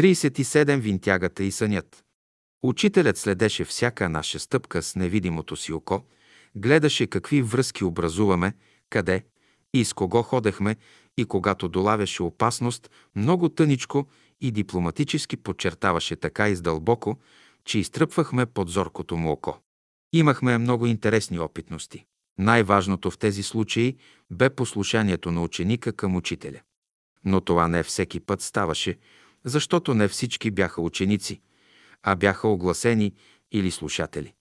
37 винтягата и сънят. Учителят следеше всяка наша стъпка с невидимото си око, гледаше какви връзки образуваме, къде и с кого ходехме и когато долавяше опасност, много тъничко и дипломатически подчертаваше така издълбоко, че изтръпвахме под зоркото му око. Имахме много интересни опитности. Най-важното в тези случаи бе послушанието на ученика към учителя. Но това не всеки път ставаше, защото не всички бяха ученици, а бяха огласени или слушатели.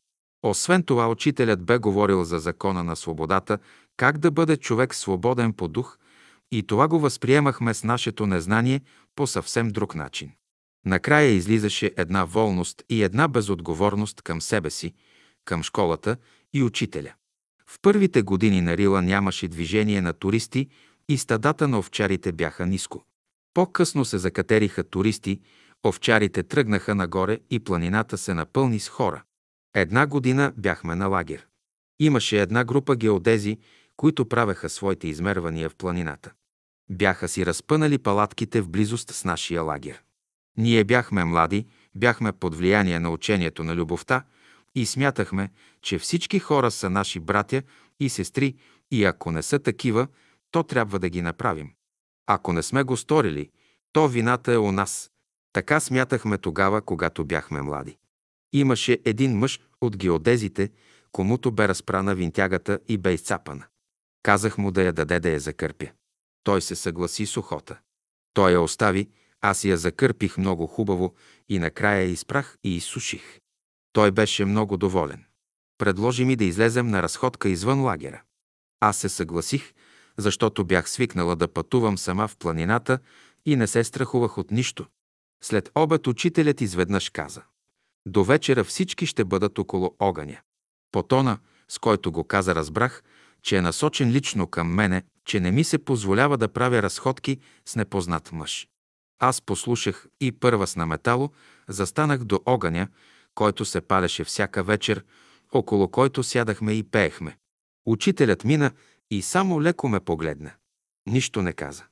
Освен това, учителят бе говорил за закона на свободата, как да бъде човек свободен по дух, и това го възприемахме с нашето незнание по съвсем друг начин. Накрая излизаше една волност и една безотговорност към себе си, към школата и учителя. В първите години на Рила нямаше движение на туристи и стадата на овчарите бяха ниско. По-късно се закатериха туристи, овчарите тръгнаха нагоре и планината се напълни с хора. Една година бяхме на лагер. Имаше една група геодези, които правеха своите измервания в планината. Бяха си разпънали палатките в близост с нашия лагер. Ние бяхме млади, бяхме под влияние на учението на любовта и смятахме, че всички хора са наши братя и сестри и ако не са такива, то трябва да ги направим. Ако не сме го сторили, то вината е у нас. Така смятахме тогава, когато бяхме млади. Имаше един мъж от геодезите, комуто бе разпрана винтягата и бе изцапана. Казах му да я даде да я закърпя. Той се съгласи с охота. Той я остави, аз я закърпих много хубаво и накрая я изпрах и изсуших. Той беше много доволен. Предложи ми да излезем на разходка извън лагера. Аз се съгласих, защото бях свикнала да пътувам сама в планината и не се страхувах от нищо. След обед учителят изведнъж каза. До вечера всички ще бъдат около огъня. По тона, с който го каза, разбрах, че е насочен лично към мене, че не ми се позволява да правя разходки с непознат мъж. Аз послушах и първа с на метало, застанах до огъня, който се палеше всяка вечер, около който сядахме и пеехме. Учителят мина и само леко ме погледна. Нищо не каза.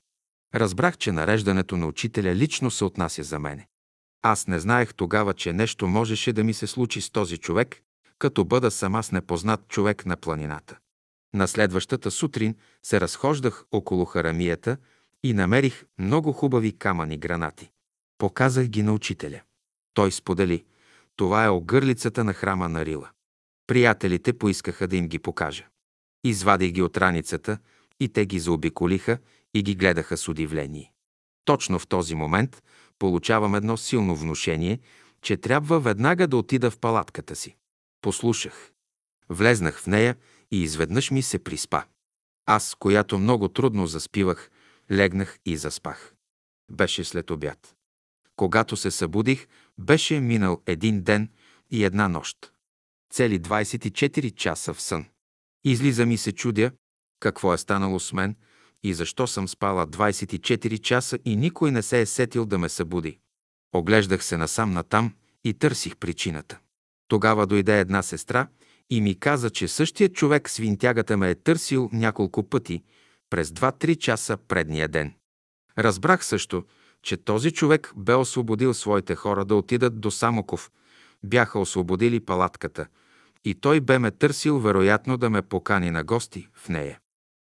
Разбрах, че нареждането на учителя лично се отнася за мене. Аз не знаех тогава, че нещо можеше да ми се случи с този човек, като бъда сама с непознат човек на планината. На следващата сутрин се разхождах около харамията и намерих много хубави камъни гранати. Показах ги на учителя. Той сподели. Това е огърлицата на храма на Рила. Приятелите поискаха да им ги покажа. Извадих ги от раницата и те ги заобиколиха и ги гледаха с удивление. Точно в този момент получавам едно силно внушение, че трябва веднага да отида в палатката си. Послушах. Влезнах в нея и изведнъж ми се приспа. Аз, която много трудно заспивах, легнах и заспах. Беше след обяд. Когато се събудих, беше минал един ден и една нощ. Цели 24 часа в сън. Излиза и се чудя, какво е станало с мен и защо съм спала 24 часа и никой не се е сетил да ме събуди. Оглеждах се насам натам и търсих причината. Тогава дойде една сестра и ми каза, че същият човек с винтягата ме е търсил няколко пъти през 2-3 часа предния ден. Разбрах също, че този човек бе освободил своите хора да отидат до Самоков. Бяха освободили палатката и той бе ме търсил вероятно да ме покани на гости в нея.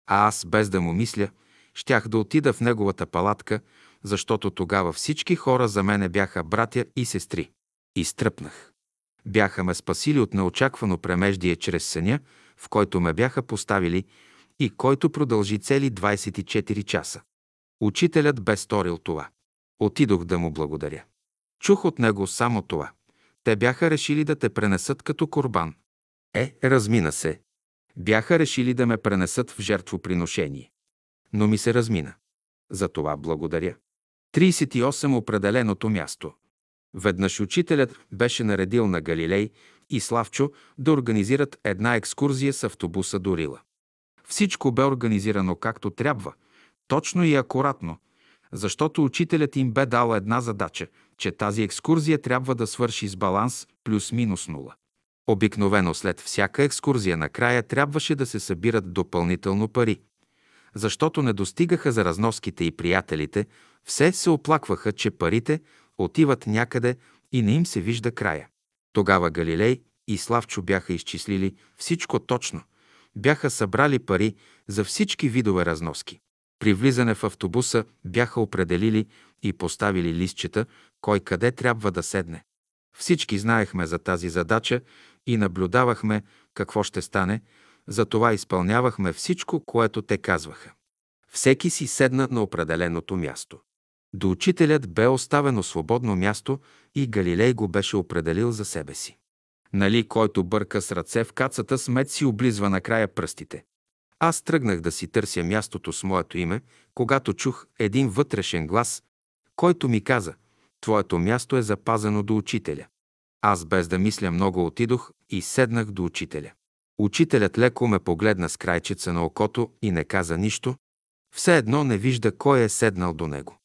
А аз, без да му мисля, щях да отида в неговата палатка, защото тогава всички хора за мене бяха братя и сестри. И стръпнах. Бяха ме спасили от неочаквано премеждие чрез съня, в който ме бяха поставили и който продължи цели 24 часа. Учителят бе сторил това. Отидох да му благодаря. Чух от него само това. Те бяха решили да те пренесат като корбан. Е, размина се. Бяха решили да ме пренесат в жертвоприношение. Но ми се размина. За това благодаря. 38. Определеното място. Веднъж учителят беше наредил на Галилей и Славчо да организират една екскурзия с автобуса до Рила. Всичко бе организирано както трябва, точно и акуратно, защото учителят им бе дал една задача, че тази екскурзия трябва да свърши с баланс плюс-минус нула. Обикновено след всяка екскурзия накрая трябваше да се събират допълнително пари. Защото не достигаха за разноските и приятелите, все се оплакваха, че парите отиват някъде и не им се вижда края. Тогава Галилей и Славчо бяха изчислили всичко точно. Бяха събрали пари за всички видове разноски. При влизане в автобуса бяха определили и поставили листчета, кой къде трябва да седне. Всички знаехме за тази задача и наблюдавахме какво ще стане, затова изпълнявахме всичко, което те казваха. Всеки си седна на определеното място. До учителят бе оставено свободно място и Галилей го беше определил за себе си. Нали, който бърка с ръце в кацата, смет си облизва накрая пръстите. Аз тръгнах да си търся мястото с моето име, когато чух един вътрешен глас, който ми каза «Твоето място е запазено до учителя». Аз без да мисля много отидох и седнах до учителя. Учителят леко ме погледна с крайчеца на окото и не каза нищо, все едно не вижда кой е седнал до него.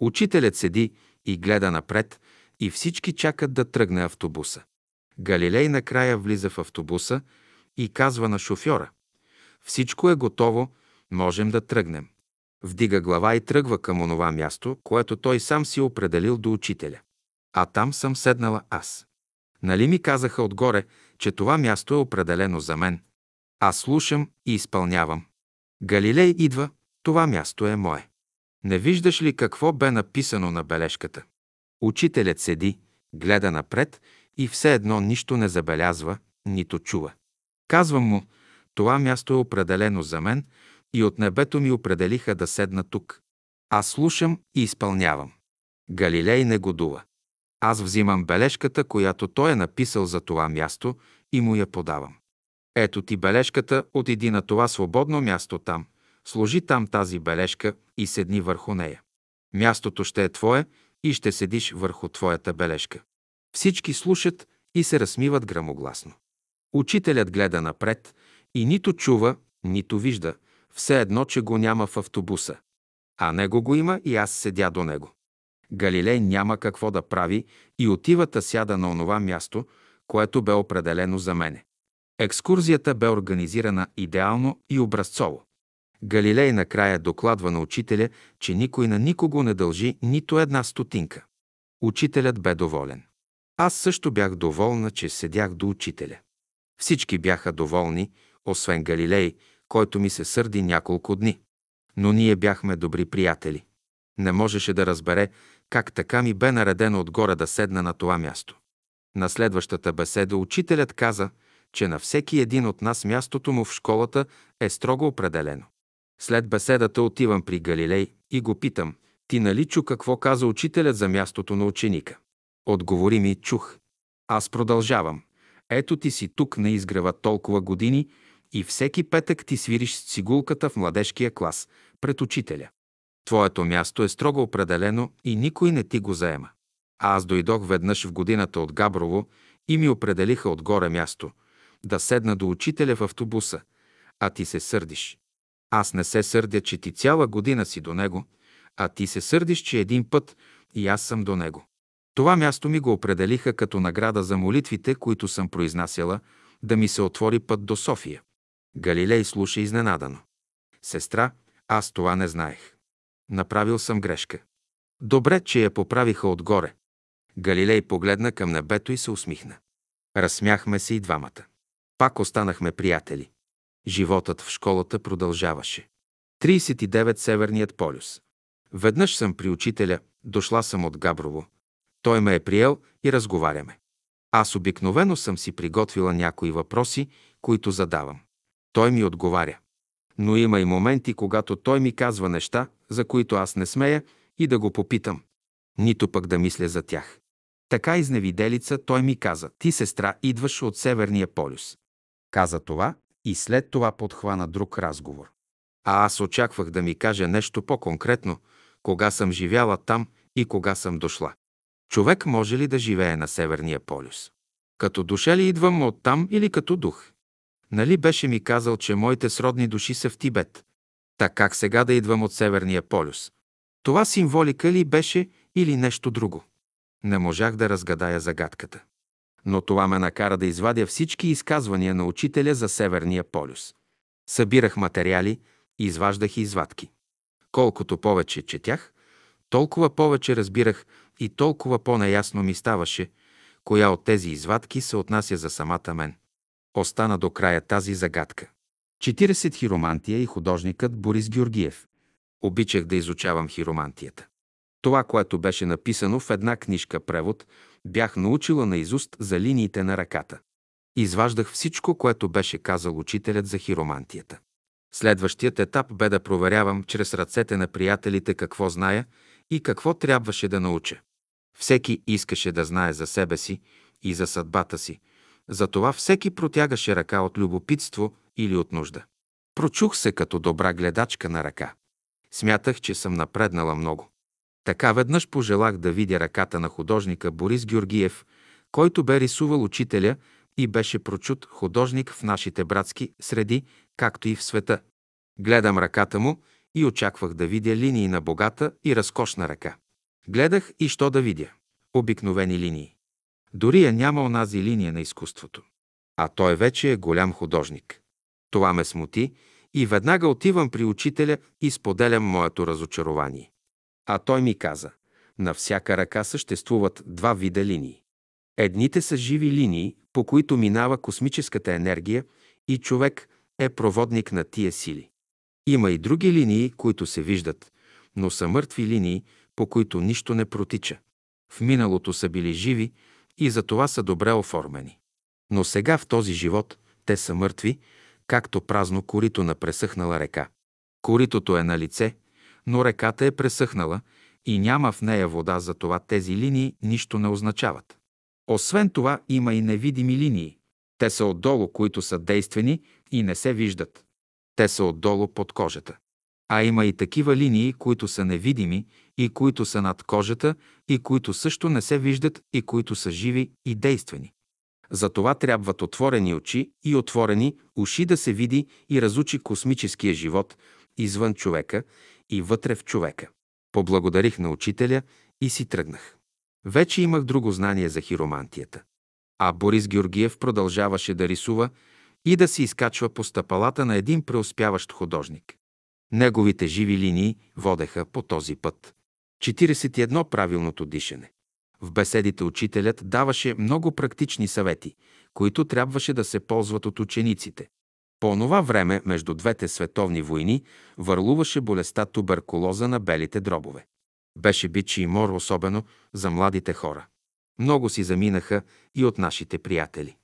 Учителят седи и гледа напред и всички чакат да тръгне автобуса. Галилей накрая влиза в автобуса и казва на шофьора «Всичко е готово, можем да тръгнем». Вдига глава и тръгва към онова място, което той сам си определил до учителя. А там съм седнала аз. Нали ми казаха отгоре, че това място е определено за мен? Аз слушам и изпълнявам. Галилей идва, това място е мое. Не виждаш ли какво бе написано на бележката? Учителят седи, гледа напред и все едно нищо не забелязва, нито чува. Казвам му, това място е определено за мен и от небето ми определиха да седна тук. Аз слушам и изпълнявам. Галилей не годува. Аз взимам бележката, която той е написал за това място и му я подавам. Ето ти бележката, отиди на това свободно място там. Сложи там тази бележка и седни върху нея. Мястото ще е твое и ще седиш върху твоята бележка. Всички слушат и се разсмиват грамогласно. Учителят гледа напред и нито чува, нито вижда, все едно, че го няма в автобуса. А него го има и аз седя до него. Галилей няма какво да прави и отивата сяда на онова място, което бе определено за мене. Екскурзията бе организирана идеално и образцово. Галилей накрая докладва на учителя, че никой на никого не дължи нито една стотинка. Учителят бе доволен. Аз също бях доволна, че седях до учителя. Всички бяха доволни, освен Галилей, който ми се сърди няколко дни. Но ние бяхме добри приятели. Не можеше да разбере как така ми бе наредено отгоре да седна на това място. На следващата беседа учителят каза, че на всеки един от нас мястото му в школата е строго определено. След беседата отивам при Галилей и го питам, ти нали чу какво каза учителят за мястото на ученика? Отговори ми, чух. Аз продължавам. Ето ти си тук на изгрева толкова години и всеки петък ти свириш с цигулката в младежкия клас, пред учителя. Твоето място е строго определено и никой не ти го заема. А аз дойдох веднъж в годината от Габрово и ми определиха отгоре място, да седна до учителя в автобуса, а ти се сърдиш. Аз не се сърдя, че ти цяла година си до него, а ти се сърдиш, че един път и аз съм до него. Това място ми го определиха като награда за молитвите, които съм произнасяла, да ми се отвори път до София. Галилей слуша изненадано. Сестра, аз това не знаех. Направил съм грешка. Добре, че я поправиха отгоре. Галилей погледна към небето и се усмихна. Разсмяхме се и двамата. Пак останахме приятели. Животът в школата продължаваше. 39 Северният полюс. Веднъж съм при учителя, дошла съм от Габрово. Той ме е приел и разговаряме. Аз обикновено съм си приготвила някои въпроси, които задавам. Той ми отговаря. Но има и моменти, когато той ми казва неща, за които аз не смея и да го попитам. Нито пък да мисля за тях. Така изневиделица той ми каза, ти сестра идваш от Северния полюс. Каза това и след това подхвана друг разговор. А аз очаквах да ми каже нещо по-конкретно, кога съм живяла там и кога съм дошла. Човек може ли да живее на Северния полюс? Като душа ли идвам от там или като дух? Нали беше ми казал, че моите сродни души са в Тибет? Так как сега да идвам от Северния полюс? Това символика ли беше или нещо друго? Не можах да разгадая загадката. Но това ме накара да извадя всички изказвания на учителя за Северния полюс. Събирах материали, изваждах извадки. Колкото повече четях, толкова повече разбирах и толкова по-неясно ми ставаше, коя от тези извадки се отнася за самата мен. Остана до края тази загадка. 40 хиромантия и художникът Борис Георгиев. Обичах да изучавам хиромантията. Това, което беше написано в една книжка превод, бях научила на изуст за линиите на ръката. Изваждах всичко, което беше казал учителят за хиромантията. Следващият етап бе да проверявам чрез ръцете на приятелите какво зная и какво трябваше да науча. Всеки искаше да знае за себе си и за съдбата си. Затова всеки протягаше ръка от любопитство или от нужда. Прочух се като добра гледачка на ръка. Смятах, че съм напреднала много. Така веднъж пожелах да видя ръката на художника Борис Георгиев, който бе рисувал учителя и беше прочут художник в нашите братски среди, както и в света. Гледам ръката му и очаквах да видя линии на богата и разкошна ръка. Гледах и що да видя. Обикновени линии. Дори я няма онази линия на изкуството. А той вече е голям художник. Това ме смути и веднага отивам при учителя и споделям моето разочарование. А той ми каза, на всяка ръка съществуват два вида линии. Едните са живи линии, по които минава космическата енергия и човек е проводник на тия сили. Има и други линии, които се виждат, но са мъртви линии, по които нищо не протича. В миналото са били живи и за това са добре оформени. Но сега в този живот те са мъртви, както празно корито на пресъхнала река. Коритото е на лице, но реката е пресъхнала и няма в нея вода, затова тези линии нищо не означават. Освен това има и невидими линии. Те са отдолу, които са действени и не се виждат. Те са отдолу под кожата. А има и такива линии, които са невидими и които са над кожата и които също не се виждат и които са живи и действени. Затова трябват отворени очи и отворени уши да се види и разучи космическия живот извън човека и вътре в човека. Поблагодарих на учителя и си тръгнах. Вече имах друго знание за хиромантията. А Борис Георгиев продължаваше да рисува и да се изкачва по стъпалата на един преуспяващ художник. Неговите живи линии водеха по този път. 41. Правилното дишане. В беседите учителят даваше много практични съвети, които трябваше да се ползват от учениците. По онова време, между двете световни войни, върлуваше болестта туберкулоза на белите дробове. Беше бичи и мор, особено за младите хора. Много си заминаха и от нашите приятели.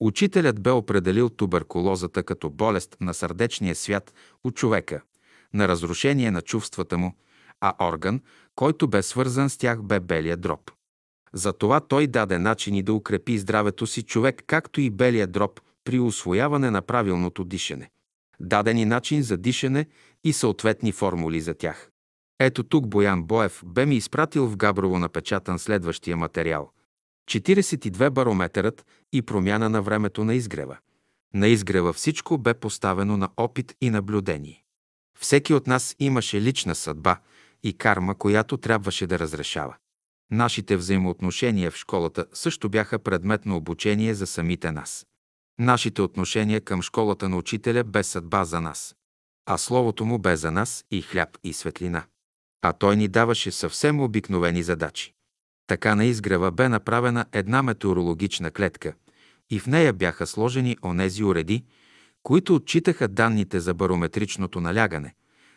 Учителят бе определил туберкулозата като болест на сърдечния свят у човека, на разрушение на чувствата му, а орган, който бе свързан с тях, бе белия дроб. Затова той даде начини да укрепи здравето си човек, както и белия дроб при освояване на правилното дишане. Дадени начин за дишане и съответни формули за тях. Ето тук Боян Боев бе ми изпратил в Габрово напечатан следващия материал. 42 барометърът и промяна на времето на изгрева. На изгрева всичко бе поставено на опит и наблюдение. Всеки от нас имаше лична съдба и карма, която трябваше да разрешава. Нашите взаимоотношения в школата също бяха предмет на обучение за самите нас. Нашите отношения към школата на учителя бе съдба за нас, а словото му бе за нас и хляб и светлина. А той ни даваше съвсем обикновени задачи. Така на изгрева бе направена една метеорологична клетка и в нея бяха сложени онези уреди, които отчитаха данните за барометричното налягане,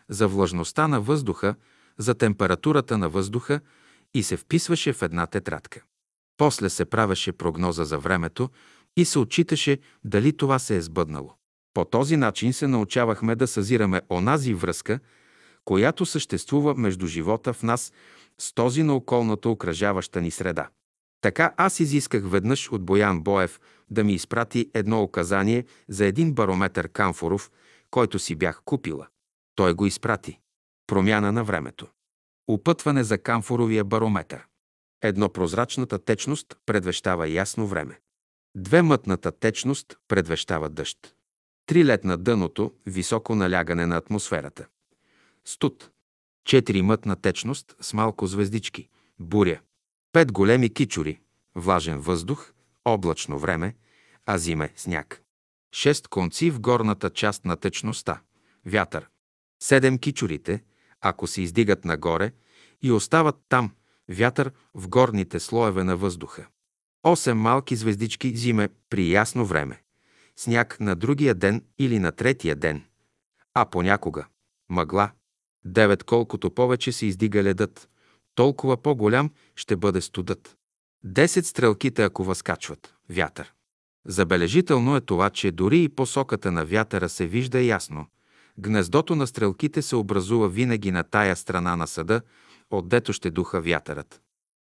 за влажността на въздуха, за температурата на въздуха и се вписваше в една тетрадка. После се правеше прогноза за времето и се отчиташе дали това се е сбъднало. По този начин се научавахме да съзираме онази връзка, която съществува между живота в нас с този на околната окръжаваща ни среда. Така аз изисках веднъж от Боян Боев да ми изпрати едно указание за един барометър Камфоров, който си бях купила. Той го изпрати. Промяна на времето. Опътване за камфоровия барометър. Едно прозрачната течност предвещава ясно време. Две мътната течност предвещава дъжд. Три лет на дъното – високо налягане на атмосферата. Студ. Четири мътна течност с малко звездички. Буря. Пет големи кичури. Влажен въздух. Облачно време. А зиме – сняг. Шест конци в горната част на течността. Вятър. Седем кичурите, ако се издигат нагоре и остават там, вятър в горните слоеве на въздуха. Осем малки звездички зиме при ясно време. Сняг на другия ден или на третия ден. А понякога – мъгла. Девет колкото повече се издига ледът, толкова по-голям ще бъде студът. Десет стрелките, ако възкачват – вятър. Забележително е това, че дори и посоката на вятъра се вижда ясно. Гнездото на стрелките се образува винаги на тая страна на съда, отдето ще духа вятърът.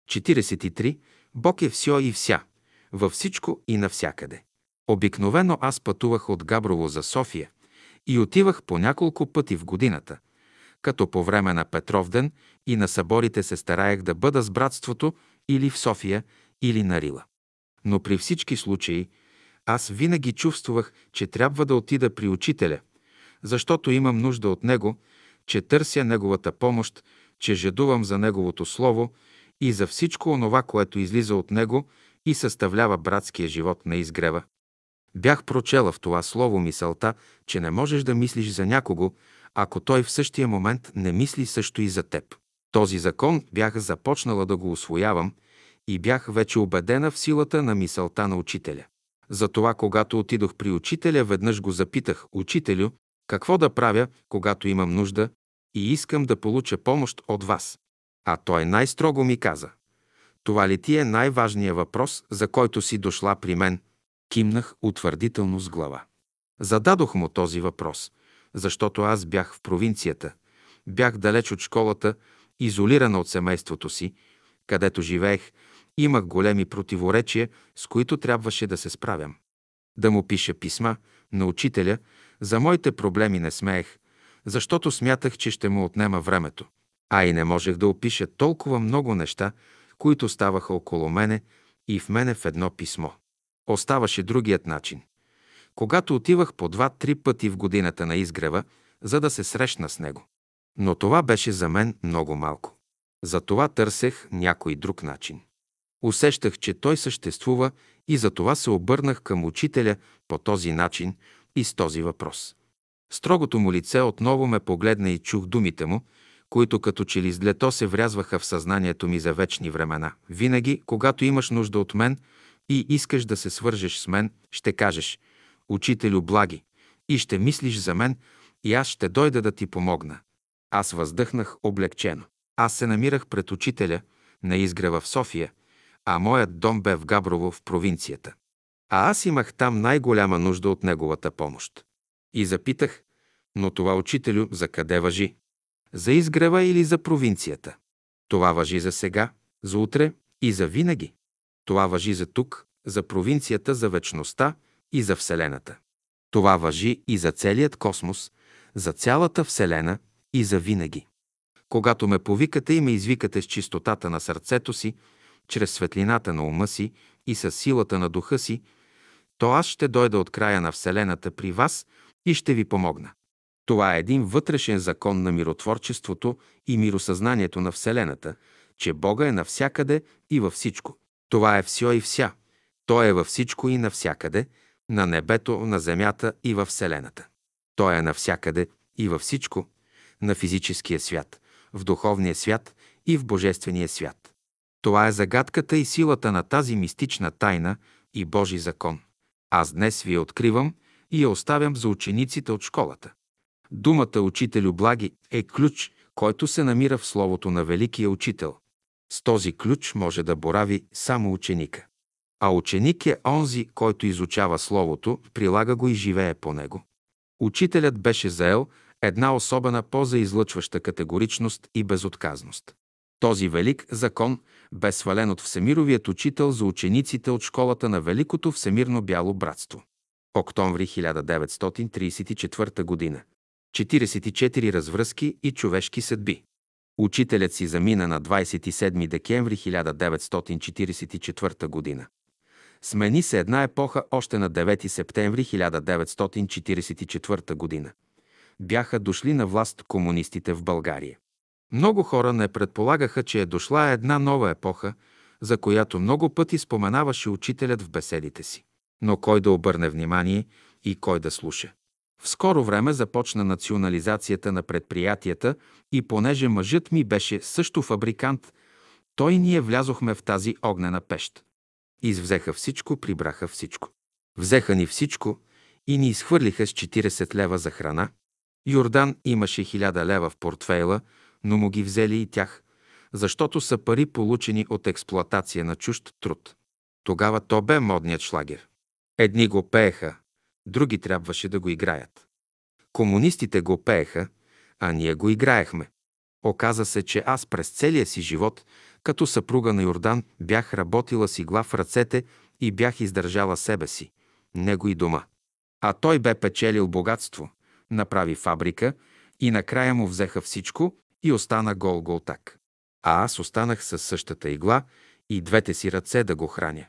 43. Бог е все и вся, във всичко и навсякъде. Обикновено аз пътувах от Габрово за София и отивах по няколко пъти в годината, като по време на Петров ден и на съборите се стараех да бъда с братството или в София, или на Рила. Но при всички случаи аз винаги чувствах, че трябва да отида при учителя, защото имам нужда от него, че търся неговата помощ, че жадувам за неговото слово и за всичко онова, което излиза от него и съставлява братския живот на изгрева. Бях прочела в това слово мисълта, че не можеш да мислиш за някого, ако той в същия момент не мисли също и за теб. Този закон бях започнала да го освоявам и бях вече убедена в силата на мисълта на учителя. Затова, когато отидох при учителя, веднъж го запитах, учителю, какво да правя, когато имам нужда и искам да получа помощ от вас. А той най-строго ми каза, това ли ти е най-важният въпрос, за който си дошла при мен? Кимнах утвърдително с глава. Зададох му този въпрос, защото аз бях в провинцията, бях далеч от школата, изолирана от семейството си, където живеех, имах големи противоречия, с които трябваше да се справям. Да му пиша писма на учителя, за моите проблеми не смеех, защото смятах, че ще му отнема времето. А и не можех да опиша толкова много неща, които ставаха около мене и в мене в едно писмо. Оставаше другият начин. Когато отивах по два-три пъти в годината на изгрева, за да се срещна с него. Но това беше за мен много малко. Затова търсех някой друг начин. Усещах, че той съществува и затова се обърнах към учителя по този начин и с този въпрос. Строгото му лице отново ме погледна и чух думите му, които като че ли с длето се врязваха в съзнанието ми за вечни времена. Винаги, когато имаш нужда от мен и искаш да се свържеш с мен, ще кажеш «Учителю благи» и ще мислиш за мен и аз ще дойда да ти помогна. Аз въздъхнах облегчено. Аз се намирах пред учителя на изгрева в София, а моят дом бе в Габрово в провинцията. А аз имах там най-голяма нужда от неговата помощ. И запитах, но това учителю за къде въжи? За изгрева или за провинцията? Това въжи за сега, за утре и за винаги. Това въжи за тук, за провинцията, за вечността и за Вселената. Това въжи и за целият космос, за цялата Вселена и за винаги. Когато ме повикате и ме извикате с чистотата на сърцето си, чрез светлината на ума си и с силата на духа си, то аз ще дойда от края на Вселената при вас и ще ви помогна. Това е един вътрешен закон на миротворчеството и миросъзнанието на Вселената, че Бога е навсякъде и във всичко. Това е все и вся. Той е във всичко и навсякъде, на небето, на земята и във Вселената. Той е навсякъде и във всичко, на физическия свят, в духовния свят и в божествения свят. Това е загадката и силата на тази мистична тайна и Божи закон. Аз днес ви я откривам и я оставям за учениците от школата. Думата «Учителю благи» е ключ, който се намира в словото на Великия Учител. С този ключ може да борави само ученика. А ученик е онзи, който изучава Словото, прилага го и живее по него. Учителят беше заел една особена поза излъчваща категоричност и безотказност. Този велик закон бе свален от Всемировият учител за учениците от школата на Великото Всемирно Бяло братство. Октомври 1934 година. 44 развръзки и човешки съдби. Учителят си замина на 27 декември 1944 година. Смени се една епоха още на 9 септември 1944 година. Бяха дошли на власт комунистите в България. Много хора не предполагаха, че е дошла една нова епоха, за която много пъти споменаваше учителят в беседите си. Но кой да обърне внимание и кой да слуша? В скоро време започна национализацията на предприятията и понеже мъжът ми беше също фабрикант, той ние влязохме в тази огнена пещ. Извзеха всичко, прибраха всичко. Взеха ни всичко и ни изхвърлиха с 40 лева за храна. Йордан имаше 1000 лева в портфейла, но му ги взели и тях, защото са пари получени от експлоатация на чужд труд. Тогава то бе модният шлагер. Едни го пееха, други трябваше да го играят. Комунистите го пееха, а ние го играехме. Оказа се, че аз през целия си живот, като съпруга на Йордан, бях работила си глав в ръцете и бях издържала себе си, него и дома. А той бе печелил богатство, направи фабрика и накрая му взеха всичко и остана гол-голтак. А аз останах със същата игла и двете си ръце да го храня.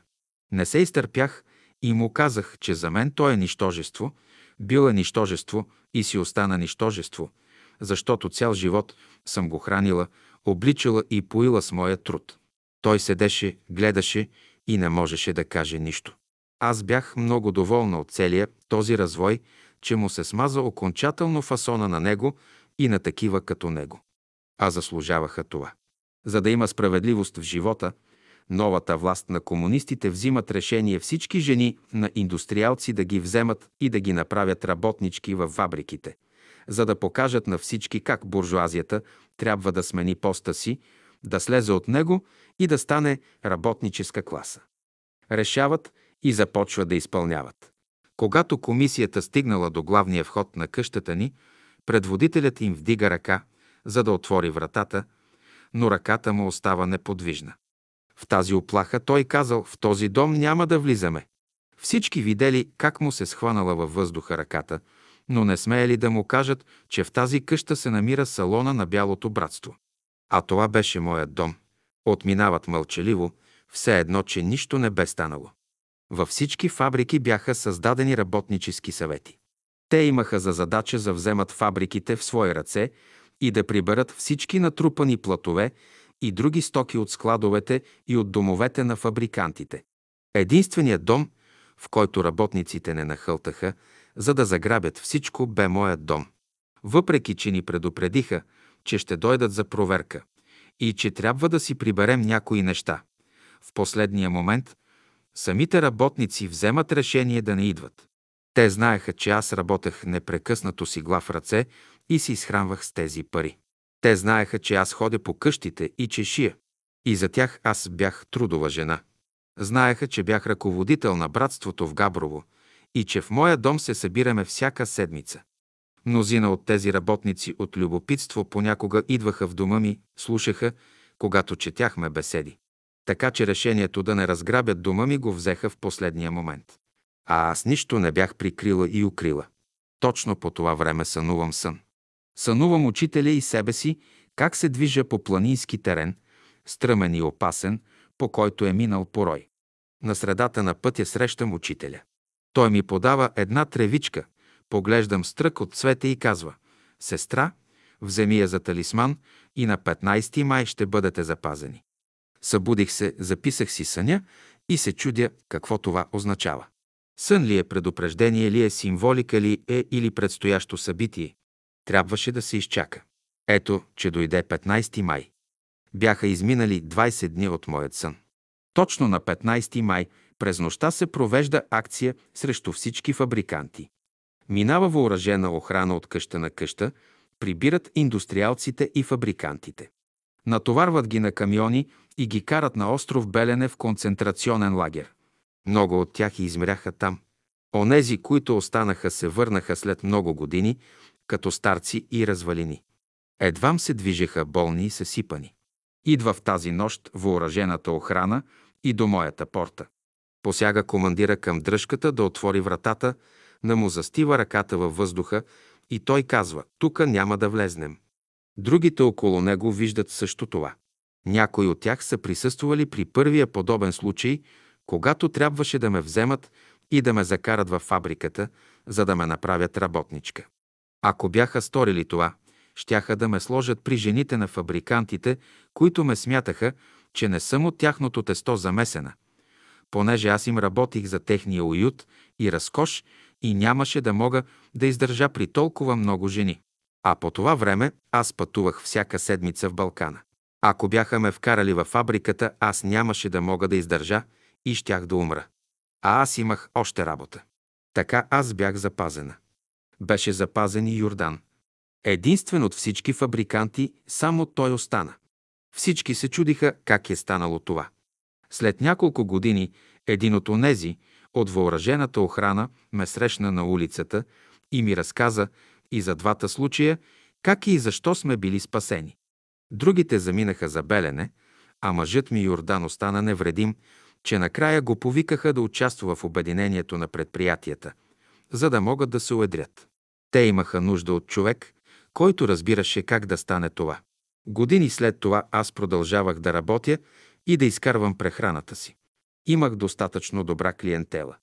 Не се изтърпях и му казах, че за мен той е нищожество, бил е нищожество и си остана нищожество, защото цял живот съм го хранила, обличала и поила с моя труд. Той седеше, гледаше и не можеше да каже нищо. Аз бях много доволна от целия този развой, че му се смаза окончателно фасона на него и на такива като него. А заслужаваха това. За да има справедливост в живота, новата власт на комунистите взимат решение всички жени на индустриалци да ги вземат и да ги направят работнички във фабриките, за да покажат на всички как буржуазията трябва да смени поста си, да слезе от него и да стане работническа класа. Решават и започва да изпълняват. Когато комисията стигнала до главния вход на къщата ни, предводителят им вдига ръка, за да отвори вратата, но ръката му остава неподвижна. В тази оплаха той казал, в този дом няма да влизаме. Всички видели как му се схванала във въздуха ръката, но не смеели да му кажат, че в тази къща се намира салона на Бялото братство. А това беше моят дом. Отминават мълчаливо, все едно, че нищо не бе станало. Във всички фабрики бяха създадени работнически съвети. Те имаха за задача да вземат фабриките в свои ръце и да приберат всички натрупани платове и други стоки от складовете и от домовете на фабрикантите. Единственият дом, в който работниците не нахълтаха, за да заграбят всичко, бе моят дом. Въпреки, че ни предупредиха, че ще дойдат за проверка и че трябва да си приберем някои неща. В последния момент самите работници вземат решение да не идват. Те знаеха, че аз работех непрекъснато си глав ръце и си изхранвах с тези пари. Те знаеха, че аз ходя по къщите и че шия. И за тях аз бях трудова жена. Знаеха, че бях ръководител на братството в Габрово и че в моя дом се събираме всяка седмица. Мнозина от тези работници от любопитство понякога идваха в дома ми, слушаха, когато четяхме беседи. Така че решението да не разграбят дома ми го взеха в последния момент. А аз нищо не бях прикрила и укрила. Точно по това време сънувам сън. Сънувам учителя и себе си, как се движа по планински терен, стръмен и опасен, по който е минал порой. На средата на пътя срещам учителя. Той ми подава една тревичка, поглеждам стрък от цвете и казва «Сестра, вземи я за талисман и на 15 май ще бъдете запазени». Събудих се, записах си съня и се чудя какво това означава. Сън ли е предупреждение ли е, символика ли е или предстоящо събитие? Трябваше да се изчака. Ето, че дойде 15 май. Бяха изминали 20 дни от моят сън. Точно на 15 май през нощта се провежда акция срещу всички фабриканти. Минава въоръжена охрана от къща на къща, прибират индустриалците и фабрикантите. Натоварват ги на камиони и ги карат на остров Белене в концентрационен лагер. Много от тях измряха там. Онези, които останаха, се върнаха след много години, като старци и развалини. Едвам се движеха болни и съсипани. Идва в тази нощ въоръжената охрана и до моята порта. Посяга командира към дръжката да отвори вратата, на му застива ръката във въздуха и той казва «Тука няма да влезнем». Другите около него виждат също това. Някои от тях са присъствали при първия подобен случай, когато трябваше да ме вземат и да ме закарат във фабриката, за да ме направят работничка. Ако бяха сторили това, щяха да ме сложат при жените на фабрикантите, които ме смятаха, че не съм от тяхното тесто замесена. Понеже аз им работих за техния уют и разкош и нямаше да мога да издържа при толкова много жени. А по това време аз пътувах всяка седмица в Балкана. Ако бяха ме вкарали във фабриката, аз нямаше да мога да издържа и щях да умра. А аз имах още работа. Така аз бях запазена. Беше запазен и Йордан. Единствен от всички фабриканти, само той остана. Всички се чудиха как е станало това. След няколко години един от онези от въоръжената охрана ме срещна на улицата и ми разказа и за двата случая, как и защо сме били спасени. Другите заминаха за белене, а мъжът ми Йордан остана невредим, че накрая го повикаха да участва в обединението на предприятията, за да могат да се уедрят. Те имаха нужда от човек, който разбираше как да стане това. Години след това аз продължавах да работя и да изкарвам прехраната си. Имах достатъчно добра клиентела.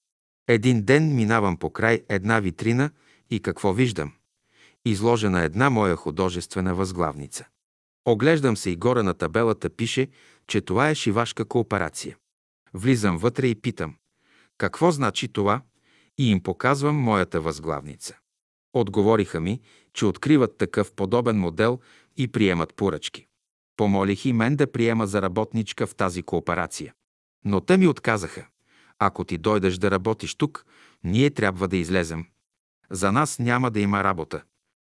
Един ден минавам по край една витрина и какво виждам? Изложена една моя художествена възглавница. Оглеждам се и горе на табелата пише, че това е шивашка кооперация. Влизам вътре и питам, какво значи това? И им показвам моята възглавница. Отговориха ми, че откриват такъв подобен модел и приемат поръчки. Помолих и мен да приема за работничка в тази кооперация. Но те ми отказаха. Ако ти дойдеш да работиш тук, ние трябва да излезем. За нас няма да има работа.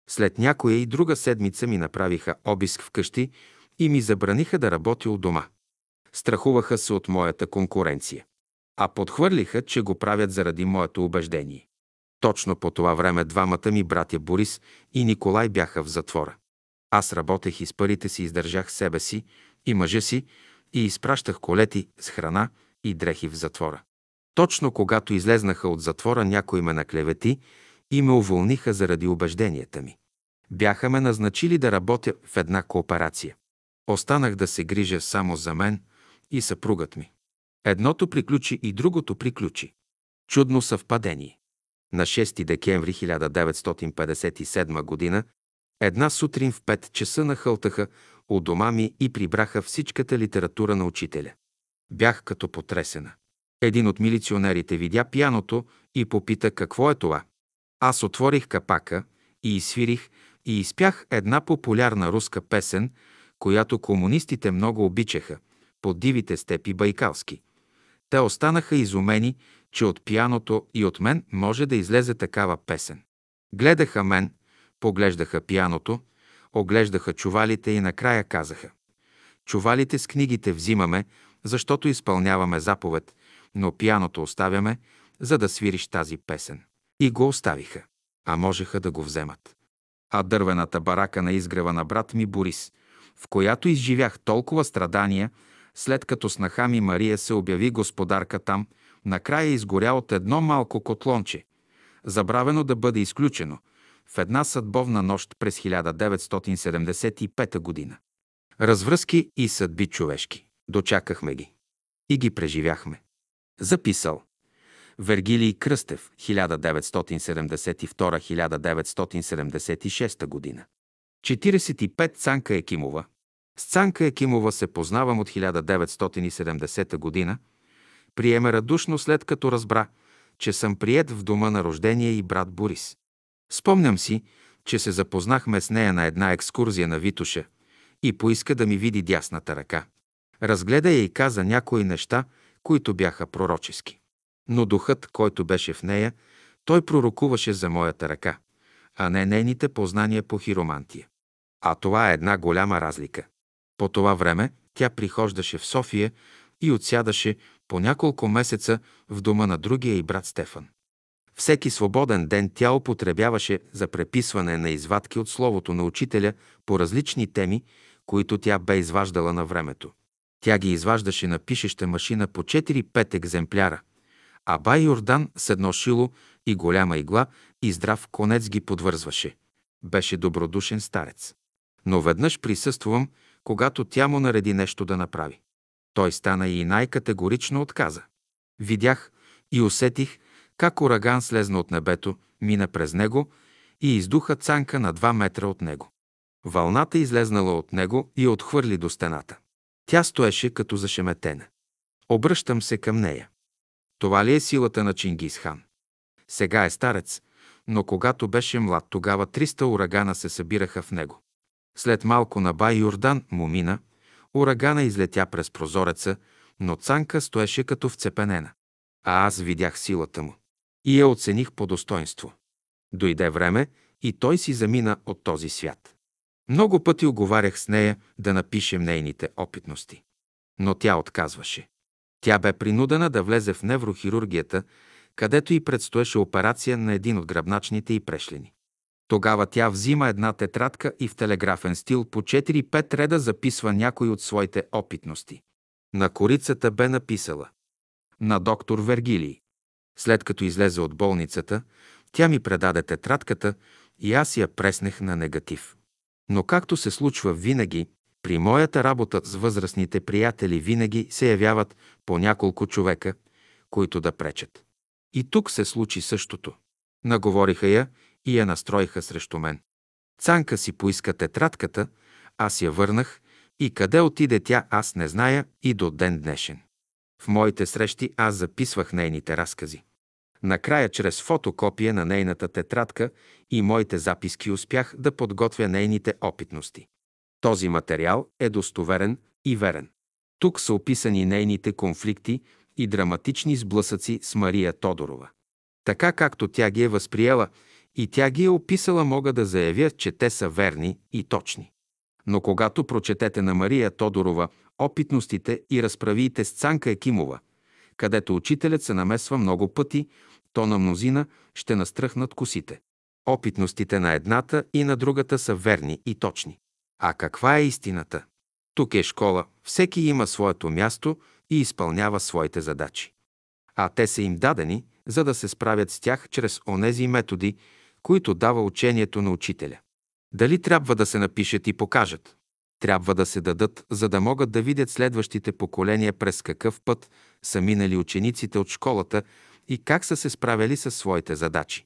След някоя и друга седмица ми направиха обиск вкъщи и ми забраниха да работя от дома. Страхуваха се от моята конкуренция. А подхвърлиха, че го правят заради моето убеждение. Точно по това време двамата ми братя Борис и Николай бяха в затвора. Аз работех и с парите си издържах себе си и мъжа си и изпращах колети с храна и дрехи в затвора. Точно когато излезнаха от затвора, някой ме наклевети и ме уволниха заради убежденията ми. Бяха ме назначили да работя в една кооперация. Останах да се грижа само за мен и съпругът ми. Едното приключи и другото приключи. Чудно съвпадение. На 6 декември 1957 г. една сутрин в 5 часа нахълтаха у дома ми и прибраха всичката литература на учителя. Бях като потресена. Един от милиционерите видя пияното и попита какво е това. Аз отворих капака и изсвирих и изпях една популярна руска песен, която комунистите много обичаха, по дивите степи Байкалски. Те останаха изумени, че от пияното и от мен може да излезе такава песен. Гледаха мен, поглеждаха пияното, оглеждаха чувалите и накрая казаха Чувалите с книгите взимаме, защото изпълняваме заповед, но пияното оставяме, за да свириш тази песен. И го оставиха, а можеха да го вземат. А дървената барака на изгрева на брат ми Борис, в която изживях толкова страдания, след като снаха ми Мария се обяви господарка там, накрая изгоря от едно малко котлонче, забравено да бъде изключено, в една съдбовна нощ през 1975 година. Развръзки и съдби човешки. Дочакахме ги. И ги преживяхме. Записал. Вергилий Кръстев, 1972-1976 година. 45 Цанка Екимова. С Цанка Екимова се познавам от 1970 година. Приеме радушно след като разбра, че съм прият в дома на рождение и брат Борис. Спомням си, че се запознахме с нея на една екскурзия на Витуша и поиска да ми види дясната ръка. Разгледа я и каза някои неща, които бяха пророчески. Но духът, който беше в нея, той пророкуваше за моята ръка, а не нейните познания по хиромантия. А това е една голяма разлика. По това време тя прихождаше в София и отсядаше по няколко месеца в дома на другия и брат Стефан. Всеки свободен ден тя употребяваше за преписване на извадки от словото на учителя по различни теми, които тя бе изваждала на времето. Тя ги изваждаше на пишеща машина по 4-5 екземпляра, а бай Йордан с едно шило и голяма игла и здрав конец ги подвързваше. Беше добродушен старец. Но веднъж присъствувам, когато тя му нареди нещо да направи. Той стана и най-категорично отказа. Видях и усетих как ураган слезна от небето, мина през него и издуха цанка на два метра от него. Вълната излезнала от него и отхвърли до стената. Тя стоеше като зашеметена. Обръщам се към нея. Това ли е силата на Чингис хан? Сега е старец, но когато беше млад, тогава 300 урагана се събираха в него. След малко на бай Йордан му мина, урагана излетя през прозореца, но Цанка стоеше като вцепенена. А аз видях силата му и я оцених по достоинство. Дойде време и той си замина от този свят. Много пъти оговарях с нея да напишем нейните опитности. Но тя отказваше. Тя бе принудена да влезе в неврохирургията, където и предстоеше операция на един от гръбначните и прешлени. Тогава тя взима една тетрадка и в телеграфен стил по 4-5 реда записва някои от своите опитности. На корицата бе написала На доктор Вергилий. След като излезе от болницата, тя ми предаде тетрадката и аз я преснех на негатив. Но както се случва винаги, при моята работа с възрастните приятели винаги се явяват по няколко човека, които да пречат. И тук се случи същото. Наговориха я и я настроиха срещу мен. Цанка си поиска тетрадката, аз я върнах и къде отиде тя, аз не зная и до ден днешен. В моите срещи аз записвах нейните разкази. Накрая, чрез фотокопия на нейната тетрадка и моите записки успях да подготвя нейните опитности. Този материал е достоверен и верен. Тук са описани нейните конфликти и драматични сблъсъци с Мария Тодорова. Така както тя ги е възприела и тя ги е описала, мога да заявя, че те са верни и точни. Но когато прочетете на Мария Тодорова опитностите и разправиите с Цанка Екимова, където учителят се намесва много пъти, то на мнозина ще настръхнат косите. Опитностите на едната и на другата са верни и точни. А каква е истината? Тук е школа, всеки има своето място и изпълнява своите задачи. А те са им дадени, за да се справят с тях чрез онези методи, които дава учението на учителя. Дали трябва да се напишат и покажат? Трябва да се дадат, за да могат да видят следващите поколения през какъв път са минали учениците от школата и как са се справили с своите задачи.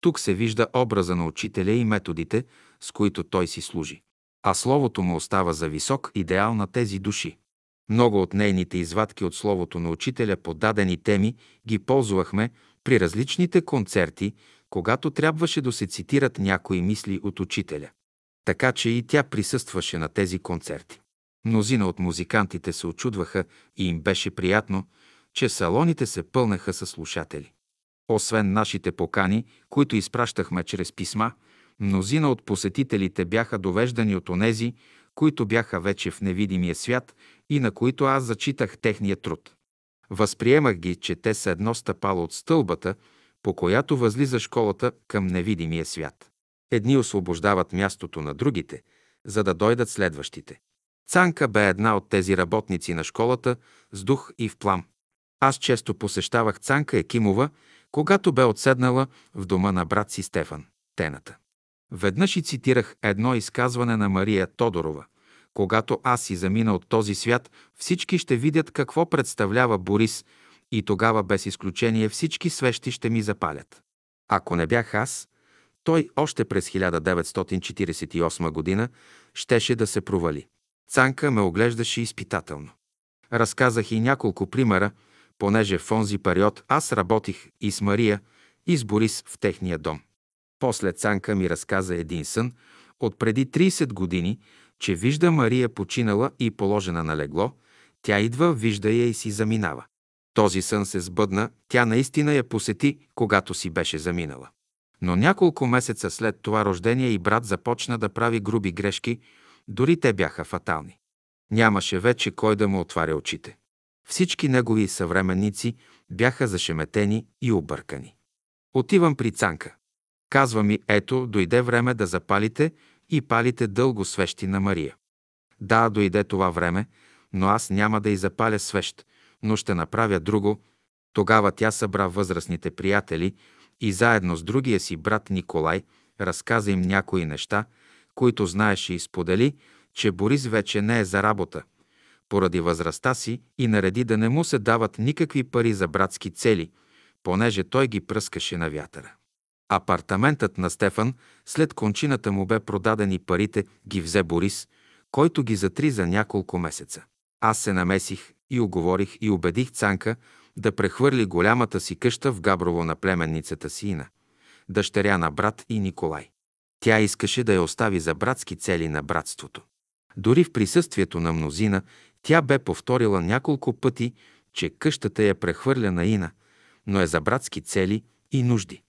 Тук се вижда образа на учителя и методите, с които той си служи. А словото му остава за висок идеал на тези души. Много от нейните извадки от словото на учителя по дадени теми ги ползвахме при различните концерти, когато трябваше да се цитират някои мисли от учителя. Така че и тя присъстваше на тези концерти. Мнозина от музикантите се очудваха и им беше приятно, че салоните се пълнаха с слушатели. Освен нашите покани, които изпращахме чрез писма, мнозина от посетителите бяха довеждани от онези, които бяха вече в невидимия свят и на които аз зачитах техния труд. Възприемах ги, че те са едно стъпало от стълбата, по която възлиза школата към невидимия свят. Едни освобождават мястото на другите, за да дойдат следващите. Цанка бе една от тези работници на школата с дух и в плам. Аз често посещавах Цанка Екимова, когато бе отседнала в дома на брат си Стефан, тената. Веднъж и цитирах едно изказване на Мария Тодорова. Когато аз си замина от този свят, всички ще видят какво представлява Борис и тогава без изключение всички свещи ще ми запалят. Ако не бях аз, той още през 1948 година щеше да се провали. Цанка ме оглеждаше изпитателно. Разказах и няколко примера, понеже в онзи период аз работих и с Мария, и с Борис в техния дом. После Цанка ми разказа един сън от преди 30 години, че вижда Мария починала и положена на легло, тя идва, вижда я и си заминава. Този сън се сбъдна, тя наистина я посети, когато си беше заминала. Но няколко месеца след това рождение и брат започна да прави груби грешки, дори те бяха фатални. Нямаше вече кой да му отваря очите. Всички негови съвременници бяха зашеметени и объркани. Отивам при Цанка. Казва ми, ето, дойде време да запалите и палите дълго свещи на Мария. Да, дойде това време, но аз няма да й запаля свещ, но ще направя друго. Тогава тя събра възрастните приятели и заедно с другия си брат Николай разказа им някои неща, които знаеше и сподели, че Борис вече не е за работа, поради възрастта си и нареди да не му се дават никакви пари за братски цели, понеже той ги пръскаше на вятъра. Апартаментът на Стефан след кончината му бе продаден и парите ги взе Борис, който ги затри за няколко месеца. Аз се намесих и оговорих и убедих Цанка да прехвърли голямата си къща в Габрово на племенницата си Ина, дъщеря на брат и Николай. Тя искаше да я остави за братски цели на братството. Дори в присъствието на мнозина, тя бе повторила няколко пъти, че къщата я прехвърля на Ина, но е за братски цели и нужди.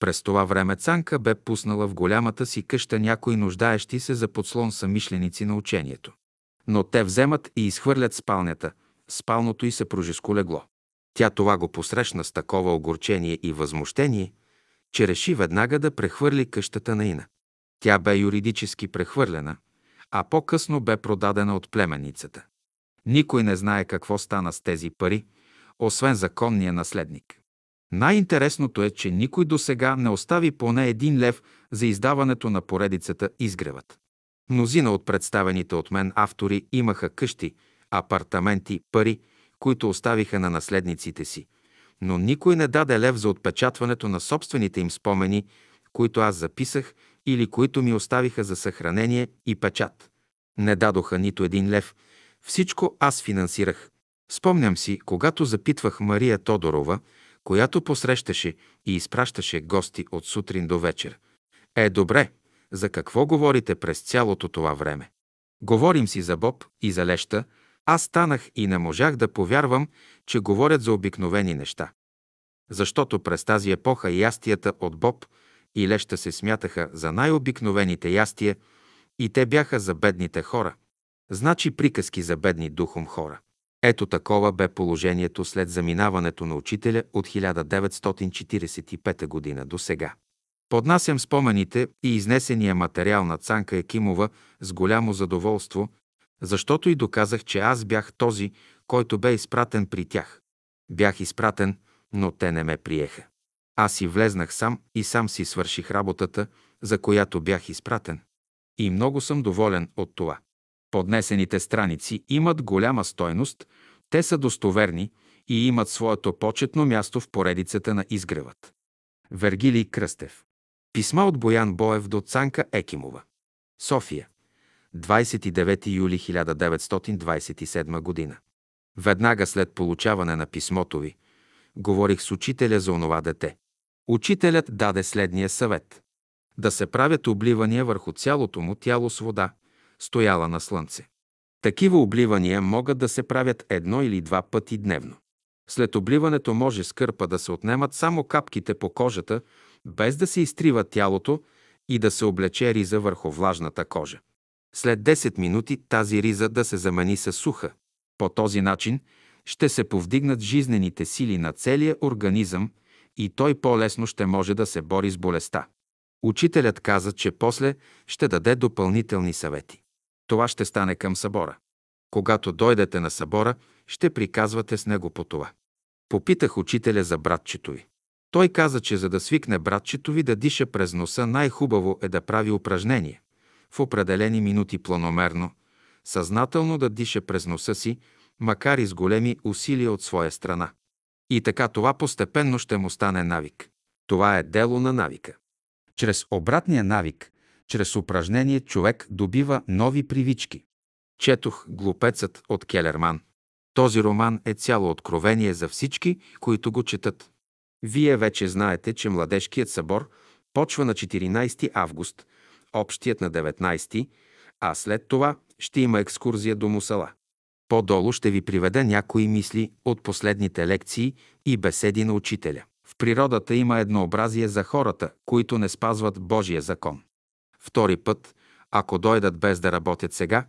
През това време Цанка бе пуснала в голямата си къща някои нуждаещи се за подслон самишленици на учението. Но те вземат и изхвърлят спалнята, спалното и съпружеско легло. Тя това го посрещна с такова огорчение и възмущение, че реши веднага да прехвърли къщата на Ина. Тя бе юридически прехвърлена, а по-късно бе продадена от племенницата. Никой не знае какво стана с тези пари, освен законния наследник. Най-интересното е, че никой до сега не остави поне един лев за издаването на поредицата Изгревът. Мнозина от представените от мен автори имаха къщи, апартаменти, пари, които оставиха на наследниците си, но никой не даде лев за отпечатването на собствените им спомени, които аз записах или които ми оставиха за съхранение и печат. Не дадоха нито един лев. Всичко аз финансирах. Спомням си, когато запитвах Мария Тодорова, която посрещаше и изпращаше гости от сутрин до вечер. Е, добре, за какво говорите през цялото това време? Говорим си за Боб и за леща, аз станах и не можах да повярвам, че говорят за обикновени неща. Защото през тази епоха ястията от Боб и леща се смятаха за най-обикновените ястия и те бяха за бедните хора. Значи приказки за бедни духом хора. Ето такова бе положението след заминаването на учителя от 1945 година до сега. Поднасям спомените и изнесения материал на Цанка Екимова с голямо задоволство, защото и доказах, че аз бях този, който бе изпратен при тях. Бях изпратен, но те не ме приеха. Аз си влезнах сам и сам си свърших работата, за която бях изпратен. И много съм доволен от това. Поднесените страници имат голяма стойност, те са достоверни и имат своето почетно място в поредицата на изгревът. Вергилий Кръстев. Писма от Боян Боев до Цанка Екимова. София. 29 юли 1927 година. Веднага след получаване на писмото ви, говорих с учителя за онова дете. Учителят даде следния съвет. Да се правят обливания върху цялото му тяло с вода, стояла на слънце. Такива обливания могат да се правят едно или два пъти дневно. След обливането може с кърпа да се отнемат само капките по кожата, без да се изтрива тялото и да се облече риза върху влажната кожа. След 10 минути тази риза да се замени с суха. По този начин ще се повдигнат жизнените сили на целия организъм и той по-лесно ще може да се бори с болестта. Учителят каза, че после ще даде допълнителни съвети. Това ще стане към събора. Когато дойдете на събора, ще приказвате с него по това. Попитах учителя за братчето ви. Той каза, че за да свикне братчето ви да диша през носа, най-хубаво е да прави упражнение. В определени минути планомерно, съзнателно да диша през носа си, макар и с големи усилия от своя страна. И така това постепенно ще му стане навик. Това е дело на навика. Чрез обратния навик, чрез упражнение човек добива нови привички. Четох «Глупецът» от Келерман. Този роман е цяло откровение за всички, които го четат. Вие вече знаете, че Младежкият събор почва на 14 август, общият на 19, а след това ще има екскурзия до Мусала. По-долу ще ви приведа някои мисли от последните лекции и беседи на учителя. В природата има еднообразие за хората, които не спазват Божия закон. Втори път, ако дойдат без да работят сега,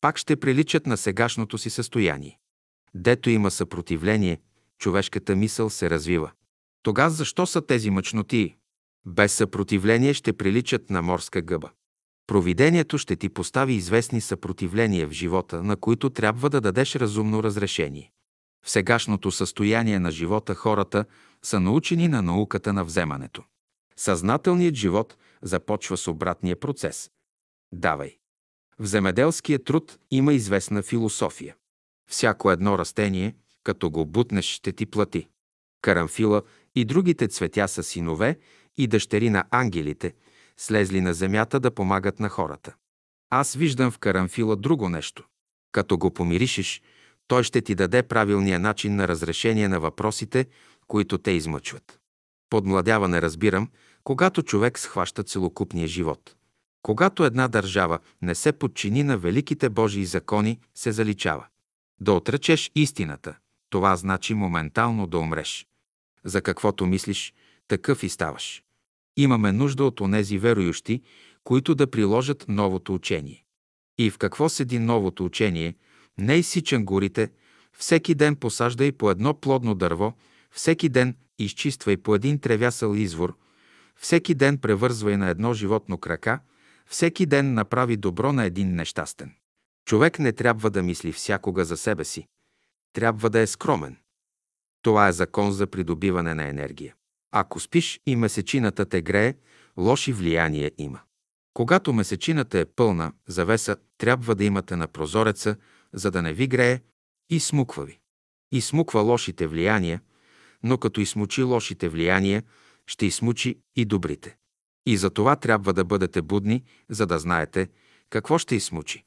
пак ще приличат на сегашното си състояние. Дето има съпротивление, човешката мисъл се развива. Тогава защо са тези мъчноти? Без съпротивление ще приличат на морска гъба. Провидението ще ти постави известни съпротивления в живота, на които трябва да дадеш разумно разрешение. В сегашното състояние на живота хората са научени на науката на вземането. Съзнателният живот започва с обратния процес. Давай. В земеделския труд има известна философия. Всяко едно растение, като го бутнеш, ще ти плати. Карамфила и другите цветя са синове и дъщери на ангелите, слезли на земята да помагат на хората. Аз виждам в карамфила друго нещо. Като го помиришеш, Той ще ти даде правилния начин на разрешение на въпросите, които те измъчват. Подмладяване разбирам, когато човек схваща целокупния живот. Когато една държава не се подчини на великите Божии закони, се заличава. Да отречеш истината, това значи моментално да умреш. За каквото мислиш, такъв и ставаш. Имаме нужда от онези верующи, които да приложат новото учение. И в какво седи новото учение? Не изсичан горите, всеки ден посаждай по едно плодно дърво, всеки ден изчиствай по един тревясъл извор, всеки ден превързвай на едно животно крака, всеки ден направи добро на един нещастен. Човек не трябва да мисли всякога за себе си. Трябва да е скромен. Това е закон за придобиване на енергия. Ако спиш и месечината те грее, лоши влияния има. Когато месечината е пълна, завеса трябва да имате на прозореца, за да не ви грее и смуква ви. И смуква лошите влияния, но като измучи лошите влияния, ще измучи и добрите. И за това трябва да бъдете будни, за да знаете какво ще измучи.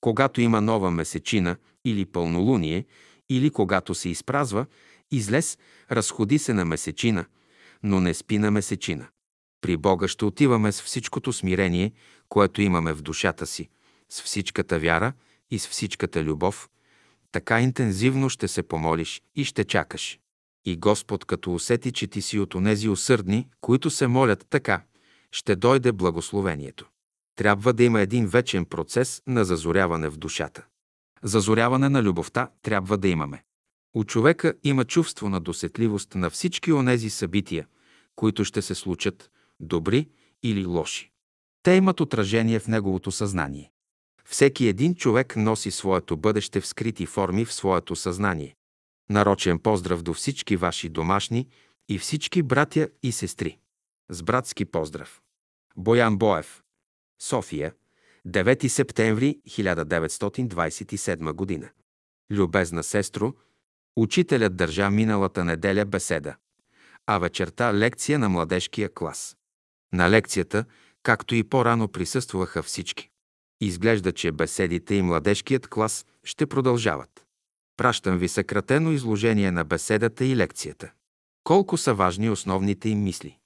Когато има нова месечина или пълнолуние, или когато се изпразва, излез, разходи се на месечина, но не спи на месечина. При Бога ще отиваме с всичкото смирение, което имаме в душата си, с всичката вяра и с всичката любов. Така интензивно ще се помолиш и ще чакаш. И Господ, като усети, че ти си от онези усърдни, които се молят така, ще дойде благословението. Трябва да има един вечен процес на зазоряване в душата. Зазоряване на любовта трябва да имаме. У човека има чувство на досетливост на всички онези събития, които ще се случат, добри или лоши. Те имат отражение в неговото съзнание. Всеки един човек носи своето бъдеще в скрити форми в своето съзнание. Нарочен поздрав до всички ваши домашни и всички братя и сестри. С братски поздрав. Боян Боев. София. 9 септември 1927 година. Любезна сестро, учителят държа миналата неделя беседа, а вечерта лекция на младежкия клас. На лекцията, както и по-рано присъстваха всички. Изглежда, че беседите и младежкият клас ще продължават. Пращам ви съкратено изложение на беседата и лекцията. Колко са важни основните им мисли.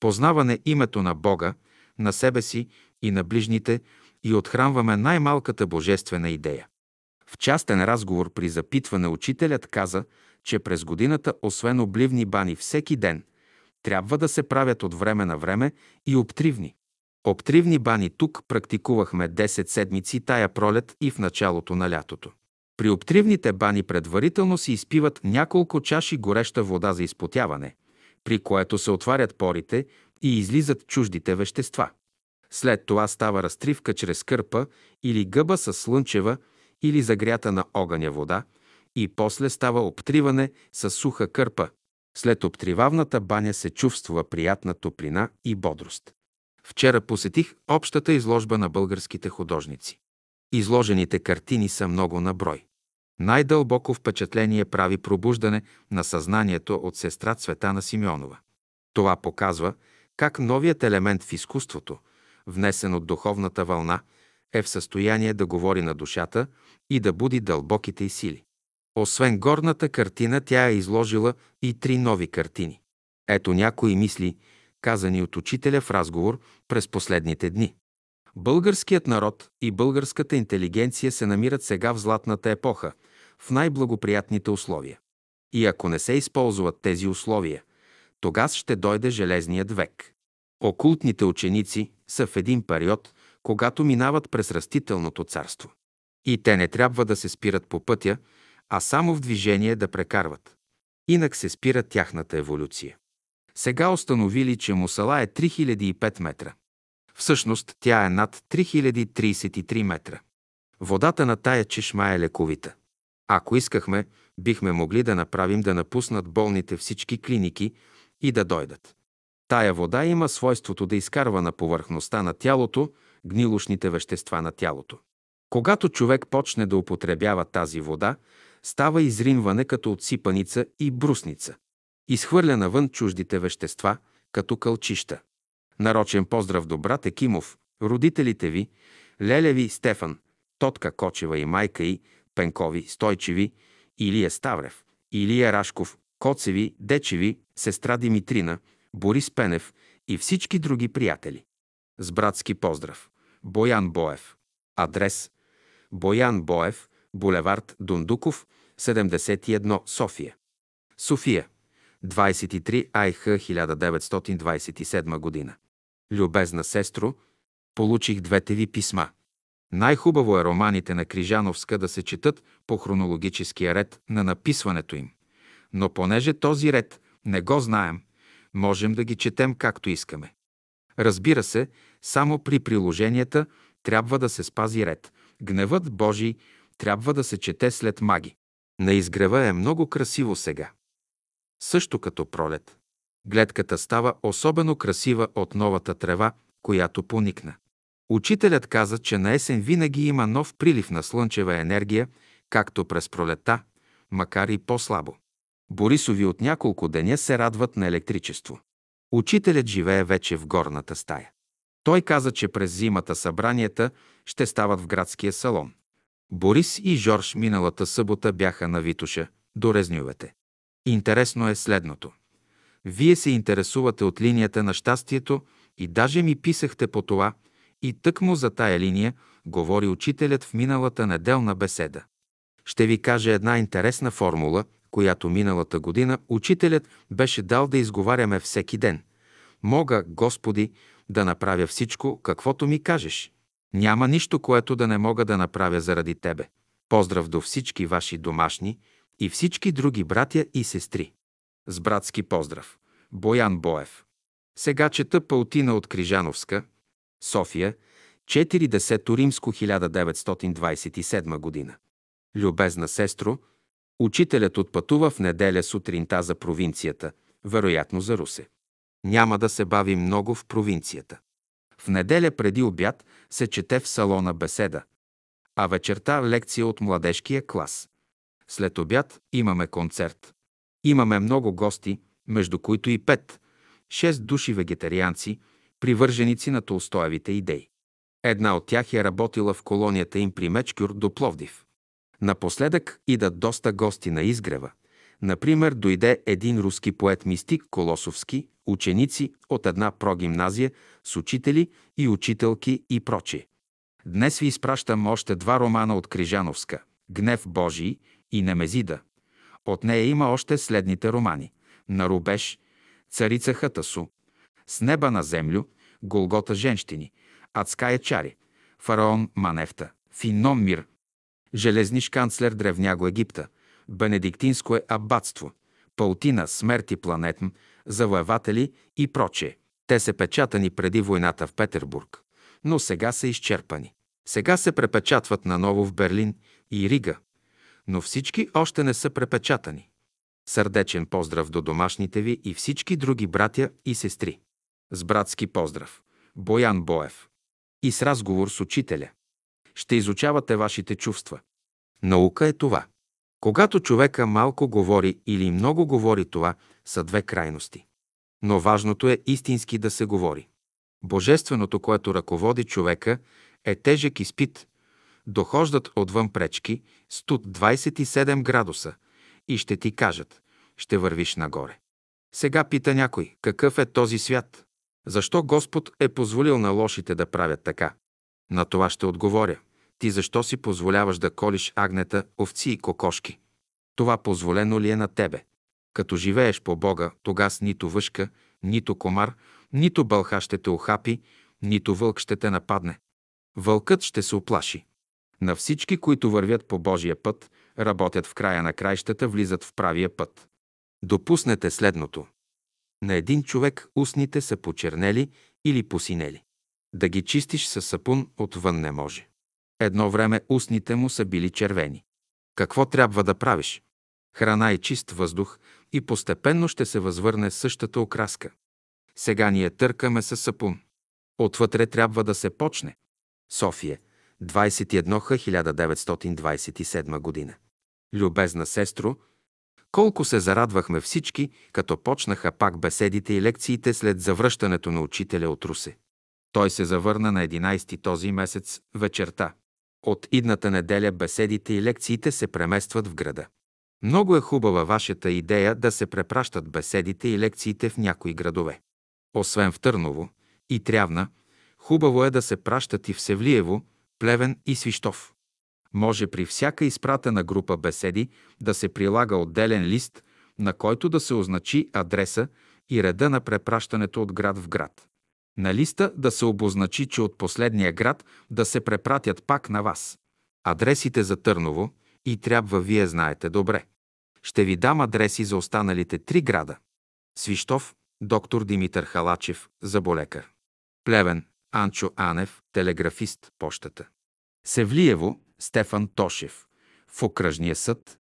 Познаване името на Бога, на себе си и на ближните и отхранваме най-малката божествена идея. В частен разговор при запитване учителят каза, че през годината, освен обливни бани всеки ден, трябва да се правят от време на време и обтривни. Обтривни бани тук практикувахме 10 седмици тая пролет и в началото на лятото. При обтривните бани предварително се изпиват няколко чаши гореща вода за изпотяване, при което се отварят порите и излизат чуждите вещества. След това става разтривка чрез кърпа или гъба с слънчева или загрята на огъня вода и после става обтриване с суха кърпа. След обтривавната баня се чувства приятна топлина и бодрост. Вчера посетих общата изложба на българските художници. Изложените картини са много на брой. Най-дълбоко впечатление прави пробуждане на съзнанието от сестра Цветана Симеонова. Това показва как новият елемент в изкуството, внесен от духовната вълна, е в състояние да говори на душата и да буди дълбоките й сили. Освен горната картина, тя е изложила и три нови картини. Ето някои мисли, казани от учителя в разговор през последните дни. Българският народ и българската интелигенция се намират сега в златната епоха, в най-благоприятните условия. И ако не се използват тези условия, тогава ще дойде железният век. Окултните ученици са в един период, когато минават през растителното царство. И те не трябва да се спират по пътя, а само в движение да прекарват. Инак се спира тяхната еволюция. Сега установили, че Мусала е 3005 метра. Всъщност тя е над 3033 метра. Водата на тая чешма е лековита. Ако искахме, бихме могли да направим да напуснат болните всички клиники и да дойдат. Тая вода има свойството да изкарва на повърхността на тялото гнилушните вещества на тялото. Когато човек почне да употребява тази вода, става изринване като отсипаница и брусница. Изхвърля навън чуждите вещества, като кълчища. Нарочен поздрав до брат Екимов, родителите ви, Лелеви Стефан, Тотка Кочева и майка й, Пенкови, Стойчеви, Илия Ставрев, Илия Рашков, Коцеви, Дечеви, сестра Димитрина, Борис Пенев и всички други приятели. С братски поздрав. Боян Боев. Адрес. Боян Боев, булевард Дундуков, 71, София. София. 23 Айх 1927 година. Любезна сестро, получих двете ви писма. Най-хубаво е романите на Крижановска да се четат по хронологическия ред на написването им. Но понеже този ред не го знаем, можем да ги четем както искаме. Разбира се, само при приложенията трябва да се спази ред. Гневът Божий трябва да се чете след маги. На изгрева е много красиво сега. Също като пролет. Гледката става особено красива от новата трева, която поникна. Учителят каза, че на есен винаги има нов прилив на слънчева енергия, както през пролета, макар и по-слабо. Борисови от няколко деня се радват на електричество. Учителят живее вече в горната стая. Той каза, че през зимата събранията ще стават в градския салон. Борис и Жорж миналата събота бяха на Витуша, до Резнювете. Интересно е следното. Вие се интересувате от линията на щастието и даже ми писахте по това, и тъкмо за тая линия говори учителят в миналата неделна беседа. Ще ви кажа една интересна формула, която миналата година учителят беше дал да изговаряме всеки ден. Мога, Господи, да направя всичко, каквото ми кажеш. Няма нищо, което да не мога да направя заради Тебе. Поздрав до всички ваши домашни и всички други братя и сестри. С братски поздрав. Боян Боев. Сега чета Паутина от Крижановска, София, 40 Римско 1927 година. Любезна сестро, учителят отпътува в неделя сутринта за провинцията, вероятно за Русе. Няма да се бави много в провинцията. В неделя преди обяд се чете в салона беседа, а вечерта лекция от младежкия клас. След обяд имаме концерт. Имаме много гости, между които и пет, шест души вегетарианци, привърженици на Толстоевите идеи. Една от тях е работила в колонията им при Мечкюр до Пловдив. Напоследък идат доста гости на изгрева. Например, дойде един руски поет-мистик Колосовски, ученици от една прогимназия с учители и учителки и прочие. Днес ви изпращам още два романа от Крижановска – «Гнев Божий» и «Немезида». От нея има още следните романи – «На рубеж», «Царица Хатасу», «С неба на землю», «Голгота женщини», «Адская чари», «Фараон Манефта», «Фином мир», «Железниш канцлер Древняго Египта», «Бенедиктинско е аббатство», «Паутина, смерт и планетм», «Завоеватели» и прочее. Те се печатани преди войната в Петербург, но сега са изчерпани. Сега се препечатват наново в Берлин и Рига, но всички още не са препечатани. Сърдечен поздрав до домашните ви и всички други братя и сестри. С братски поздрав. Боян Боев. И с разговор с учителя. Ще изучавате вашите чувства. Наука е това. Когато човека малко говори или много говори, това са две крайности. Но важното е истински да се говори. Божественото, което ръководи човека, е тежък изпит. Дохождат отвън пречки, студ 27 градуса и ще ти кажат, ще вървиш нагоре. Сега пита някой, какъв е този свят? Защо Господ е позволил на лошите да правят така? На това ще отговоря. Ти защо си позволяваш да колиш агнета, овци и кокошки? Това позволено ли е на тебе? Като живееш по Бога, тогас нито въшка, нито комар, нито бълха ще те охапи, нито вълк ще те нападне. Вълкът ще се оплаши. На всички, които вървят по Божия път, работят в края на краищата, влизат в правия път. Допуснете следното. На един човек устните са почернели или посинели. Да ги чистиш със сапун отвън не може. Едно време устните му са били червени. Какво трябва да правиш? Храна и чист въздух и постепенно ще се възвърне същата окраска. Сега ние търкаме със сапун. Отвътре трябва да се почне. София, 21 1927 година. Любезна сестро, колко се зарадвахме всички, като почнаха пак беседите и лекциите след завръщането на учителя от Русе. Той се завърна на 11 този месец вечерта. От идната неделя беседите и лекциите се преместват в града. Много е хубава вашата идея да се препращат беседите и лекциите в някои градове. Освен в Търново и Трявна, хубаво е да се пращат и в Севлиево, Плевен и Свищов. Може при всяка изпратена група беседи да се прилага отделен лист, на който да се означи адреса и реда на препращането от град в град. На листа да се обозначи, че от последния град да се препратят пак на вас. Адресите за Търново и трябва вие знаете добре. Ще ви дам адреси за останалите три града. Свищов, доктор Димитър Халачев, заболекар. Плевен, Анчо Анев, телеграфист, пощата. Севлиево, Стефан Тошев, в окръжния съд.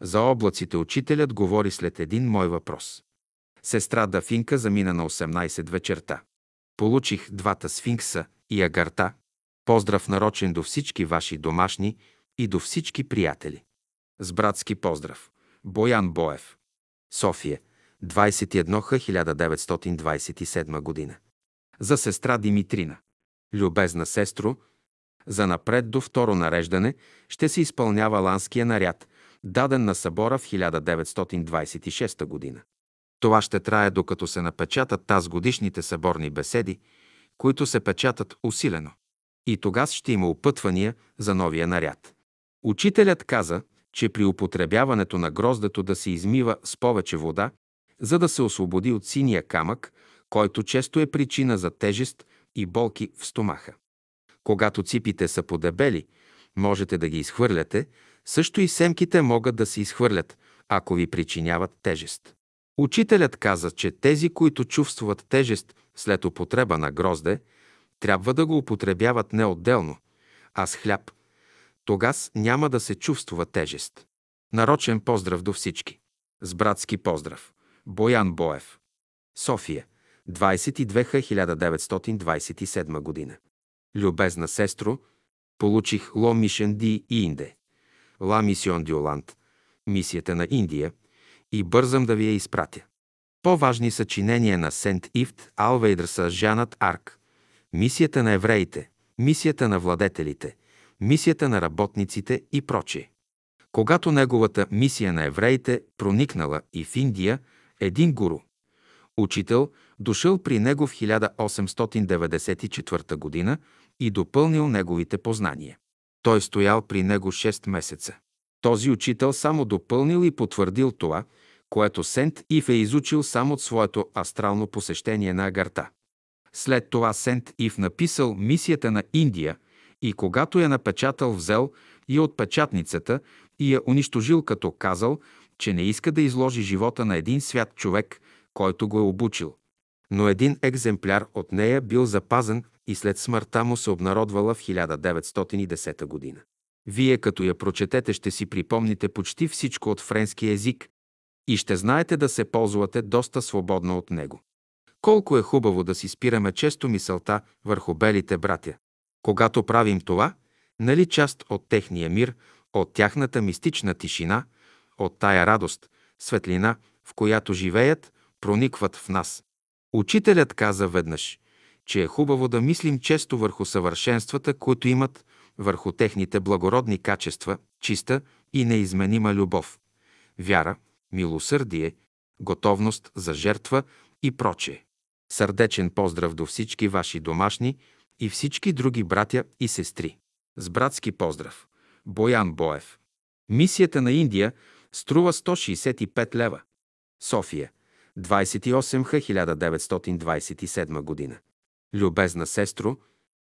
За облаците учителят говори след един мой въпрос. Сестра Дафинка замина на 18 вечерта. Получих двата сфинкса и агарта. Поздрав нарочен до всички ваши домашни и до всички приятели. С братски поздрав. Боян Боев. София. 21 1927 година. За сестра Димитрина. Любезна сестро, за напред до второ нареждане ще се изпълнява ланския наряд, даден на събора в 1926 година. Това ще трае докато се напечатат таз годишните съборни беседи, които се печатат усилено. И тогас ще има опътвания за новия наряд. Учителят каза, че при употребяването на гроздето да се измива с повече вода, за да се освободи от синия камък, който често е причина за тежест и болки в стомаха. Когато ципите са подебели, можете да ги изхвърляте, също и семките могат да се изхвърлят, ако ви причиняват тежест. Учителят каза, че тези, които чувстват тежест след употреба на грозде, трябва да го употребяват не отделно, а с хляб. Тогас няма да се чувства тежест. Нарочен поздрав до всички. С братски поздрав. Боян Боев. София. 22 1927 година. Любезна сестро, получих Ло Мишен Ди Инде. Ла Мисион Диоланд. Мисията на Индия – и бързам да ви я изпратя. По-важни съчинения на Сент Ивт Алвейдър са Жанът Арк, мисията на евреите, мисията на владетелите, мисията на работниците и прочие. Когато неговата мисия на евреите проникнала и в Индия, един гуру, учител, дошъл при него в 1894 година и допълнил неговите познания. Той стоял при него 6 месеца. Този учител само допълнил и потвърдил това, което Сент Ив е изучил само от своето астрално посещение на Агарта. След това Сент Ив написал мисията на Индия и когато я напечатал, взел и от печатницата и я унищожил, като казал, че не иска да изложи живота на един свят човек, който го е обучил. Но един екземпляр от нея бил запазен и след смъртта му се обнародвала в 1910 година. Вие като я прочетете ще си припомните почти всичко от френски език и ще знаете да се ползвате доста свободно от него. Колко е хубаво да си спираме често мисълта върху белите братя. Когато правим това, нали част от техния мир, от тяхната мистична тишина, от тая радост, светлина, в която живеят, проникват в нас. Учителят каза веднъж, че е хубаво да мислим често върху съвършенствата, които имат върху техните благородни качества, чиста и неизменима любов, вяра, милосърдие, готовност за жертва и прочее. Сърдечен поздрав до всички ваши домашни и всички други братя и сестри. С братски поздрав. Боян Боев. Мисията на Индия струва 165 лева. София. 28 1927 година. Любезна сестро,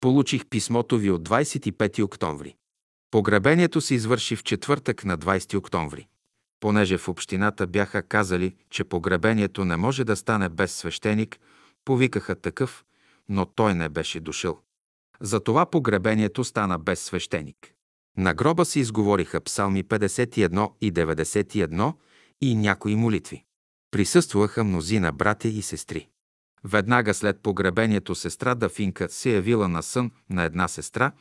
Получих писмото ви от 25 октомври. Погребението се извърши в четвъртък на 20 октомври. Понеже в общината бяха казали, че погребението не може да стане без свещеник, повикаха такъв, но той не беше дошъл. Затова погребението стана без свещеник. На гроба се изговориха псалми 51 и 91 и някои молитви. Присъстваха мнозина братя и сестри. Веднага след погребението сестра Дафинка се явила на сън на една сестра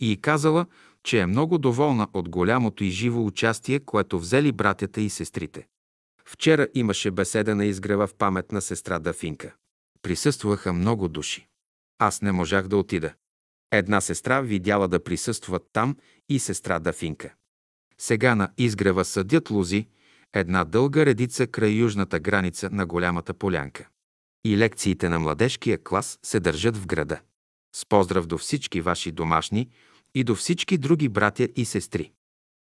и казала, че е много доволна от голямото и живо участие, което взели братята и сестрите. Вчера имаше беседа на изгрева в памет на сестра Дафинка. Присъстваха много души. Аз не можах да отида. Една сестра видяла да присъстват там и сестра Дафинка. Сега на изгрева съдят лози, една дълга редица край южната граница на голямата полянка. И лекциите на младежкия клас се държат в града. С поздрав до всички ваши домашни и до всички други братя и сестри.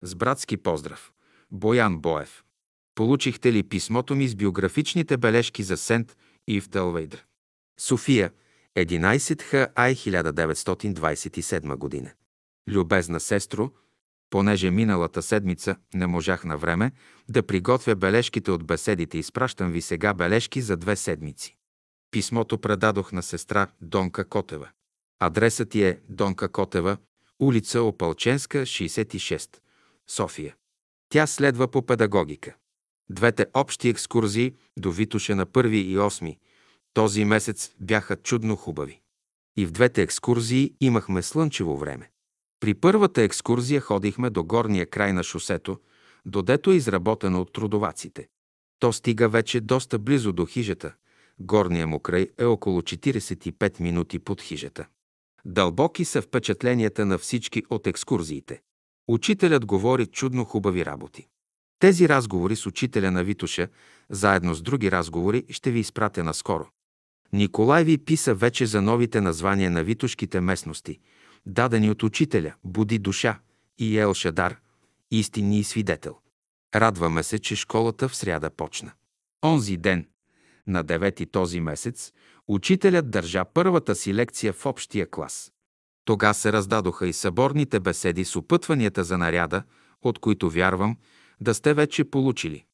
С братски поздрав. Боян Боев. Получихте ли писмото ми с биографичните бележки за Сент Ив Дълвейдър? София, 11 Х. Ай 1927 година. Любезна сестро, понеже миналата седмица не можах на време да приготвя бележките от беседите, изпращам ви сега бележки за две седмици. Писмото предадох на сестра Донка Котева. Адресът ти е Донка Котева, улица Опалченска, 66, София. Тя следва по педагогика. Двете общи екскурзии до Витуша на 1 и 8 този месец бяха чудно хубави. И в двете екскурзии имахме слънчево време. При първата екскурзия ходихме до горния край на шосето, додето е изработено от трудоваците. То стига вече доста близо до хижата. Горния му край е около 45 минути под хижата. Дълбоки са впечатленията на всички от екскурзиите. Учителят говори чудно хубави работи. Тези разговори с учителя на Витуша, заедно с други разговори, ще ви изпратя наскоро. Николай ви писа вече за новите названия на витушките местности, дадени от учителя Буди душа и Ел Шадар, истинни свидетел. Радваме се, че школата в сряда почна. Онзи ден, на девети този месец, учителят държа първата си лекция в общия клас. Тога се раздадоха и съборните беседи с опътванията за наряда, от които вярвам, да сте вече получили.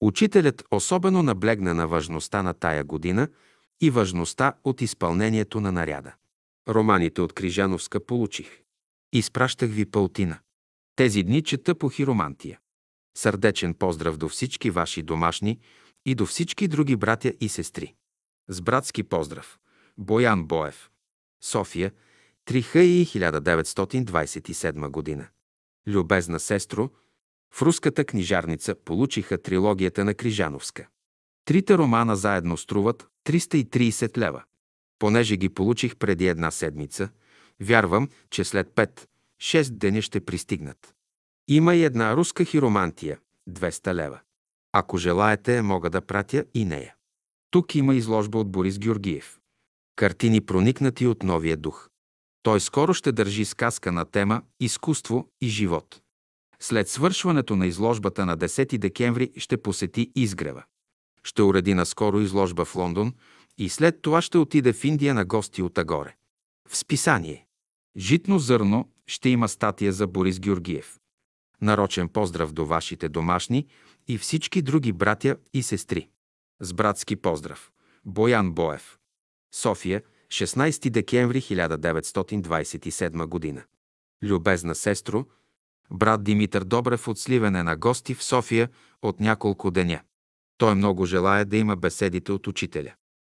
Учителят особено наблегна на важността на тая година и важността от изпълнението на наряда. Романите от Крижановска получих. Изпращах ви пълтина. Тези дни чета по хиромантия. Сърдечен поздрав до всички ваши домашни и до всички други братя и сестри. С братски поздрав. Боян Боев. София, 3 и 1927 година. Любезна сестро, в руската книжарница получиха трилогията на Крижановска. Трите романа заедно струват 330 лева. Понеже ги получих преди една седмица, вярвам, че след 5-6 деня ще пристигнат. Има и една руска хиромантия – 200 лева. Ако желаете, мога да пратя и нея. Тук има изложба от Борис Георгиев. Картини проникнати от новия дух. Той скоро ще държи сказка на тема «Изкуство и живот». След свършването на изложбата на 10 декември ще посети Изгрева. Ще уреди наскоро изложба в Лондон и след това ще отиде в Индия на гости от Агоре. В списание «Житно зърно» ще има статия за Борис Георгиев. Нарочен поздрав до вашите домашни и всички други братя и сестри. С братски поздрав. Боян Боев. София, 16 декември 1927 година. Любезна сестро, брат Димитър Добрев от Сливене на гости в София от няколко деня. Той много желая да има беседите от учителя.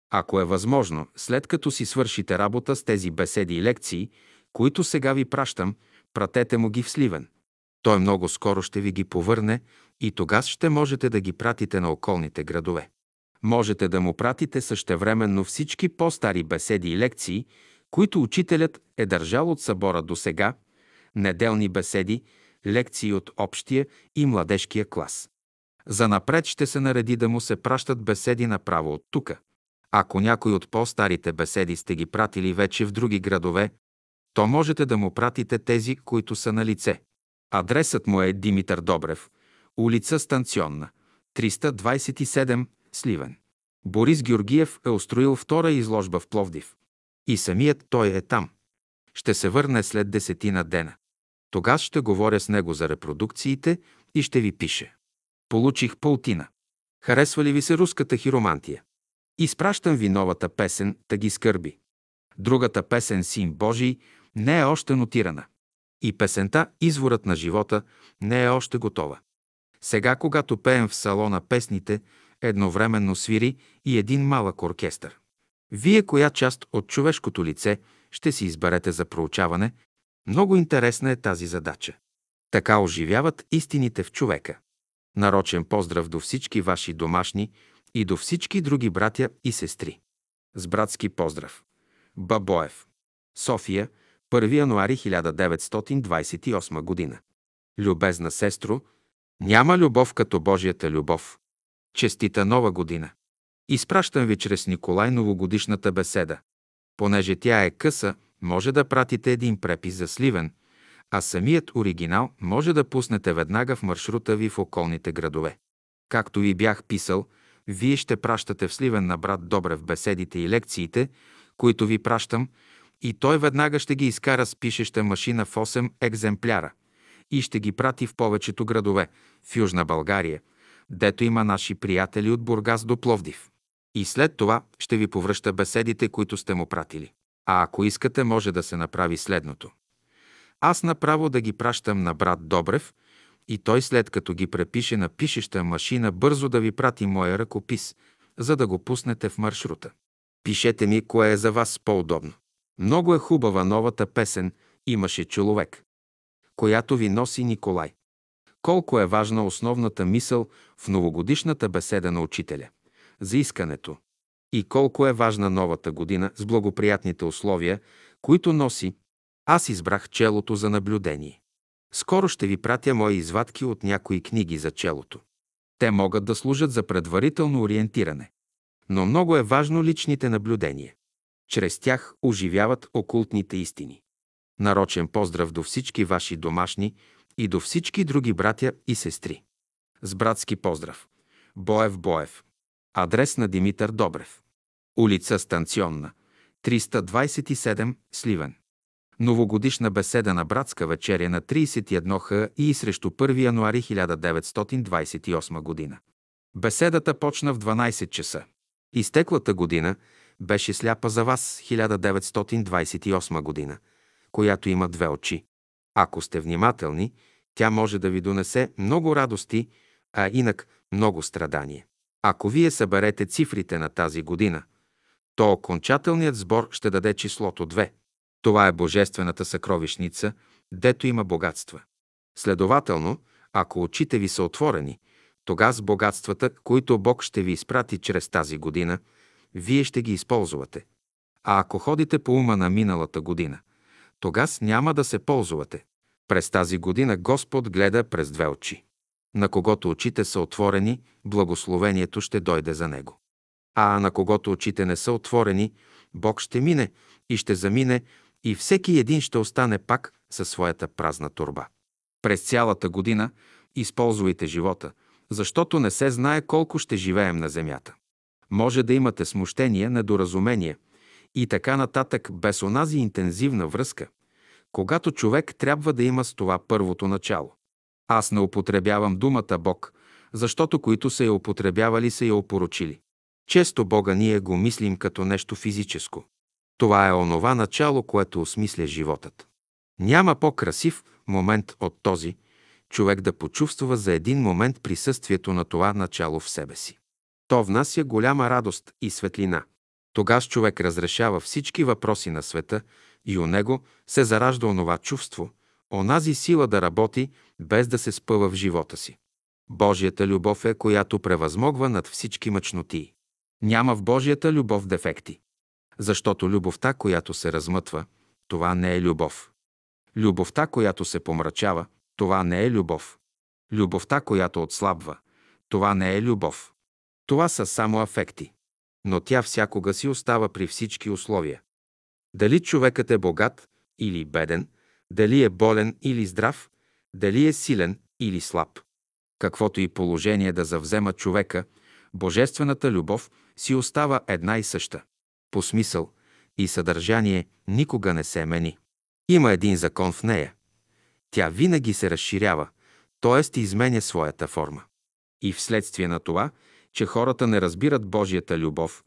Ако е възможно, след като си свършите работа с тези беседи и лекции, които сега ви пращам, пратете му ги в Сливен. Той много скоро ще ви ги повърне и тогава ще можете да ги пратите на околните градове. Можете да му пратите същевременно всички по-стари беседи и лекции, които учителят е държал от събора до сега, неделни беседи, лекции от общия и младежкия клас. За напред ще се нареди да му се пращат беседи направо от тука. Ако някой от по-старите беседи сте ги пратили вече в други градове, то можете да му пратите тези, които са на лице. Адресът му е Димитър Добрев, улица Станционна, 327, Сливен. Борис Георгиев е устроил втора изложба в Пловдив. И самият той е там. Ще се върне след десетина дена. Тогас ще говоря с него за репродукциите и ще ви пише. Получих полтина. Харесва ли ви се руската хиромантия? Изпращам ви новата песен «Та ги скърби». Другата песен «Син Божий» не е още нотирана. И песента «Изворът на живота» не е още готова. Сега, когато пеем в салона песните, едновременно свири и един малък оркестър. Вие коя част от човешкото лице ще си изберете за проучаване? Много интересна е тази задача. Така оживяват истините в човека. Нарочен поздрав до всички ваши домашни и до всички други братя и сестри. С братски поздрав. Бабоев. София, 1 януари 1928 година. Любезна сестро, няма любов като Божията любов. Честита нова година! Изпращам ви чрез Николай новогодишната беседа. Понеже тя е къса, може да пратите един препис за Сливен, а самият оригинал може да пуснете веднага в маршрута ви в околните градове. Както ви бях писал, вие ще пращате в Сливен на брат Добрев беседите и лекциите, които ви пращам, и той веднага ще ги изкара с пишеща машина в 8 екземпляра и ще ги прати в повечето градове в Южна България, дето има наши приятели от Бургас до Пловдив. И след това ще ви повръща беседите, които сте му пратили. А ако искате, може да се направи следното. Аз направо да ги пращам на брат Добрев и той след като ги препише на пишеща машина, бързо да ви прати моя ръкопис, за да го пуснете в маршрута. Пишете ми, кое е за вас по-удобно. Много е хубава новата песен «Имаше човек», която ви носи Николай. Колко е важна основната мисъл в новогодишната беседа на учителя за искането. И колко е важна новата година с благоприятните условия, които носи. Аз избрах челото за наблюдение. Скоро ще ви пратя мои извадки от някои книги за челото. Те могат да служат за предварително ориентиране. Но много е важно личните наблюдения. Чрез тях оживяват окултните истини. Нарочен поздрав до всички ваши домашни и до всички други братя и сестри. С братски поздрав. Боев Боев. Адрес на Димитър Добрев. Улица Станционна. 327 Сливен. Новогодишна беседа на братска вечеря на 31 х и срещу 1 януари 1928 година. Беседата почна в 12 часа. Изтеклата година беше сляпа за вас 1928 година, която има две очи. Ако сте внимателни, тя може да ви донесе много радости, а инак много страдания. Ако вие съберете цифрите на тази година, то окончателният сбор ще даде числото 2. Това е божествената съкровищница, дето има богатства. Следователно, ако очите ви са отворени, тогава с богатствата, които Бог ще ви изпрати чрез тази година, вие ще ги използвате. А ако ходите по ума на миналата година, тогава няма да се ползвате. През тази година Господ гледа през две очи. На когото очите са отворени, благословението ще дойде за него. А на когото очите не са отворени, Бог ще мине и ще замине и всеки един ще остане пак със своята празна турба. През цялата година използвайте живота, защото не се знае колко ще живеем на земята. Може да имате смущение, недоразумение и така нататък без онази интензивна връзка, когато човек трябва да има с това първото начало. Аз не употребявам думата Бог, защото които са я употребявали, са я опорочили. Често Бога ние го мислим като нещо физическо. Това е онова начало, което осмисля животът. Няма по-красив момент от този, човек да почувства за един момент присъствието на това начало в себе си. То внася голяма радост и светлина. Тогас човек разрешава всички въпроси на света и у него се заражда онова чувство, онази сила да работи, без да се спъва в живота си. Божията любов е, която превъзмогва над всички мъчноти. Няма в Божията любов дефекти. Защото любовта, която се размътва, това не е любов. Любовта, която се помрачава, това не е любов. Любовта, която отслабва, това не е любов. Това са само афекти. Но тя всякога си остава при всички условия. Дали човекът е богат или беден, дали е болен или здрав, дали е силен или слаб. Каквото и положение да завзема човека, божествената любов си остава една и съща. По смисъл и съдържание никога не се мени. Има един закон в нея. Тя винаги се разширява, т.е. изменя своята форма. И вследствие на това, че хората не разбират Божията любов,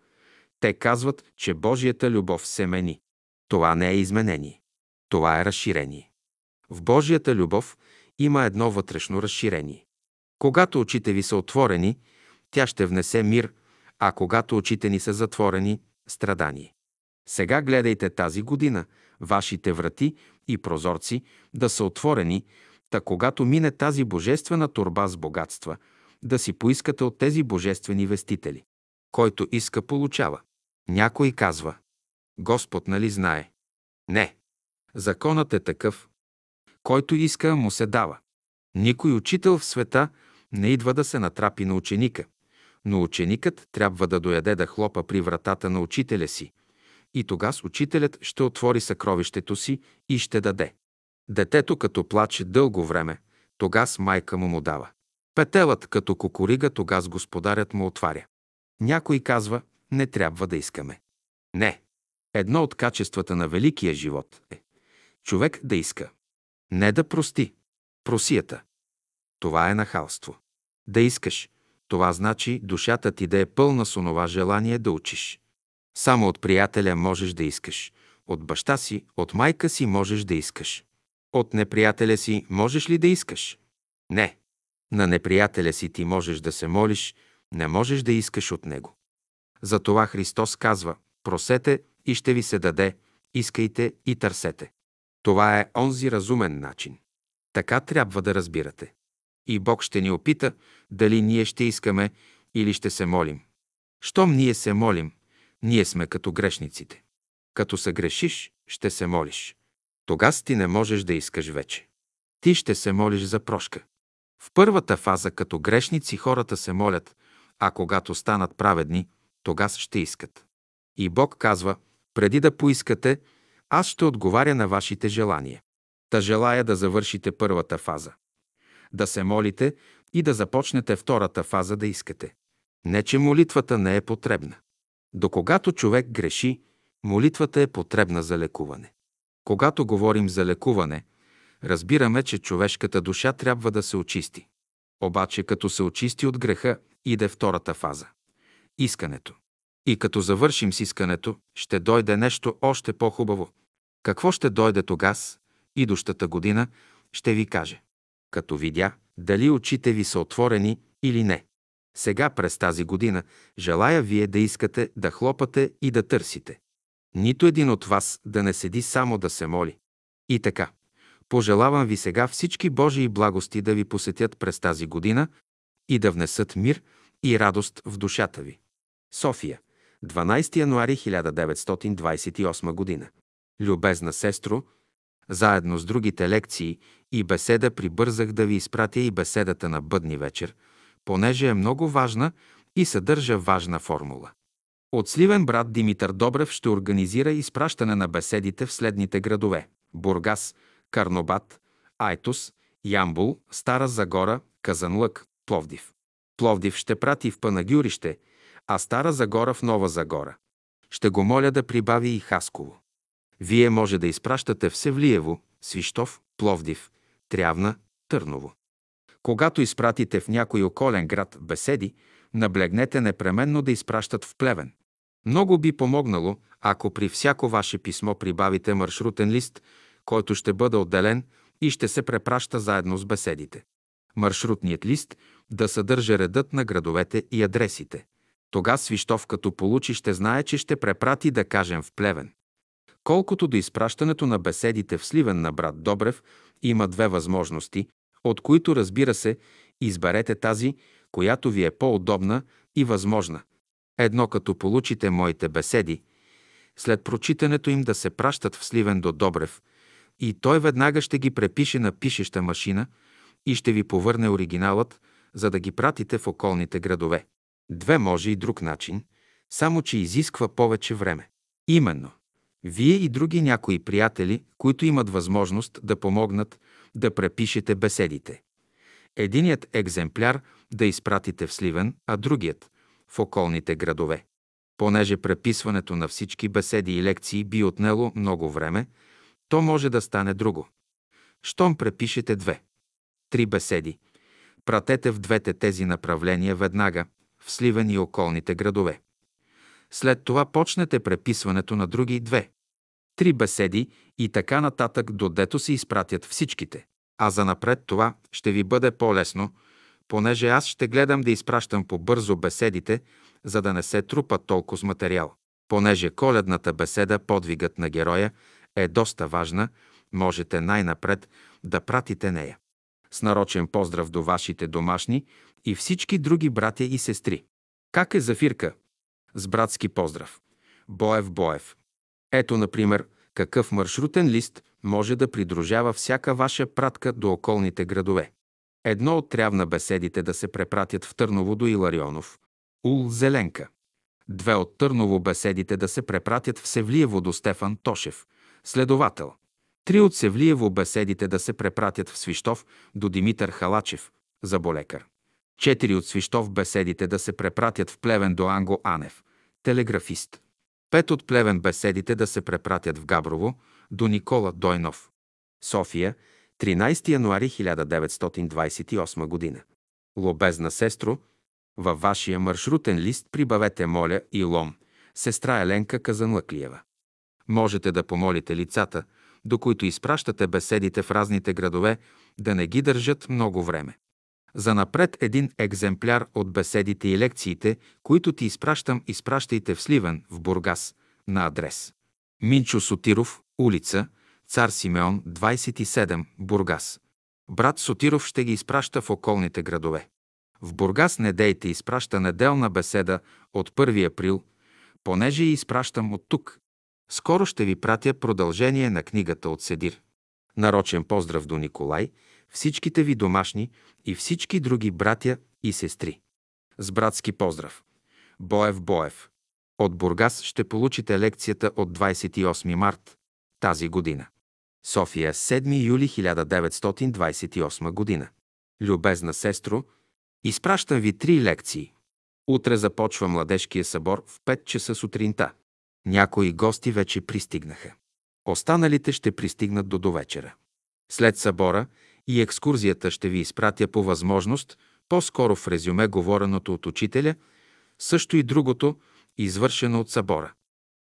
те казват, че Божията любов се мени. Това не е изменение. Това е разширение. В Божията любов има едно вътрешно разширение. Когато очите ви са отворени, тя ще внесе мир, а когато очите ни са затворени – страдание. Сега гледайте тази година, вашите врати и прозорци да са отворени, та когато мине тази божествена турба с богатства, да си поискате от тези божествени вестители. Който иска, получава. Някой казва, Господ нали знае? Не. Законът е такъв. Който иска, му се дава. Никой учител в света не идва да се натрапи на ученика, но ученикът трябва да дояде да хлопа при вратата на учителя си. И тогас учителят ще отвори съкровището си и ще даде. Детето като плаче дълго време, тогас майка му му дава. Петелът като кукурига, тогас господарят му отваря. Някой казва, не трябва да искаме. Не. Едно от качествата на великия живот е човек да иска. Не да прости. Просията. Това е нахалство. Да искаш. Това значи душата ти да е пълна с онова желание да учиш. Само от приятеля можеш да искаш. От баща си, от майка си можеш да искаш. От неприятеля си можеш ли да искаш? Не. На неприятеля си ти можеш да се молиш, не можеш да искаш от него. Затова Христос казва, просете и ще ви се даде, искайте и търсете. Това е онзи разумен начин. Така трябва да разбирате. И Бог ще ни опита дали ние ще искаме или ще се молим. Щом ние се молим, ние сме като грешниците. Като се грешиш, ще се молиш. Тогас ти не можеш да искаш вече. Ти ще се молиш за прошка. В първата фаза като грешници хората се молят, а когато станат праведни, тогас ще искат. И Бог казва, преди да поискате, аз ще отговаря на вашите желания. Та желая да завършите първата фаза. Да се молите и да започнете втората фаза да искате. Не, че молитвата не е потребна. До когато човек греши, молитвата е потребна за лекуване. Когато говорим за лекуване, разбираме, че човешката душа трябва да се очисти. Обаче, като се очисти от греха, иде втората фаза – искането. И като завършим с искането, ще дойде нещо още по-хубаво. Какво ще дойде тогас, идущата година, ще ви каже. Като видя дали очите ви са отворени или не. Сега през тази година желая вие да искате да хлопате и да търсите. Нито един от вас да не седи само да се моли. И така, пожелавам ви сега всички Божии благости да ви посетят през тази година и да внесат мир и радост в душата ви. София, 12 януари 1928 година. Любезна сестро, заедно с другите лекции и беседа прибързах да ви изпратя и беседата на бъдни вечер, понеже е много важна и съдържа важна формула. От Сливен брат Димитър Добрев ще организира изпращане на беседите в следните градове – Бургас, Карнобат, Айтос, Ямбул, Стара Загора, Казанлък, Пловдив. Пловдив ще прати в Панагюрище, а Стара Загора в Нова Загора. Ще го моля да прибави и Хасково. Вие може да изпращате в Севлиево, Свищов, Пловдив, Трявна, Търново. Когато изпратите в някой околен град беседи, наблегнете непременно да изпращат в Плевен. Много би помогнало, ако при всяко ваше писмо прибавите маршрутен лист, който ще бъде отделен и ще се препраща заедно с беседите. Маршрутният лист да съдържа редът на градовете и адресите. Тога Свищов като получи ще знае, че ще препрати да кажем в Плевен. Колкото до изпращането на беседите в Сливен на брат Добрев, има две възможности, от които, разбира се, изберете тази, която ви е по-удобна и възможна. Едно като получите моите беседи, след прочитането им да се пращат в Сливен до Добрев, и той веднага ще ги препише на пишеща машина и ще ви повърне оригиналът, за да ги пратите в околните градове. Две може и друг начин, само че изисква повече време. Именно. Вие и други някои приятели, които имат възможност да помогнат да препишете беседите. Единият екземпляр да изпратите в Сливен, а другият в околните градове. Понеже преписването на всички беседи и лекции би отнело много време, то може да стане друго. Щом препишете две, три беседи, пратете в двете тези направления веднага, в Сливен и околните градове. След това почнете преписването на други две, три беседи и така нататък, додето се изпратят всичките. А за напред това ще ви бъде по-лесно, понеже аз ще гледам да изпращам по-бързо беседите, за да не се трупа толкова с материал. Понеже коледната беседа «Подвигът на героя» е доста важна, можете най-напред да пратите нея. С нарочен поздрав до вашите домашни и всички други братя и сестри. Как е Зафирка? С братски поздрав. Боев Боев. Ето, например, какъв маршрутен лист може да придружава всяка ваша пратка до околните градове. Едно от трябва беседите да се препратят в Търново до Иларионов, Ул Зеленка. Две от Търново беседите да се препратят в Севлиево до Стефан Тошев, следовател. Три от Севлиево беседите да се препратят в Свищов до Димитър Халачев, заболекар. Четири от Свищов беседите да се препратят в Плевен до Анго Анев, телеграфист. Пет от Плевен беседите да се препратят в Габрово до Никола Дойнов. София, 13 януари 1928 година. Лобезна сестро, във вашия маршрутен лист прибавете моля и лом, сестра Еленка Казанлъклиева. Можете да помолите лицата, до които изпращате беседите в разните градове, да не ги държат много време. За напред един екземпляр от беседите и лекциите, които ти изпращам, изпращайте в Сливен, в Бургас, на адрес. Минчо Сотиров, улица, Цар Симеон, 27, Бургас. Брат Сотиров ще ги изпраща в околните градове. В Бургас не дейте изпраща неделна беседа от 1 април, понеже и изпращам от тук. Скоро ще ви пратя продължение на книгата от Седир. Нарочен поздрав до Николай, всичките ви домашни и всички други братя и сестри. С братски поздрав. Боев Боев. От Бургас ще получите лекцията от 28 март тази година. София, 7 юли 1928 година. Любезна сестро, изпращам ви три лекции. Утре започва Младежкия събор в 5 часа сутринта. Някои гости вече пристигнаха. Останалите ще пристигнат до довечера. След събора и екскурзията ще ви изпратя по възможност, по-скоро в резюме говореното от учителя, също и другото, извършено от събора.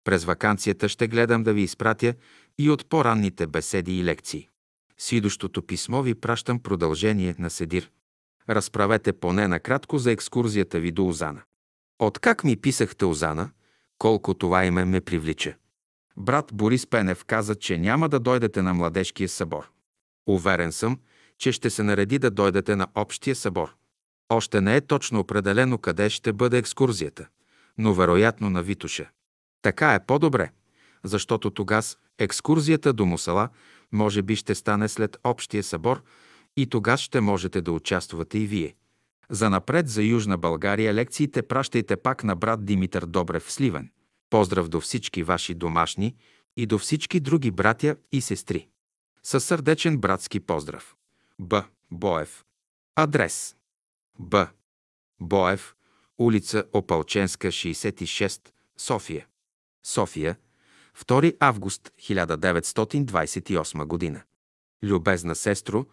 През вакансията ще гледам да ви изпратя и от по-ранните беседи и лекции. С идущото писмо ви пращам продължение на Седир. Разправете поне накратко за екскурзията ви до Озана. Откак ми писахте Озана, колко това име ме привлича. Брат Борис Пенев каза, че няма да дойдете на младежкия събор. Уверен съм, че ще се нареди да дойдете на общия събор. Още не е точно определено къде ще бъде екскурзията, но вероятно на Витуша. Така е по-добре, защото тогас екскурзията до Мусала може би ще стане след общия събор и тогас ще можете да участвате и вие. За напред за Южна България лекциите пращайте пак на брат Димитър Добрев в Сливен. Поздрав до всички ваши домашни и до всички други братя и сестри. Със сърдечен братски поздрав. Б. Боев. Адрес. Б. Боев, улица Опалченска, 66, София. София, 2 август 1928 година. Любезна сестро,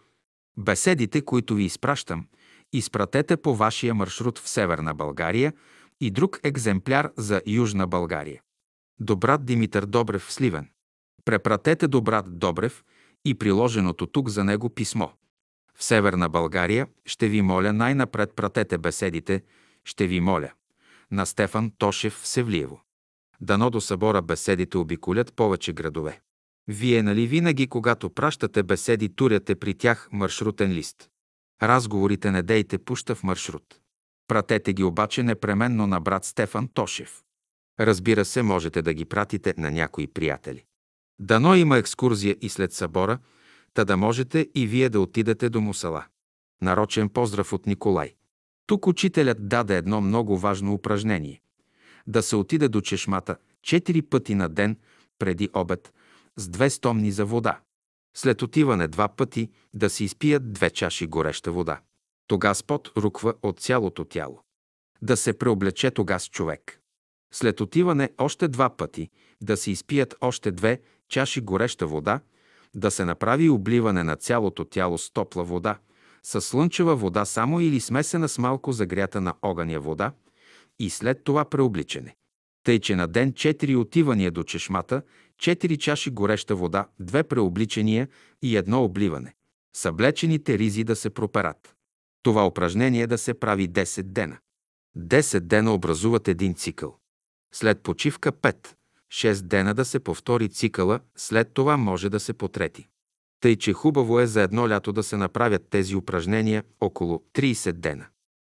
беседите, които ви изпращам, изпратете по вашия маршрут в Северна България и друг екземпляр за Южна България. До брат Димитър Добрев в Сливен. Препратете до брат Добрев и приложеното тук за него писмо. В Северна България ще ви моля най-напред пратете беседите, ще ви моля. На Стефан Тошев в Севлиево. Дано до събора беседите обиколят повече градове. Вие нали винаги, когато пращате беседи, туряте при тях маршрутен лист? Разговорите не дейте пуща в маршрут. Пратете ги обаче непременно на брат Стефан Тошев. Разбира се, можете да ги пратите на някои приятели. Дано има екскурзия и след събора, та да можете и вие да отидете до Мусала. Нарочен поздрав от Николай. Тук учителят даде едно много важно упражнение. Да се отиде до чешмата четири пъти на ден преди обед с две стомни за вода. След отиване два пъти да се изпият две чаши гореща вода. Тогас пот руква от цялото тяло. Да се преоблече тогас човек. След отиване още два пъти да се изпият още две чаши гореща вода, да се направи обливане на цялото тяло с топла вода, с слънчева вода само или смесена с малко загрята на огъня вода и след това преобличане. Тъй, че на ден 4 отивания до чешмата, 4 чаши гореща вода, две преобличания и едно обливане. Съблечените ризи да се проперат. Това упражнение да се прави 10 дена. 10 дена образуват един цикъл. След почивка 5, 6 дена да се повтори цикъла, след това може да се потрети. Тъй, че хубаво е за едно лято да се направят тези упражнения около 30 дена.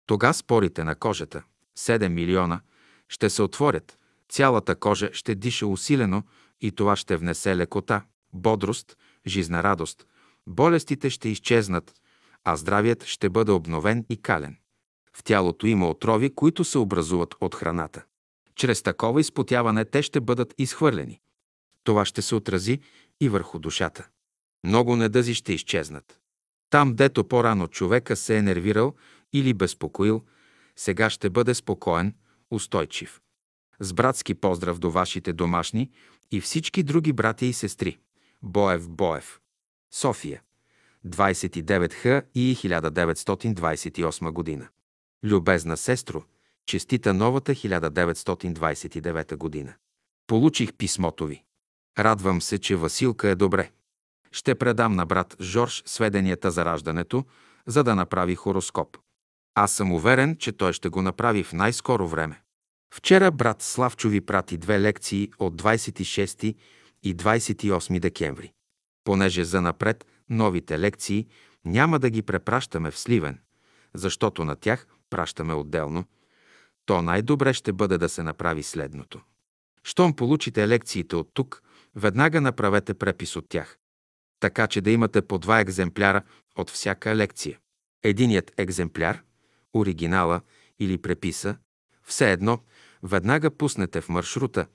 Тога спорите на кожата, 7 милиона, ще се отворят, цялата кожа ще диша усилено и това ще внесе лекота, бодрост, жизна радост, болестите ще изчезнат, а здравият ще бъде обновен и кален. В тялото има отрови, които се образуват от храната. Чрез такова изпотяване те ще бъдат изхвърлени. Това ще се отрази и върху душата. Много недъзи ще изчезнат. Там, дето по-рано човека се е нервирал или безпокоил, сега ще бъде спокоен, устойчив. С братски поздрав до вашите домашни и всички други братя и сестри. Боев Боев. София. 29 х и 1928 година. Любезна сестро, честита новата 1929 година. Получих писмото ви. Радвам се, че Василка е добре. Ще предам на брат Жорж сведенията за раждането, за да направи хороскоп. Аз съм уверен, че той ще го направи в най-скоро време. Вчера брат Славчо ви прати две лекции от 26 и 28 декември. Понеже за напред новите лекции няма да ги препращаме в Сливен, защото на тях пращаме отделно, то най-добре ще бъде да се направи следното. Щом получите лекциите от тук, веднага направете препис от тях, така че да имате по два екземпляра от всяка лекция. Единият екземпляр, оригинала или преписа, все едно, веднага пуснете в маршрута,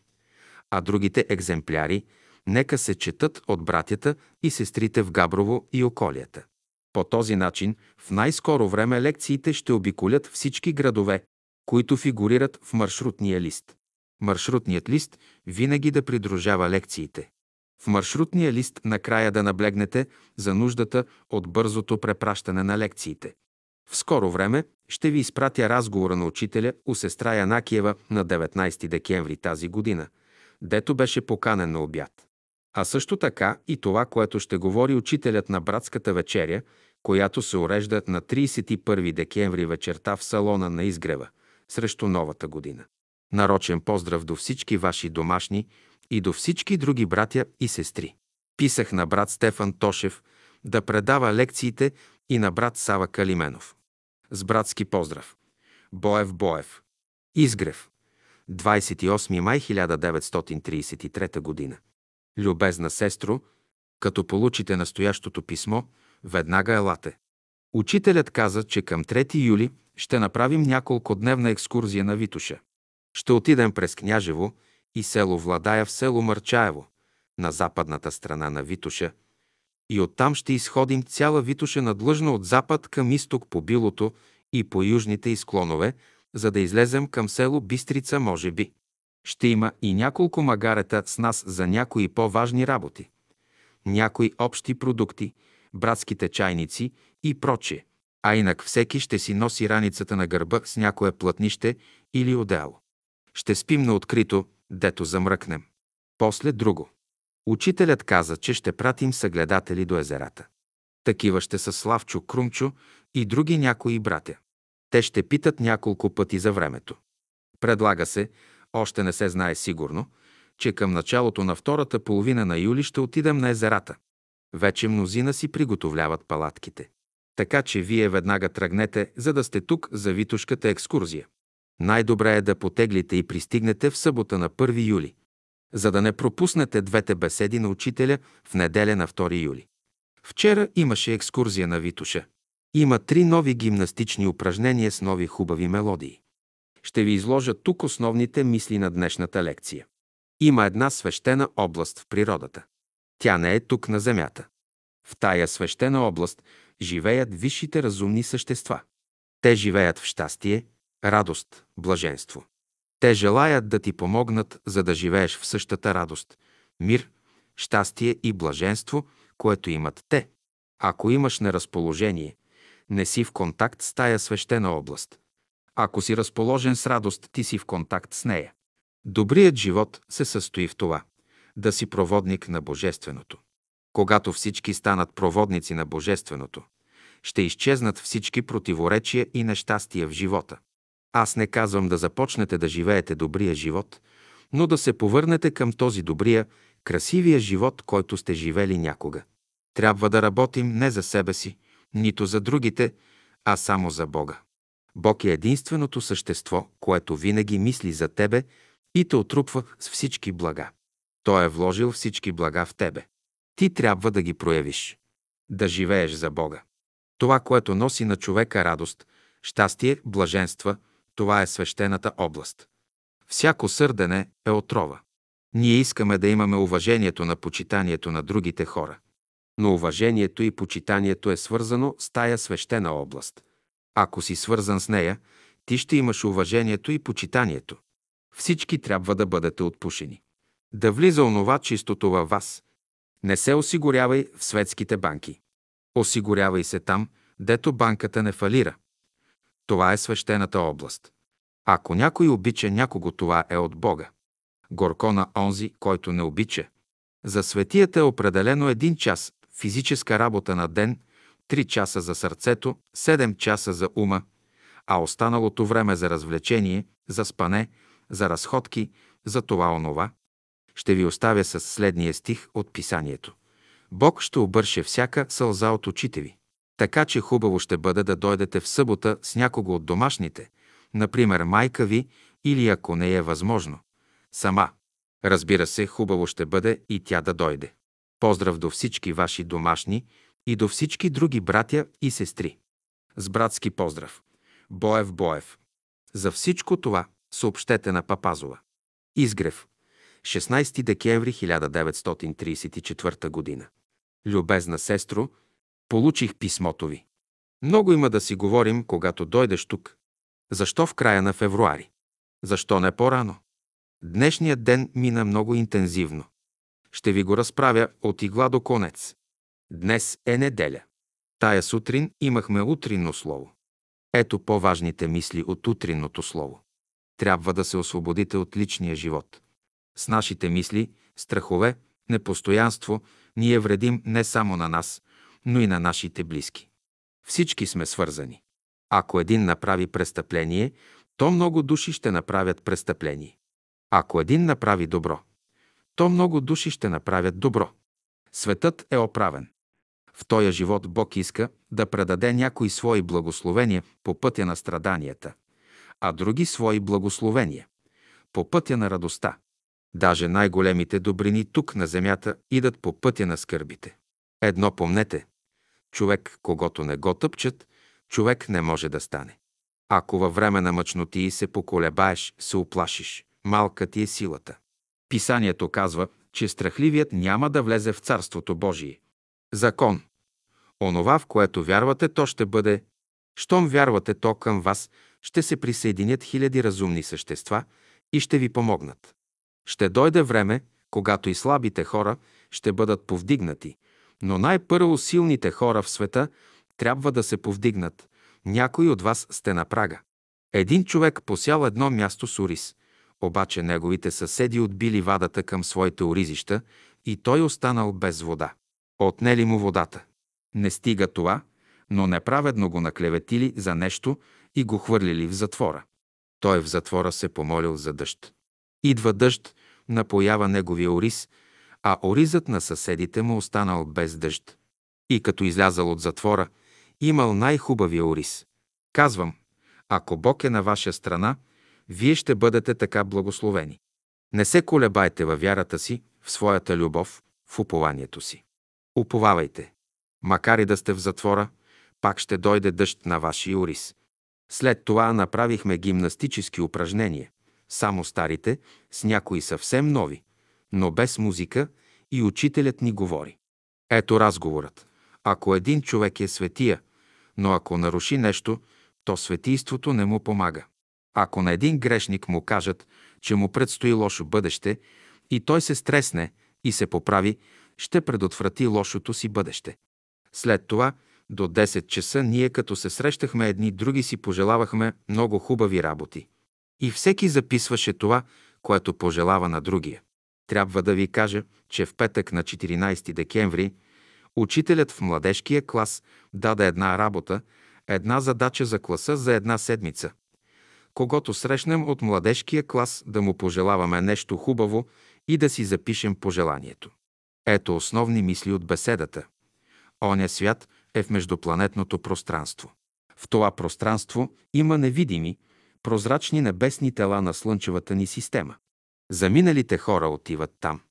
а другите екземпляри нека се четат от братята и сестрите в Габрово и околията. По този начин в най-скоро време лекциите ще обиколят всички градове, които фигурират в маршрутния лист. Маршрутният лист винаги да придружава лекциите. В маршрутния лист накрая да наблегнете за нуждата от бързото препращане на лекциите. В скоро време ще ви изпратя разговора на учителя у сестра Янакиева на 19 декември тази година, дето беше поканен на обяд. А също така и това, което ще говори учителят на братската вечеря, която се урежда на 31 декември вечерта в салона на изгрева, срещу новата година. Нарочен поздрав до всички ваши домашни и до всички други братя и сестри. Писах на брат Стефан Тошев да предава лекциите и на брат Сава Калименов. С братски поздрав. Боев Боев. Изгрев. 28 май 1933 година. Любезна сестро, като получите настоящото писмо, веднага елате. Учителят каза, че към 3 юли ще направим няколко дневна екскурзия на Витуша. Ще отидем през Княжево и село Владая в село Мърчаево, на западната страна на Витуша, и оттам ще изходим цяла Витуша надлъжно от запад към изток по Билото и по южните изклонове, за да излезем към село Бистрица, може би. Ще има и няколко магарета с нас за някои по-важни работи. Някои общи продукти, братските чайници и прочие. А инак всеки ще си носи раницата на гърба с някое плътнище или одеяло. Ще спим на открито, дето замръкнем. После друго. Учителят каза, че ще пратим съгледатели до езерата. Такива ще са Славчо, Крумчо и други някои братя. Те ще питат няколко пъти за времето. Предлага се, още не се знае сигурно, че към началото на втората половина на юли ще отидем на езерата. Вече мнозина си приготовляват палатките. Така че вие веднага тръгнете, за да сте тук за Витушката екскурзия. Най-добре е да потеглите и пристигнете в събота на 1 юли, за да не пропуснете двете беседи на учителя в неделя на 2 юли. Вчера имаше екскурзия на Витуша. Има три нови гимнастични упражнения с нови хубави мелодии. Ще ви изложа тук основните мисли на днешната лекция. Има една свещена област в природата. Тя не е тук на Земята. В тая свещена област живеят висшите разумни същества. Те живеят в щастие, радост, блаженство. Те желаят да ти помогнат, за да живееш в същата радост, мир, щастие и блаженство, което имат те. Ако имаш неразположение, не си в контакт с тая свещена област. Ако си разположен с радост, ти си в контакт с нея. Добрият живот се състои в това – да си проводник на Божественото. Когато всички станат проводници на Божественото, ще изчезнат всички противоречия и нещастия в живота. Аз не казвам да започнете да живеете добрия живот, но да се повърнете към този добрия, красивия живот, който сте живели някога. Трябва да работим не за себе си, нито за другите, а само за Бога. Бог е единственото същество, което винаги мисли за тебе и те отрупва с всички блага. Той е вложил всички блага в тебе. Ти трябва да ги проявиш. Да живееш за Бога. Това, което носи на човека радост, щастие, блаженства, това е свещената област. Всяко сърдене е отрова. Ние искаме да имаме уважението на почитанието на другите хора. Но уважението и почитанието е свързано с тая свещена област. Ако си свързан с нея, ти ще имаш уважението и почитанието. Всички трябва да бъдете отпушени. Да влиза онова чистото във вас. Не се осигурявай в светските банки. Осигурявай се там, дето банката не фалира. Това е свещената област. Ако някой обича някого, това е от Бога. Горко на онзи, който не обича. За светията е определено един час физическа работа на ден, 3 часа за сърцето, 7 часа за ума, а останалото време за развлечение, за спане, за разходки, за това онова. Ще ви оставя с следния стих от писанието. Бог ще обърше всяка сълза от очите ви. Така че хубаво ще бъде да дойдете в събота с някого от домашните, например майка ви или ако не е възможно, сама. Разбира се, хубаво ще бъде и тя да дойде. Поздрав до всички ваши домашни и до всички други братя и сестри. С братски поздрав. Боев Боев. За всичко това съобщете на Папазова. Изгрев. 16 декември 1934 година. Любезна сестро, получих писмото ви. Много има да си говорим, когато дойдеш тук. Защо в края на февруари? Защо не по-рано? Днешният ден мина много интензивно. Ще ви го разправя от игла до конец. Днес е неделя. Тая сутрин имахме утринно слово. Ето по-важните мисли от утринното слово. Трябва да се освободите от личния живот. С нашите мисли, страхове, непостоянство, ние вредим не само на нас, но и на нашите близки. Всички сме свързани. Ако един направи престъпление, то много души ще направят престъпление. Ако един направи добро, то много души ще направят добро. Светът е оправен. В този живот Бог иска да предаде някои свои благословения по пътя на страданията, а други свои благословения по пътя на радостта. Даже най-големите добрини тук на земята идат по пътя на скърбите. Едно помнете. Човек, когато не го тъпчат, човек не може да стане. Ако във време на мъчноти се поколебаеш, се оплашиш. Малка ти е силата. Писанието казва, че страхливият няма да влезе в Царството Божие. Закон. Онова, в което вярвате, то ще бъде. Щом вярвате, то към вас ще се присъединят хиляди разумни същества и ще ви помогнат. Ще дойде време, когато и слабите хора ще бъдат повдигнати, но най-първо силните хора в света трябва да се повдигнат. Някои от вас сте на прага. Един човек посял едно място с ориз – обаче неговите съседи отбили вадата към своите оризища и той останал без вода. Отнели му водата. Не стига това, но неправедно го наклеветили за нещо и го хвърлили в затвора. Той в затвора се помолил за дъжд. Идва дъжд, напоява неговия ориз, а оризът на съседите му останал без дъжд. И като излязал от затвора, имал най-хубавия ориз. Казвам, ако Бог е на ваша страна, вие ще бъдете така благословени. Не се колебайте във вярата си, в своята любов, в упованието си. Уповавайте. Макар и да сте в затвора, пак ще дойде дъжд на вашия ориз. След това направихме гимнастически упражнения, само старите, с някои съвсем нови, но без музика и учителят ни говори. Ето разговорът. Ако един човек е светия, но ако наруши нещо, то светийството не му помага. Ако на един грешник му кажат, че му предстои лошо бъдеще и той се стресне и се поправи, ще предотврати лошото си бъдеще. След това до 10 часа ние като се срещахме едни други си пожелавахме много хубави работи. И всеки записваше това, което пожелава на другия. Трябва да ви кажа, че в петък на 14 декември учителят в младежкия клас даде една работа, една задача за класа за една седмица когато срещнем от младежкия клас, да му пожелаваме нещо хубаво и да си запишем пожеланието. Ето основни мисли от беседата. Оня свят е в междупланетното пространство. В това пространство има невидими, прозрачни небесни тела на Слънчевата ни система. Заминалите хора отиват там.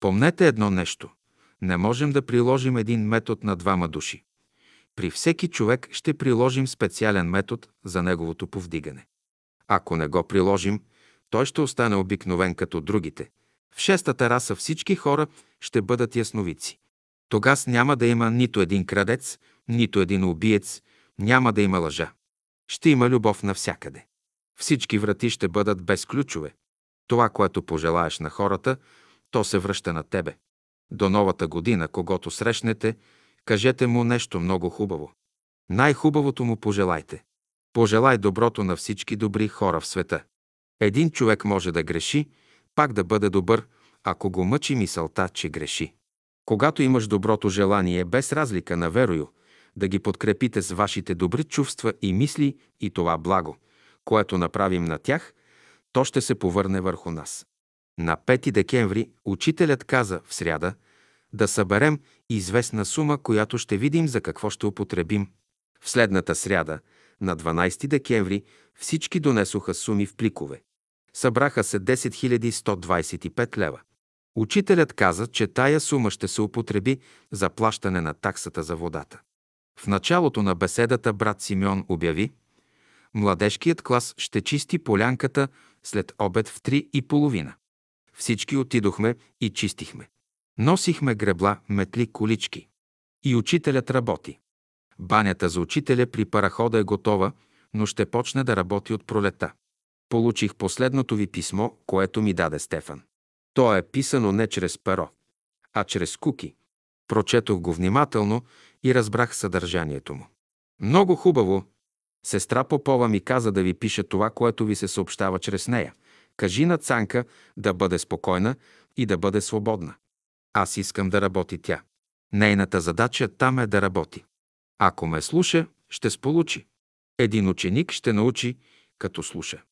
Помнете едно нещо. Не можем да приложим един метод на двама души. При всеки човек ще приложим специален метод за неговото повдигане. Ако не го приложим, той ще остане обикновен като другите. В шестата раса всички хора ще бъдат ясновици. Тогас няма да има нито един крадец, нито един убиец, няма да има лъжа. Ще има любов навсякъде. Всички врати ще бъдат без ключове. Това, което пожелаеш на хората, то се връща на тебе. До новата година, когато срещнете, кажете му нещо много хубаво. Най-хубавото му пожелайте. Пожелай доброто на всички добри хора в света. Един човек може да греши, пак да бъде добър, ако го мъчи мисълта, че греши. Когато имаш доброто желание, без разлика на верою, да ги подкрепите с вашите добри чувства и мисли и това благо, което направим на тях, то ще се повърне върху нас. На 5 декември учителят каза в сряда да съберем известна сума, която ще видим за какво ще употребим. В следната сряда, на 12 декември, всички донесоха суми в пликове. Събраха се 10 125 лева. Учителят каза, че тая сума ще се употреби за плащане на таксата за водата. В началото на беседата брат Симеон обяви, младежкият клас ще чисти полянката след обед в три и половина. Всички отидохме и чистихме. Носихме гребла, метли, колички. И учителят работи. Банята за учителя при парахода е готова, но ще почне да работи от пролета. Получих последното ви писмо, което ми даде Стефан. То е писано не чрез перо, а чрез куки. Прочетох го внимателно и разбрах съдържанието му. Много хубаво. Сестра Попова ми каза да ви пиша това, което ви се съобщава чрез нея. Кажи на Цанка да бъде спокойна и да бъде свободна. Аз искам да работи тя. Нейната задача там е да работи. Ако ме слуша, ще сполучи. Един ученик ще научи, като слуша.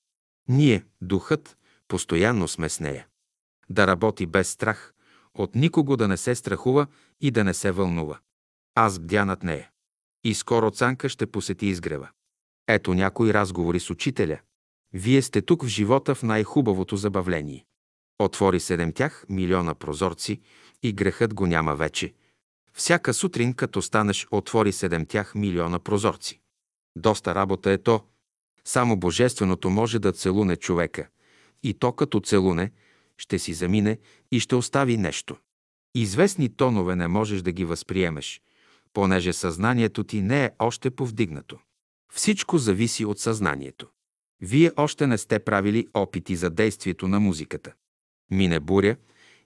Ние, духът, постоянно сме с нея. Да работи без страх, от никого да не се страхува и да не се вълнува. Аз бдя над нея. И скоро Цанка ще посети изгрева. Ето някои разговори с учителя. Вие сте тук в живота в най-хубавото забавление. Отвори седем тях милиона прозорци и грехът го няма вече. Всяка сутрин, като станеш, отвори седем тях милиона прозорци. Доста работа е то. Само Божественото може да целуне човека. И то като целуне ще си замине и ще остави нещо. Известни тонове не можеш да ги възприемеш, понеже съзнанието ти не е още повдигнато. Всичко зависи от съзнанието. Вие още не сте правили опити за действието на музиката. Мине буря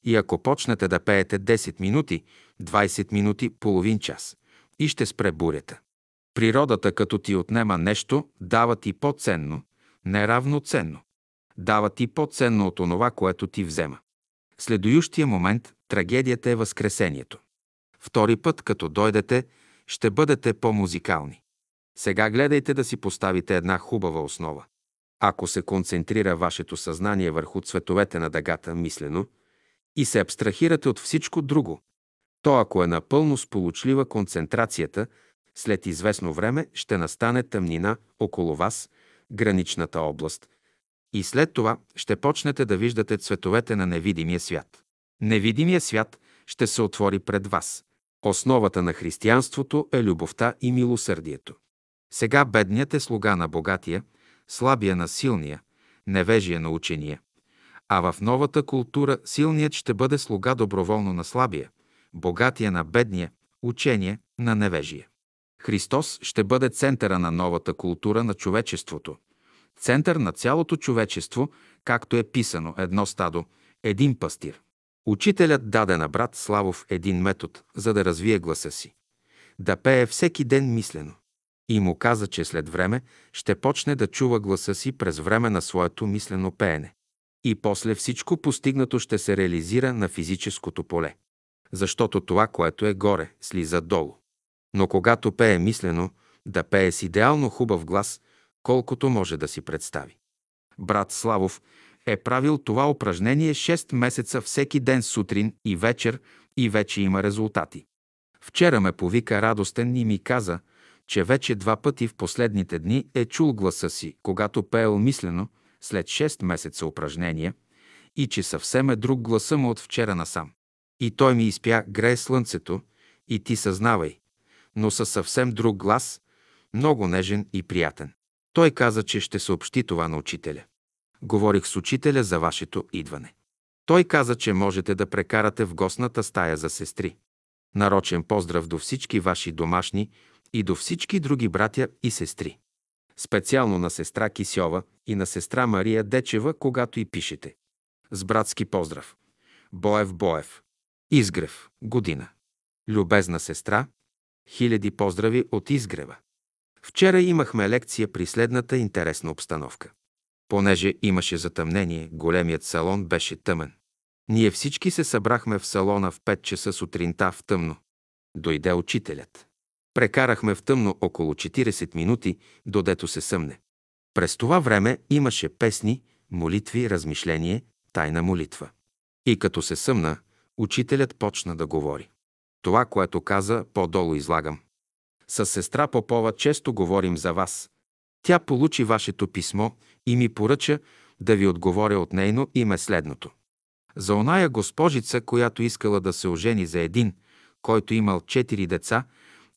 и ако почнете да пеете 10 минути, 20 минути, половин час, и ще спре бурята. Природата, като ти отнема нещо, дава ти по-ценно, неравноценно. Дава ти по-ценно от онова, което ти взема. Следующия момент трагедията е възкресението. Втори път, като дойдете, ще бъдете по-музикални. Сега гледайте да си поставите една хубава основа. Ако се концентрира вашето съзнание върху цветовете на дъгата мислено и се абстрахирате от всичко друго, то ако е напълно сполучлива концентрацията, след известно време ще настане тъмнина около вас, граничната област, и след това ще почнете да виждате цветовете на невидимия свят. Невидимия свят ще се отвори пред вас. Основата на християнството е любовта и милосърдието. Сега бедният е слуга на богатия, слабия на силния, невежия на учения. А в новата култура силният ще бъде слуга доброволно на слабия, богатия на бедния, учение на невежия. Христос ще бъде центъра на новата култура на човечеството, център на цялото човечество, както е писано едно стадо, един пастир. Учителят даде на брат Славов един метод, за да развие гласа си. Да пее всеки ден мислено. И му каза, че след време ще почне да чува гласа си през време на своето мислено пеене. И после всичко постигнато ще се реализира на физическото поле. Защото това, което е горе, слиза долу. Но когато пее мислено, да пее с идеално хубав глас, колкото може да си представи. Брат Славов е правил това упражнение 6 месеца всеки ден сутрин и вечер и вече има резултати. Вчера ме повика радостен и ми каза, че вече два пъти в последните дни е чул гласа си, когато пеел мислено след 6 месеца упражнения и че съвсем е друг гласа му от вчера насам. И той ми изпя грее слънцето и ти съзнавай, но със съвсем друг глас, много нежен и приятен. Той каза, че ще съобщи това на учителя. Говорих с учителя за вашето идване. Той каза, че можете да прекарате в гостната стая за сестри. Нарочен поздрав до всички ваши домашни и до всички други братя и сестри. Специално на сестра Кисьова и на сестра Мария Дечева, когато и пишете. С братски поздрав. Боев Боев. Изгрев. Година. Любезна сестра. Хиляди поздрави от Изгрева. Вчера имахме лекция при следната интересна обстановка. Понеже имаше затъмнение, големият салон беше тъмен. Ние всички се събрахме в салона в 5 часа сутринта в тъмно. Дойде учителят. Прекарахме в тъмно около 40 минути, додето се съмне. През това време имаше песни, молитви, размишление, тайна молитва. И като се съмна, учителят почна да говори. Това, което каза, по-долу излагам. С сестра Попова често говорим за вас. Тя получи вашето писмо и ми поръча да ви отговоря от нейно име следното. За оная госпожица, която искала да се ожени за един, който имал четири деца,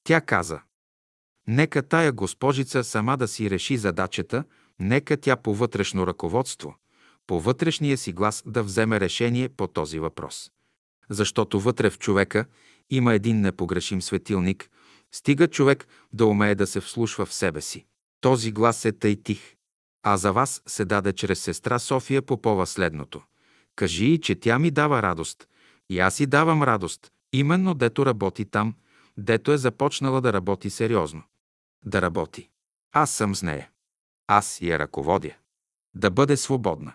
тя каза Нека тая госпожица сама да си реши задачата, нека тя по вътрешно ръководство, по вътрешния си глас да вземе решение по този въпрос. Защото вътре в човека има един непогрешим светилник, стига човек да умее да се вслушва в себе си. Този глас е тъй тих. А за вас се даде чрез сестра София Попова следното. Кажи и, че тя ми дава радост. И аз и давам радост, именно дето работи там, дето е започнала да работи сериозно. Да работи. Аз съм с нея. Аз я ръководя. Да бъде свободна.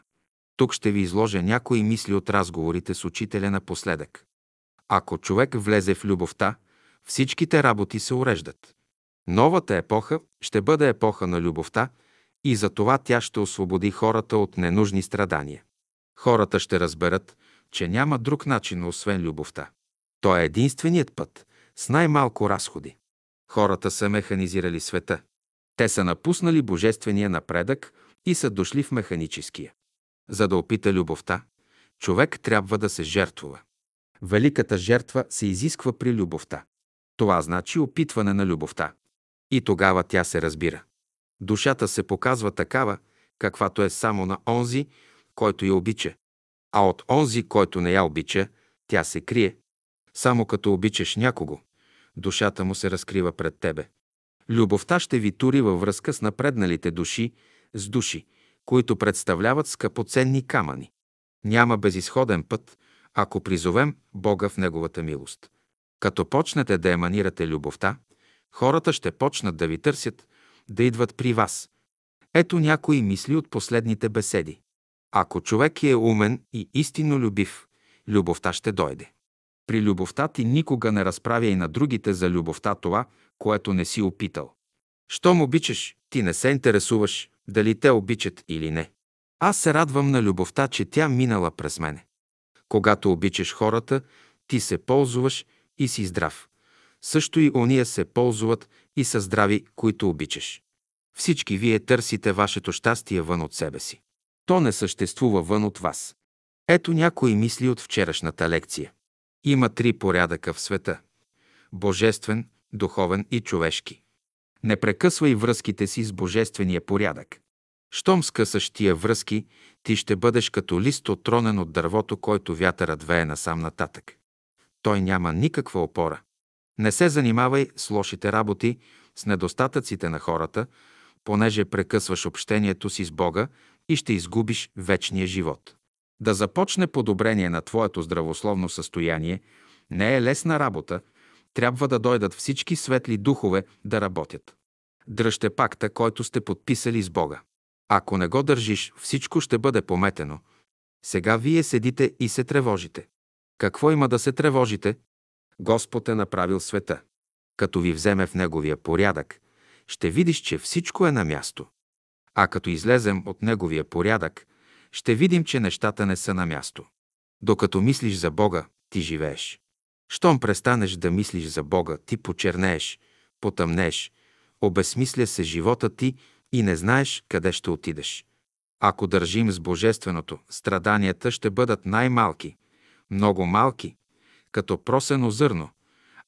Тук ще ви изложа някои мисли от разговорите с учителя напоследък. Ако човек влезе в любовта, всичките работи се уреждат. Новата епоха ще бъде епоха на любовта и за това тя ще освободи хората от ненужни страдания. Хората ще разберат, че няма друг начин, освен любовта. То е единственият път, с най-малко разходи. Хората са механизирали света. Те са напуснали божествения напредък и са дошли в механическия. За да опита любовта, човек трябва да се жертвува. Великата жертва се изисква при любовта. Това значи опитване на любовта. И тогава тя се разбира. Душата се показва такава, каквато е само на онзи, който я обича. А от онзи, който не я обича, тя се крие. Само като обичаш някого, душата му се разкрива пред тебе. Любовта ще ви тури във връзка с напредналите души, с души, които представляват скъпоценни камъни. Няма безисходен път, ако призовем Бога в Неговата милост. Като почнете да еманирате любовта, хората ще почнат да ви търсят, да идват при вас. Ето някои мисли от последните беседи. Ако човек е умен и истинно любив, любовта ще дойде. При любовта ти никога не разправя и на другите за любовта това, което не си опитал. Щом обичаш, ти не се интересуваш дали те обичат или не. Аз се радвам на любовта, че тя минала през мене. Когато обичаш хората, ти се ползваш и си здрав. Също и ония се ползват и са здрави, които обичаш. Всички вие търсите вашето щастие вън от себе си. То не съществува вън от вас. Ето някои мисли от вчерашната лекция. Има три порядъка в света – божествен, духовен и човешки. Не прекъсвай връзките си с божествения порядък. Щом скъсаш тия връзки, ти ще бъдеш като лист отронен от дървото, който вятърът вее насам нататък. Той няма никаква опора. Не се занимавай с лошите работи, с недостатъците на хората, понеже прекъсваш общението си с Бога и ще изгубиш вечния живот. Да започне подобрение на твоето здравословно състояние не е лесна работа, трябва да дойдат всички светли духове да работят. Дръжте пакта, който сте подписали с Бога. Ако не го държиш, всичко ще бъде пометено. Сега вие седите и се тревожите. Какво има да се тревожите? Господ е направил света. Като ви вземе в неговия порядък, ще видиш, че всичко е на място. А като излезем от неговия порядък, ще видим, че нещата не са на място. Докато мислиш за Бога, ти живееш. Щом престанеш да мислиш за Бога, ти почернееш, потъмнееш, обесмисля се живота ти и не знаеш къде ще отидеш. Ако държим с Божественото, страданията ще бъдат най-малки, много малки, като просено зърно,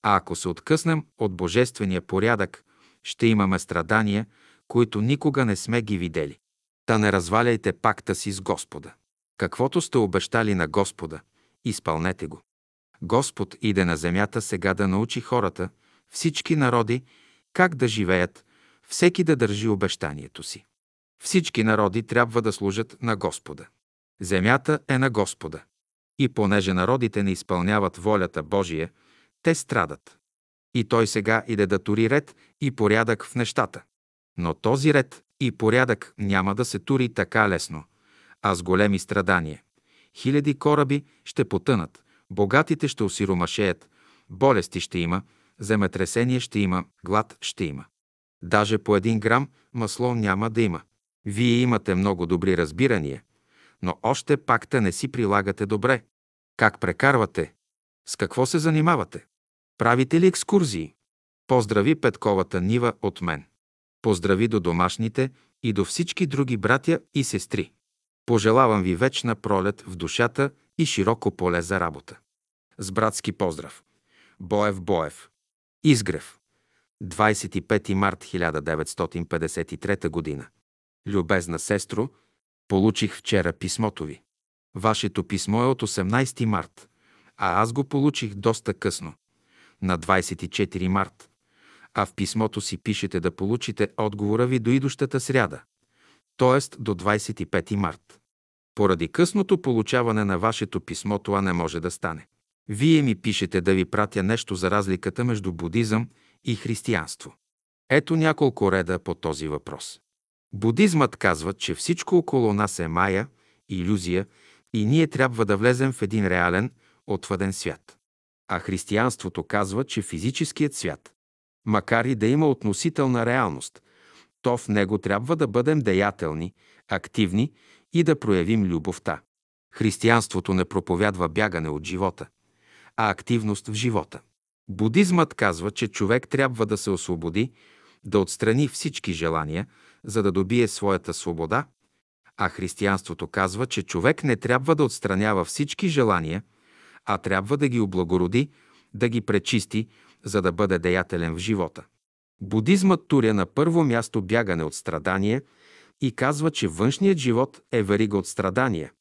а ако се откъснем от божествения порядък, ще имаме страдания, които никога не сме ги видели. Та не разваляйте пакта си с Господа. Каквото сте обещали на Господа, изпълнете го. Господ иде на земята сега да научи хората, всички народи, как да живеят, всеки да държи обещанието си. Всички народи трябва да служат на Господа. Земята е на Господа. И понеже народите не изпълняват волята Божия, те страдат. И той сега иде да тури ред и порядък в нещата. Но този ред и порядък няма да се тури така лесно, а с големи страдания. Хиляди кораби ще потънат, богатите ще осиромашеят, болести ще има, земетресение ще има, глад ще има. Даже по един грам масло няма да има. Вие имате много добри разбирания, но още пакта не си прилагате добре. Как прекарвате? С какво се занимавате? Правите ли екскурзии? Поздрави Петковата нива от мен. Поздрави до домашните и до всички други братя и сестри. Пожелавам ви вечна пролет в душата и широко поле за работа. С братски поздрав. Боев Боев. Изгрев. 25 март 1953 година. Любезна сестро, получих вчера писмото ви. Вашето писмо е от 18 март, а аз го получих доста късно, на 24 март. А в писмото си пишете да получите отговора ви до идущата сряда, т.е. до 25 март. Поради късното получаване на вашето писмо това не може да стане. Вие ми пишете да ви пратя нещо за разликата между будизъм и християнство. Ето няколко реда по този въпрос. Будизмът казва, че всичко около нас е мая, иллюзия и ние трябва да влезем в един реален, отвъден свят. А християнството казва, че физическият свят, макар и да има относителна реалност, то в него трябва да бъдем деятелни, активни и да проявим любовта. Християнството не проповядва бягане от живота, а активност в живота. Будизмът казва, че човек трябва да се освободи, да отстрани всички желания, за да добие своята свобода, а християнството казва, че човек не трябва да отстранява всички желания, а трябва да ги облагороди, да ги пречисти, за да бъде деятелен в живота. Будизмът туря на първо място бягане от страдание и казва, че външният живот е верига от страдания,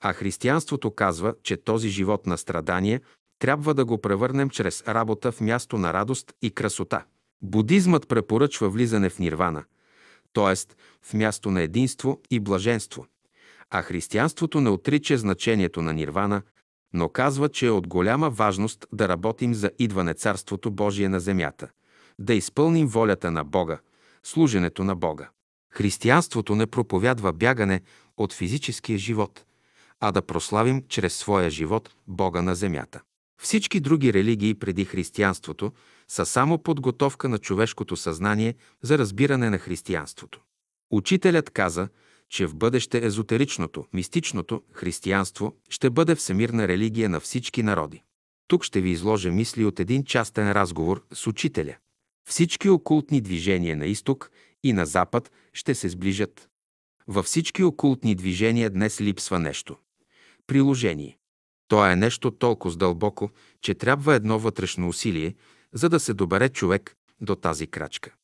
а християнството казва, че този живот на страдание трябва да го превърнем чрез работа в място на радост и красота. Будизмът препоръчва влизане в нирвана, т.е. в място на единство и блаженство, а християнството не отрича значението на нирвана, но казва, че е от голяма важност да работим за идване Царството Божие на земята, да изпълним волята на Бога, служенето на Бога. Християнството не проповядва бягане от физическия живот, а да прославим чрез своя живот Бога на земята. Всички други религии преди християнството са само подготовка на човешкото съзнание за разбиране на християнството. Учителят каза, че в бъдеще езотеричното, мистичното християнство ще бъде всемирна религия на всички народи. Тук ще ви изложа мисли от един частен разговор с учителя. Всички окултни движения на изток и на запад ще се сближат. Във всички окултни движения днес липсва нещо. Приложение. То е нещо толкова дълбоко, че трябва едно вътрешно усилие, за да се добере човек до тази крачка.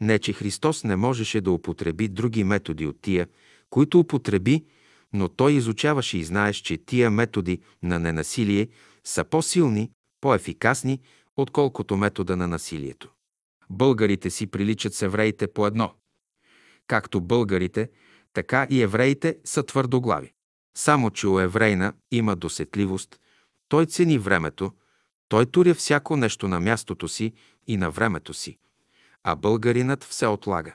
Не, че Христос не можеше да употреби други методи от тия, които употреби, но той изучаваше и знаеш, че тия методи на ненасилие са по-силни, по-ефикасни, отколкото метода на насилието. Българите си приличат с евреите по едно. Както българите, така и евреите са твърдоглави. Само, че у еврейна има досетливост, той цени времето, той туря всяко нещо на мястото си и на времето си, а българинът все отлага.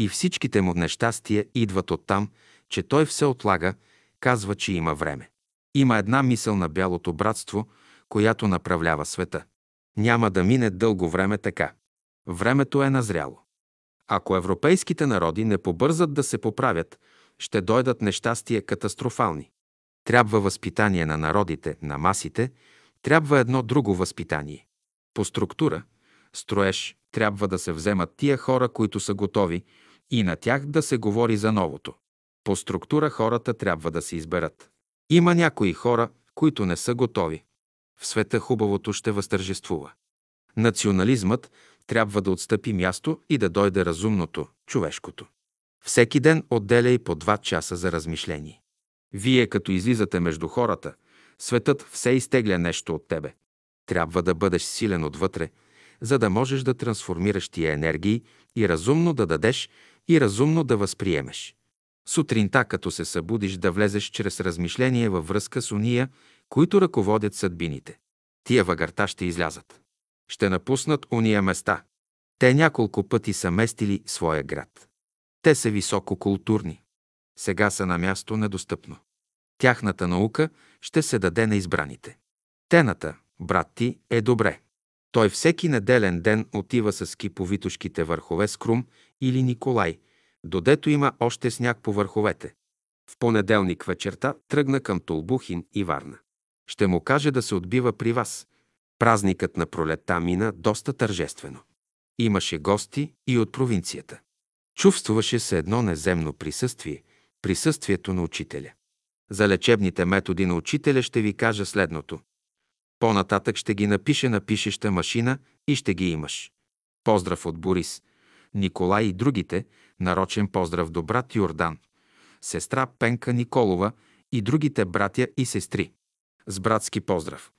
И всичките му нещастия идват от там, че той все отлага, казва, че има време. Има една мисъл на бялото братство, която направлява света. Няма да мине дълго време така. Времето е назряло. Ако европейските народи не побързат да се поправят, ще дойдат нещастия катастрофални. Трябва възпитание на народите, на масите, трябва едно друго възпитание. По структура, строеж, трябва да се вземат тия хора, които са готови, и на тях да се говори за новото. По структура хората трябва да се изберат. Има някои хора, които не са готови. в света хубавото ще възтържествува. Национализмът трябва да отстъпи място и да дойде разумното, човешкото. Всеки ден отделя и по два часа за размишление. Вие, като излизате между хората, светът все изтегля нещо от тебе. Трябва да бъдеш силен отвътре, за да можеш да трансформираш тия енергии и разумно да дадеш и разумно да възприемеш. Сутринта, като се събудиш, да влезеш чрез размишление във връзка с уния, които ръководят съдбините. Тия въгърта ще излязат. Ще напуснат уния места. Те няколко пъти са местили своя град. Те са висококултурни. Сега са на място недостъпно. Тяхната наука ще се даде на избраните. Тената, брат ти, е добре. Той всеки неделен ден отива с ски по Витошките върхове с Крум или Николай, додето има още сняг по върховете. В понеделник вечерта тръгна към Толбухин и Варна. Ще му каже да се отбива при вас. Празникът на пролетта мина доста тържествено. Имаше гости и от провинцията. Чувствуваше се едно неземно присъствие, присъствието на учителя. За лечебните методи на учителя ще ви кажа следното. По-нататък ще ги напише на пишеща машина и ще ги имаш. Поздрав от Борис, Николай и другите, нарочен поздрав до брат Йордан, сестра Пенка Николова и другите братя и сестри. С братски поздрав.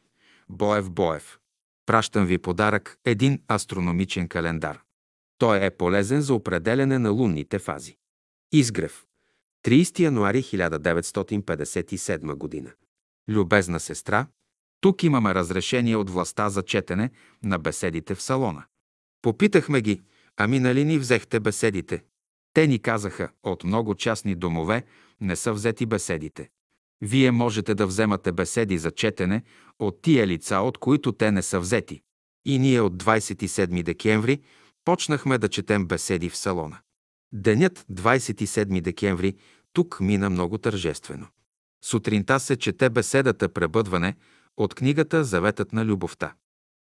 Боев Боев. Пращам ви подарък един астрономичен календар. Той е полезен за определене на лунните фази. Изгрев. 30 януари 1957 година. Любезна сестра, тук имаме разрешение от властта за четене на беседите в салона. Попитахме ги, ами нали ни взехте беседите? Те ни казаха, от много частни домове не са взети беседите. Вие можете да вземате беседи за четене от тия лица, от които те не са взети. И ние от 27 декември почнахме да четем беседи в салона. Денят 27 декември тук мина много тържествено. Сутринта се чете беседата Пребъдване от книгата Заветът на любовта.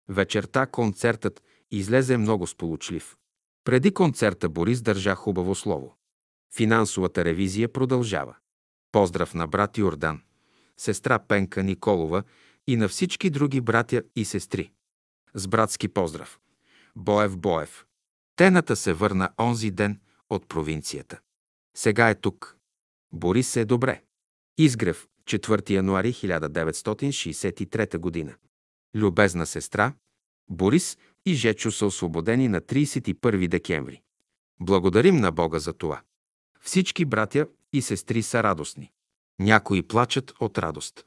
Вечерта концертът излезе много сполучлив. Преди концерта Борис държа хубаво слово. Финансовата ревизия продължава. Поздрав на брат Йордан, сестра Пенка Николова и на всички други братя и сестри. С братски поздрав. Боев Боев. Тената се върна онзи ден от провинцията. Сега е тук. Борис е добре. Изгрев, 4 януари 1963 година. Любезна сестра, Борис и Жечо са освободени на 31 декември. Благодарим на Бога за това. Всички братя и сестри са радостни. Някои плачат от радост.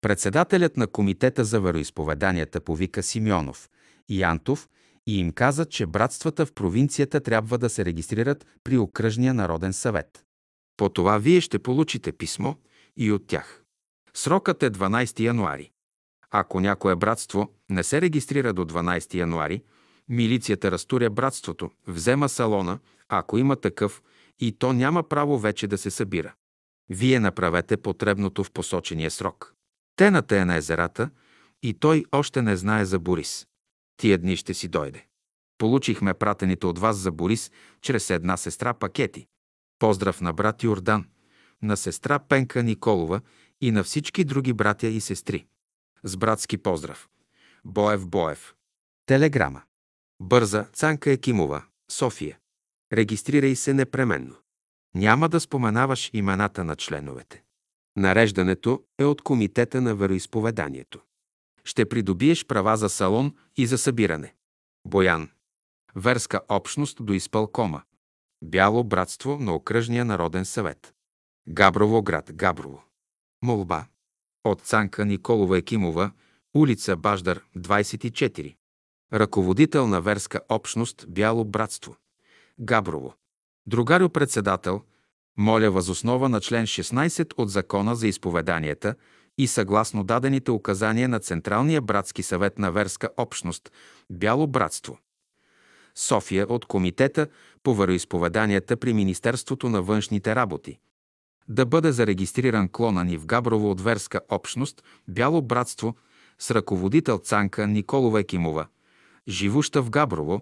Председателят на Комитета за вероисповеданията повика Симеонов и Антов и им каза, че братствата в провинцията трябва да се регистрират при Окръжния народен съвет. По това вие ще получите писмо и от тях. Срокът е 12 януари. Ако някое братство не се регистрира до 12 януари, милицията разтуря братството, взема салона, ако има такъв, и то няма право вече да се събира. Вие направете потребното в посочения срок. Тената е на езерата и той още не знае за Борис. Тия дни ще си дойде. Получихме пратените от вас за Борис чрез една сестра пакети. Поздрав на брат Йордан, на сестра Пенка Николова и на всички други братя и сестри. С братски поздрав. Боев Боев. Телеграма. Бърза Цанка Екимова, София. Регистрирай се непременно. Няма да споменаваш имената на членовете. Нареждането е от Комитета на вероисповеданието. Ще придобиеш права за салон и за събиране. Боян. Верска общност до изпълкома. Бяло братство на Окръжния народен съвет. Габрово град Габрово. Молба. От Цанка Николова Екимова, улица Баждар, 24. Ръководител на верска общност Бяло братство. Габрово. Другарю председател, моля възоснова на член 16 от Закона за изповеданията и съгласно дадените указания на Централния братски съвет на верска общност Бяло братство. София от Комитета по вероисповеданията при Министерството на външните работи. Да бъде зарегистриран клона ни в Габрово от верска общност Бяло братство с ръководител Цанка Николова Екимова, живуща в Габрово,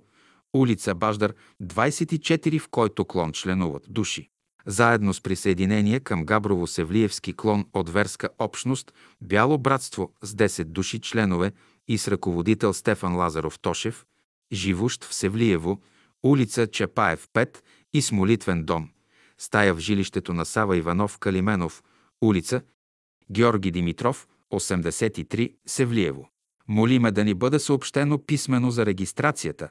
улица Баждар, 24, в който клон членуват души. заедно с присъединение към Габрово-Севлиевски клон от верска общност Бяло братство с 10 души членове и с ръководител Стефан Лазаров Тошев, живущ в Севлиево, улица Чапаев 5 и с молитвен дом, стая в жилището на Сава Иванов Калименов, улица Георги Димитров, 83, Севлиево. Молиме да ни бъде съобщено писмено за регистрацията,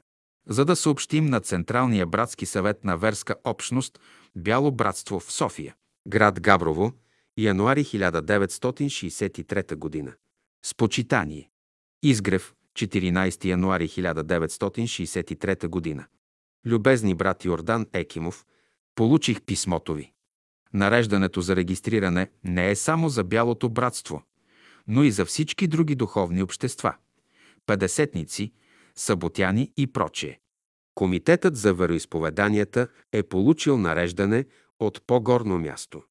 за да съобщим на Централния братски съвет на верска общност Бяло братство в София, град Габрово, януари 1963 г. С почитание. Изгрев, 14 януари 1963 г. Любезни брат Йордан Екимов, получих писмото ви. Нареждането за регистриране не е само за Бялото братство, но и за всички други духовни общества – педесетници, съботяни и прочие. Комитетът за вероисповеданията е получил нареждане от по-горно място.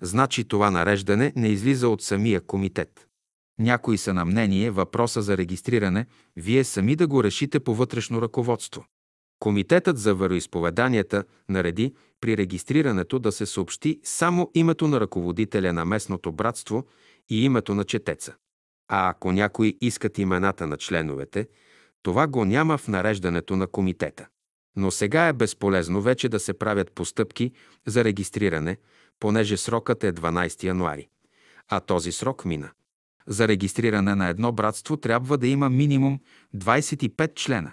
Значи това нареждане не излиза от самия комитет. Някои са на мнение въпроса за регистриране, вие сами да го решите по вътрешно ръководство. Комитетът за вероисповеданията нареди при регистрирането да се съобщи само името на ръководителя на местното братство и името на четеца. А ако някои искат имената на членовете, това го няма в нареждането на комитета. Но сега е безполезно вече да се правят постъпки за регистриране, понеже срокът е 12 януари. А този срок мина. За регистриране на едно братство трябва да има минимум 25 члена.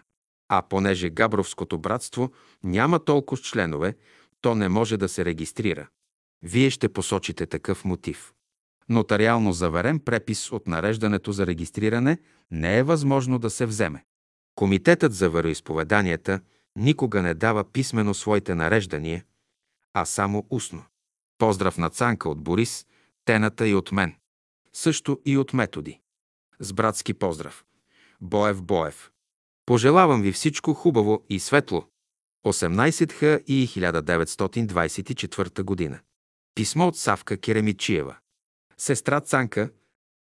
А понеже Габровското братство няма толкова членове, то не може да се регистрира. Вие ще посочите такъв мотив. Нотариално заверен препис от нареждането за регистриране не е възможно да се вземе. Комитетът за вероисповеданията никога не дава писмено своите нареждания, а само устно. Поздрав на Цанка от Борис, Тената и от мен. Също и от методи. С братски поздрав. Боев Боев. Пожелавам ви всичко хубаво и светло. 18 и 1924 година. Писмо от Савка Керемичиева. Сестра Цанка,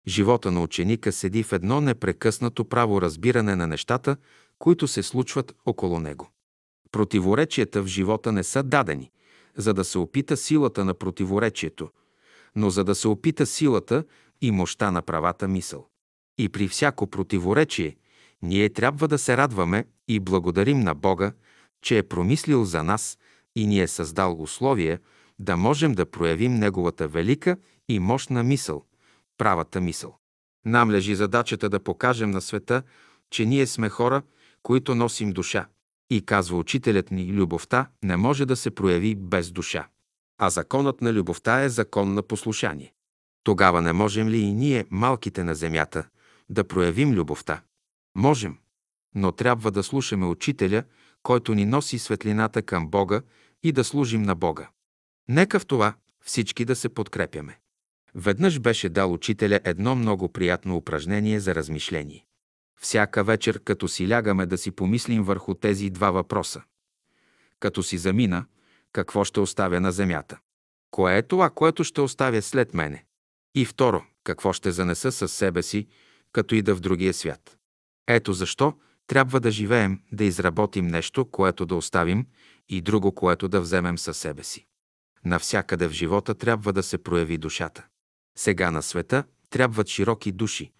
живота на ученика седи в едно непрекъснато право разбиране на нещата, които се случват около него. Противоречията в живота не са дадени, за да се опита силата на противоречието, но за да се опита силата и мощта на правата мисъл. И при всяко противоречие ние трябва да се радваме и благодарим на Бога, че е промислил за нас и ни е създал условия да можем да проявим Неговата велика и мощна мисъл, правата мисъл. Нам лежи задачата да покажем на света, че ние сме хора, които носим душа. И казва учителят ни, любовта не може да се прояви без душа. А законът на любовта е закон на послушание. Тогава не можем ли и ние, малките на земята, да проявим любовта? Можем, но трябва да слушаме учителя, който ни носи светлината към Бога и да служим на Бога. Нека в това всички да се подкрепяме. Веднъж беше дал учителя едно много приятно упражнение за размишление. Всяка вечер, като си лягаме да си помислим върху тези два въпроса. Като си замина, какво ще оставя на земята? Кое е това, което ще оставя след мене? И второ, какво ще занеса със себе си, като ида в другия свят? Ето защо трябва да живеем, да изработим нещо, което да оставим и друго, което да вземем със себе си. Навсякъде в живота трябва да се прояви душата. Сега на света трябват широки души,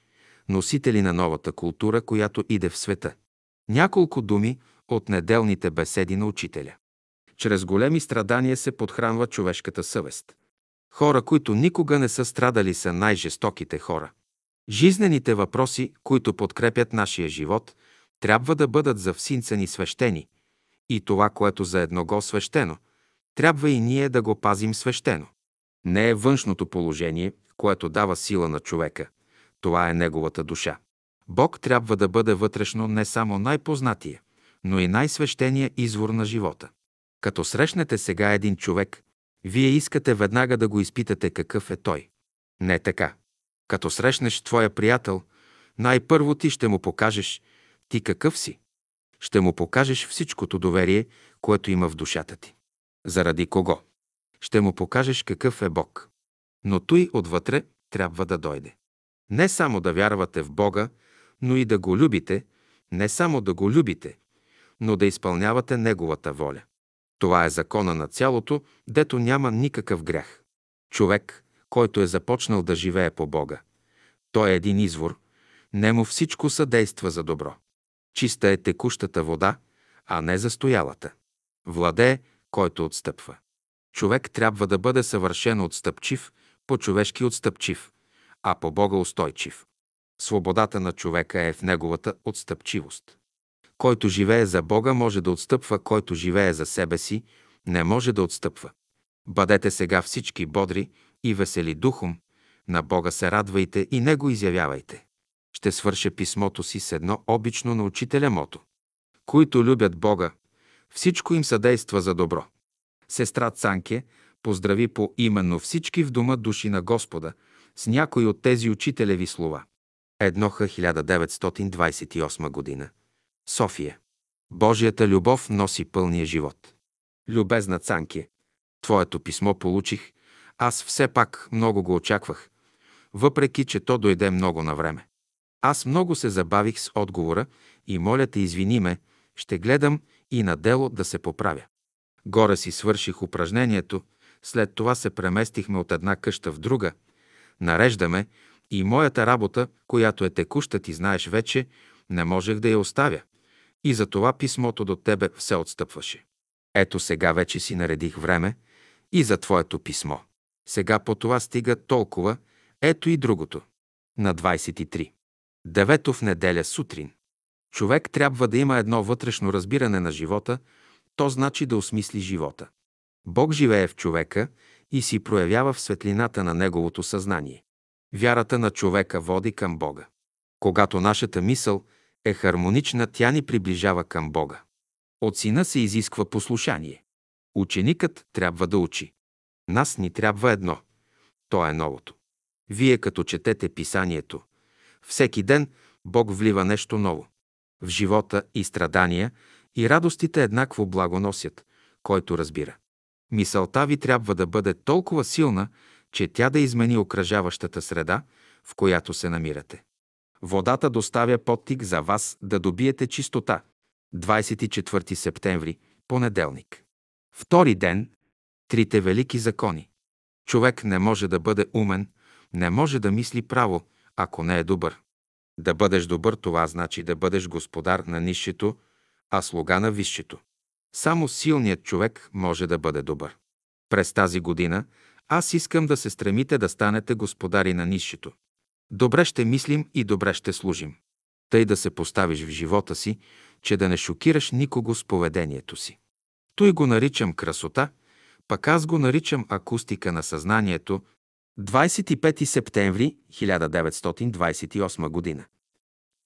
носители на новата култура, която иде в света. Няколко думи от неделните беседи на учителя. Чрез големи страдания се подхранва човешката съвест. Хора, които никога не са страдали, са най-жестоките хора. Жизнените въпроси, които подкрепят нашия живот, трябва да бъдат за всинцани свещени. И това, което за едного свещено, трябва и ние да го пазим свещено. Не е външното положение, което дава сила на човека. Това е неговата душа. Бог трябва да бъде вътрешно не само най-познатия, но и най-свещения извор на живота. Като срещнете сега един човек, вие искате веднага да го изпитате какъв е той. Не така. Като срещнеш твоя приятел, най-първо ти ще му покажеш ти какъв си. Ще му покажеш всичкото доверие, което има в душата ти. Заради кого? Ще му покажеш какъв е Бог. Но той отвътре трябва да дойде. Не само да вярвате в Бога, но и да го любите, не само да го любите, но да изпълнявате Неговата воля. Това е закона на цялото, дето няма никакъв грях. Човек, който е започнал да живее по Бога, той е един извор, нему всичко съдейства за добро. Чиста е текущата вода, а не застоялата. Владее, който отстъпва. Човек трябва да бъде съвършено отстъпчив, по-човешки отстъпчив, а по Бога устойчив. Свободата на човека е в неговата отстъпчивост. Който живее за Бога може да отстъпва, който живее за себе си не може да отстъпва. Бъдете сега всички бодри и весели духом, на Бога се радвайте и Него изявявайте. Ще свърша писмото си с едно обично на учителя мото. Които любят Бога, всичко им съдейства за добро. Сестра Цанке поздрави по именно всички в дома души на Господа с някои от тези учителеви слова. Едноха 1928 година. София. Божията любов носи пълния живот. Любезна Цанке, твоето писмо получих, аз все пак много го очаквах, въпреки че то дойде много на време. Аз много се забавих с отговора и моля те извини ме, ще гледам и на дело да се поправя. Горе си свърших упражнението, след това се преместихме от една къща в друга, нареждаме и моята работа, която е текуща, ти знаеш вече, не можех да я оставя. И за това писмото до тебе все отстъпваше. Ето сега вече си наредих време и за твоето писмо. Сега по това стига толкова, ето и другото. На 23. Девето в неделя сутрин. Човек трябва да има едно вътрешно разбиране на живота, то значи да осмисли живота. Бог живее в човека и си проявява в светлината на неговото съзнание. Вярата на човека води към Бога. Когато нашата мисъл е хармонична, тя ни приближава към Бога. От сина се изисква послушание. Ученикът трябва да учи. Нас ни трябва едно. То е новото. Вие като четете писанието, всеки ден Бог влива нещо ново. В живота и страдания и радостите еднакво благо носят, който разбира. Мисълта ви трябва да бъде толкова силна, че тя да измени окръжаващата среда, в която се намирате. Водата доставя подтик за вас да добиете чистота. 24 септември, понеделник. Втори ден. Трите велики закони. Човек не може да бъде умен, не може да мисли право, ако не е добър. Да бъдеш добър, това значи да бъдеш господар на нището, а слуга на висшето. Само силният човек може да бъде добър. През тази година аз искам да се стремите да станете господари на нището. Добре ще мислим и добре ще служим. Тъй да се поставиш в живота си, че да не шокираш никого с поведението си. Той го наричам красота, пък аз го наричам акустика на съзнанието. 25 септември 1928 година.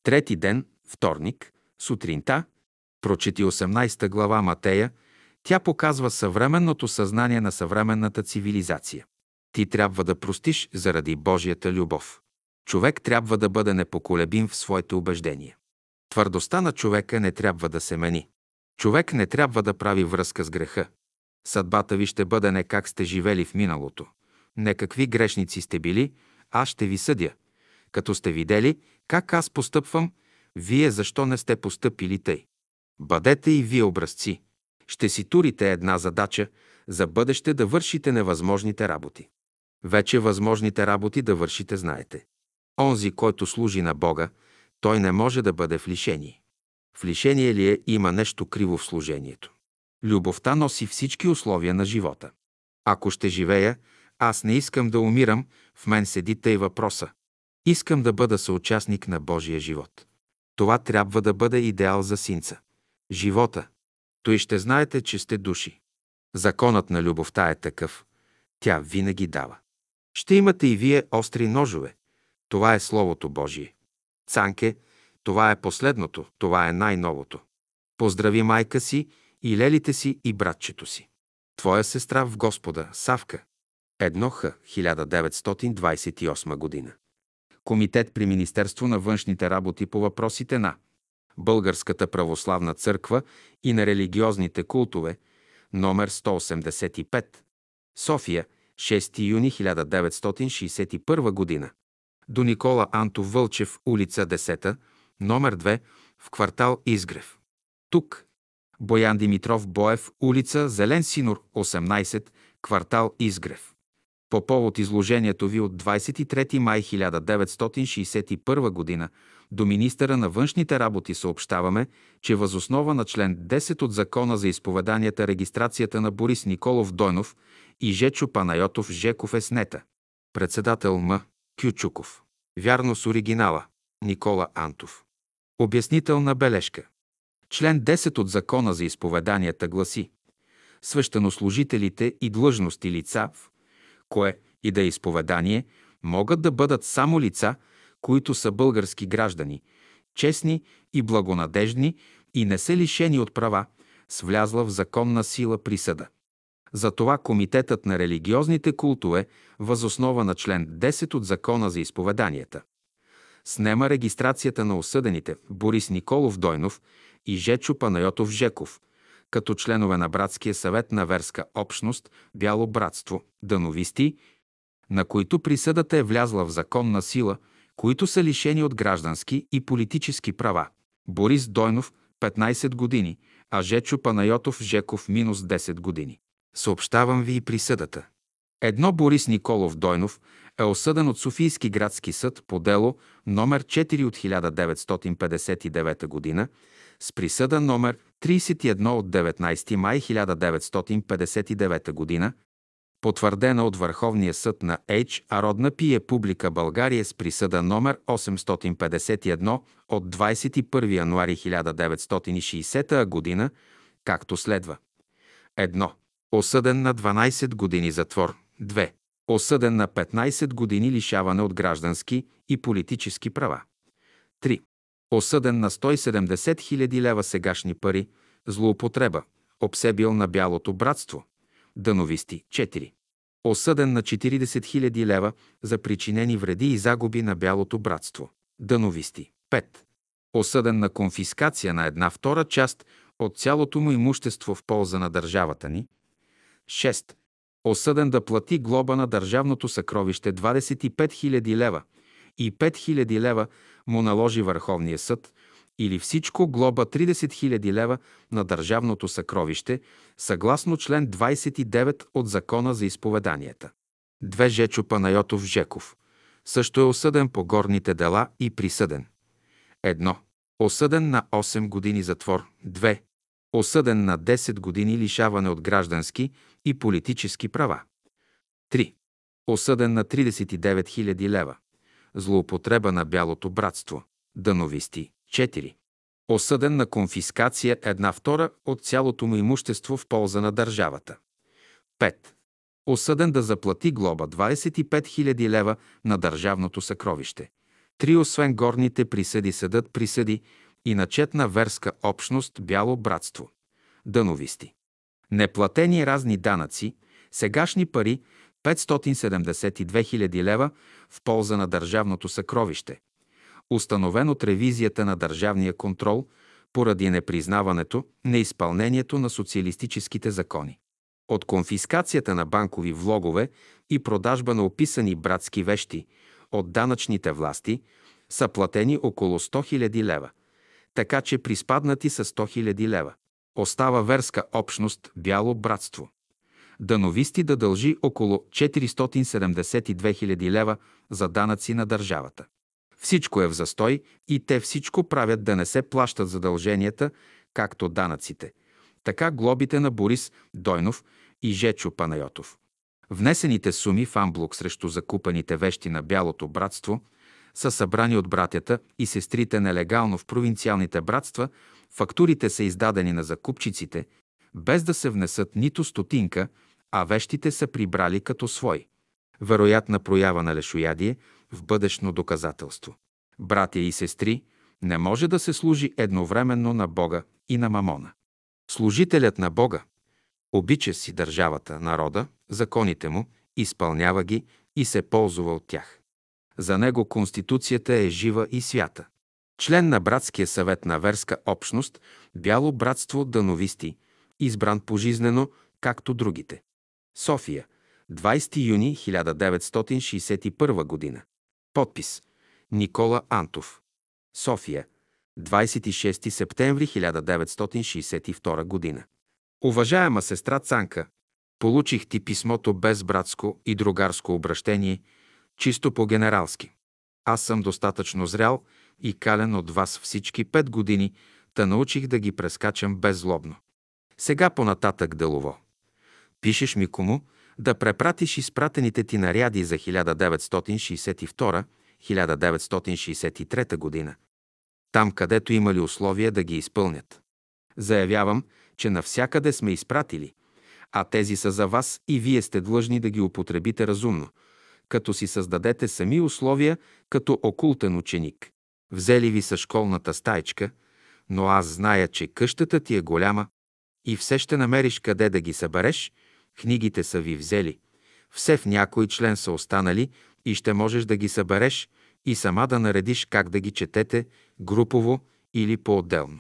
Трети ден, вторник, сутринта, прочети 18 глава Матея, тя показва съвременното съзнание на съвременната цивилизация. Ти трябва да простиш заради Божията любов. Човек трябва да бъде непоколебим в своите убеждения. Твърдостта на човека не трябва да се мени. Човек не трябва да прави връзка с греха. Съдбата ви ще бъде не как сте живели в миналото, не какви грешници сте били, аз ще ви съдя. Като сте видели как аз постъпвам, вие защо не сте постъпили тъй? Бъдете и вие образци. Ще си турите една задача за бъдеще да вършите невъзможните работи. Вече възможните работи да вършите знаете. Онзи, който служи на Бога, той не може да бъде в лишение. В лишение ли е, има нещо криво в служението. Любовта носи всички условия на живота. Ако ще живея, аз не искам да умирам, в мен седи тъй въпроса. Искам да бъда съучастник на Божия живот. Това трябва да бъде идеал за синца. Живота. Той ще знаете, че сте души. Законът на любовта е такъв. Тя винаги дава. Ще имате и вие остри ножове. Това е Словото Божие. Цанке, това е последното, това е най-новото. Поздрави майка си и лелите си и братчето си. Твоя сестра в Господа, Савка. Едноха, 1928 година. Комитет при Министерство на външните работи по въпросите на Българската православна църква и на религиозните култове, номер 185, София, 6 юни 1961 година. До Никола Антов Вълчев, улица 10, номер 2, в квартал Изгрев. Тук, Боян Димитров Боев, улица Зелен Синор, 18, квартал Изгрев. По повод изложението ви от 23 май 1961 г. до министъра на външните работи съобщаваме, че възоснова на член 10 от Закона за изповеданията регистрацията на Борис Николов Дойнов и Жечо Панайотов Жеков е снета. Председател М. Кючуков. Вярно с оригинала. Никола Антов. Обяснителна бележка. Член 10 от Закона за изповеданията гласи Свещенослужителите и длъжности лица в кое и да е изповедание могат да бъдат само лица, които са български граждани, честни и благонадежни и не са лишени от права с влязла в законна сила присъда. Затова Комитетът на религиозните култове, възоснова на член 10 от Закона за изповеданията, снема регистрацията на осъдените Борис Николов Дойнов и Жечо Панайотов Жеков, като членове на Братския съвет на верска общност Бяло братство, дановисти, на които присъдата е влязла в законна сила, които са лишени от граждански и политически права. Борис Дойнов – 15 години, а Жечо Панайотов Жеков – минус 10 години. Съобщавам ви и присъдата. Едно Борис Николов Дойнов е осъден от Софийски градски съд по дело номер 4 от 1959 година с присъда номер 31 от 19 май 1959 година, потвърдена от Върховния съд на Ейч, а родна пие публика България с присъда номер 851 от 21 януари 1960 година, както следва. 1. Осъден на 12 години затвор. 2. Осъден на 15 години лишаване от граждански и политически права. 3. Осъден на 170 000 лева сегашни пари, злоупотреба, обсебил на бялото братство. Дановисти 4. Осъден на 40 000 лева за причинени вреди и загуби на бялото братство. Дановисти 5. Осъден на конфискация на една втора част от цялото му имущество в полза на държавата ни. 6. Осъден да плати глоба на държавното съкровище 25 000 лева и 5 000 лева му наложи Върховния съд или всичко глоба 30 000 лева на държавното съкровище, съгласно член 29 от Закона за изповеданията. Две Жечо Панайотов Жеков. Също е осъден по горните дела и присъден. Едно. Осъден на 8 години затвор. 2. Осъден на 10 години лишаване от граждански и политически права. 3. Осъден на 39 000 лева. Злоупотреба на бялото братство. Дановисти. 4. Осъден на конфискация една втора от цялото му имущество в полза на държавата. 5. Осъден да заплати глоба 25 000 лева на държавното съкровище. Три освен горните присъди съдът присъди и начетна верска общност Бяло братство. Дановисти. Неплатени разни данъци, сегашни пари 572 000 лева в полза на държавното съкровище, установен от ревизията на държавния контрол поради непризнаването, неизпълнението на социалистическите закони. От конфискацията на банкови влогове и продажба на описани братски вещи от данъчните власти са платени около 100 000 лева, така че приспаднати са 100 000 лева. Остава верска общност Бяло братство. Дановисти да дължи около 472 000 лева за данъци на държавата. Всичко е в застой и те всичко правят да не се плащат задълженията, както данъците, така глобите на Борис Дойнов и Жечо Панайотов. Внесените суми в амблок срещу закупените вещи на Бялото братство са събрани от братята и сестрите нелегално в провинциалните братства, фактурите са издадени на закупчиците, без да се внесат нито стотинка, а вещите са прибрали като свои. Вероятна проява на лешоядие в бъдещно доказателство. Братя и сестри, не може да се служи едновременно на Бога и на Мамона. Служителят на Бога обича си държавата, народа, законите му, изпълнява ги и се ползва от тях. За него Конституцията е жива и свята. Член на Братския съвет на верска общност, Бяло братство дановисти, избран пожизнено, както другите. София, 20 юни 1961 година. Подпис Никола Антов. София, 26 септември 1962 година. Уважаема сестра Цанка, получих ти писмото без братско и другарско обращение, чисто по-генералски. Аз съм достатъчно зрял и кален от вас всички пет години, та научих да ги прескачам беззлобно. Сега по-нататък делово. Пишеш ми кому да препратиш изпратените ти наряди за 1962-1963 година. Там, където имали условия да ги изпълнят. Заявявам, че навсякъде сме изпратили, а тези са за вас и вие сте длъжни да ги употребите разумно, като си създадете сами условия като окултен ученик. Взели ви са школната стайчка, но аз зная, че къщата ти е голяма и все ще намериш къде да ги събереш, книгите са ви взели, все в някой член са останали и ще можеш да ги събереш и сама да наредиш как да ги четете, групово или по-отделно.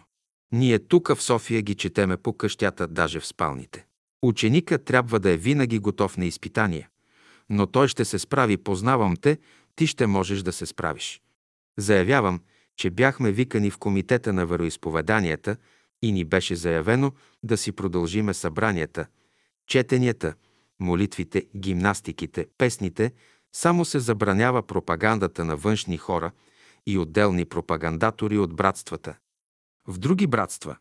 Ние тук в София ги четеме по къщата, даже в спалните. Ученика трябва да е винаги готов на изпитания, но той ще се справи, познавам те, ти ще можеш да се справиш. Заявявам, че бяхме викани в комитета на вероисповеданията и ни беше заявено да си продължиме събранията, четенията, молитвите, гимнастиките, песните, само се забранява пропагандата на външни хора и отделни пропагандатори от братствата. В други братства,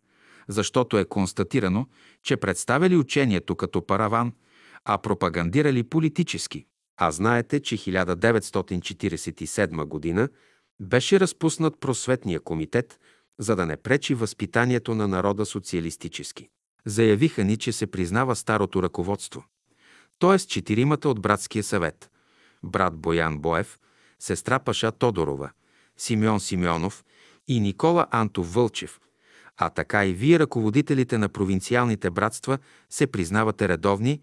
защото е констатирано, че представили учението като параван, а пропагандирали политически. А знаете, че 1947 година беше разпуснат просветния комитет, за да не пречи възпитанието на народа социалистически. Заявиха ни, че се признава старото ръководство, т.е. четиримата от братския съвет – брат Боян Боев, сестра Паша Тодорова, Симеон Симеонов и Никола Антов Вълчев, а така и вие, ръководителите на провинциалните братства, се признавате редовни,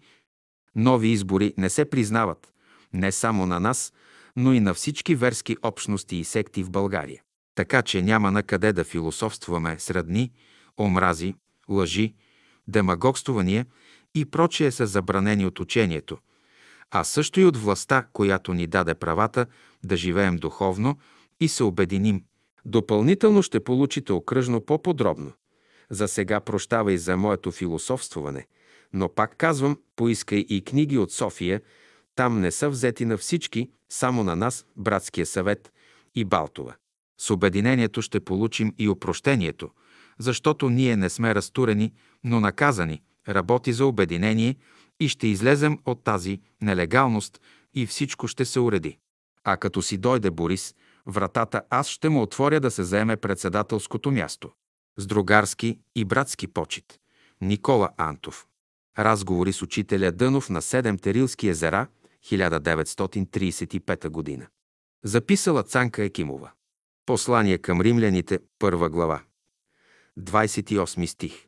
нови избори не се признават, не само на нас, но и на всички верски общности и секти в България. Така че няма на къде да философстваме средни, омрази, лъжи, демагогствания и прочие са забранени от учението, а също и от властта, която ни даде правата да живеем духовно и се обединим. Допълнително ще получите окръжно по-подробно. За сега прощавай за моето философстване, но пак казвам, поискай и книги от София, там не са взети на всички, само на нас, Братския съвет и Балтова. С обединението ще получим и опрощението, защото ние не сме разтурени, но наказани, работи за обединение и ще излезем от тази нелегалност и всичко ще се уреди. А като си дойде Борис, вратата аз ще му отворя да се заеме председателското място. С другарски и братски почет. Никола Антов. Разговори с учителя Дънов на Седем Терилски езера, 1935 година. Записала Цанка Екимова. Послание към римляните, първа глава. 28 стих.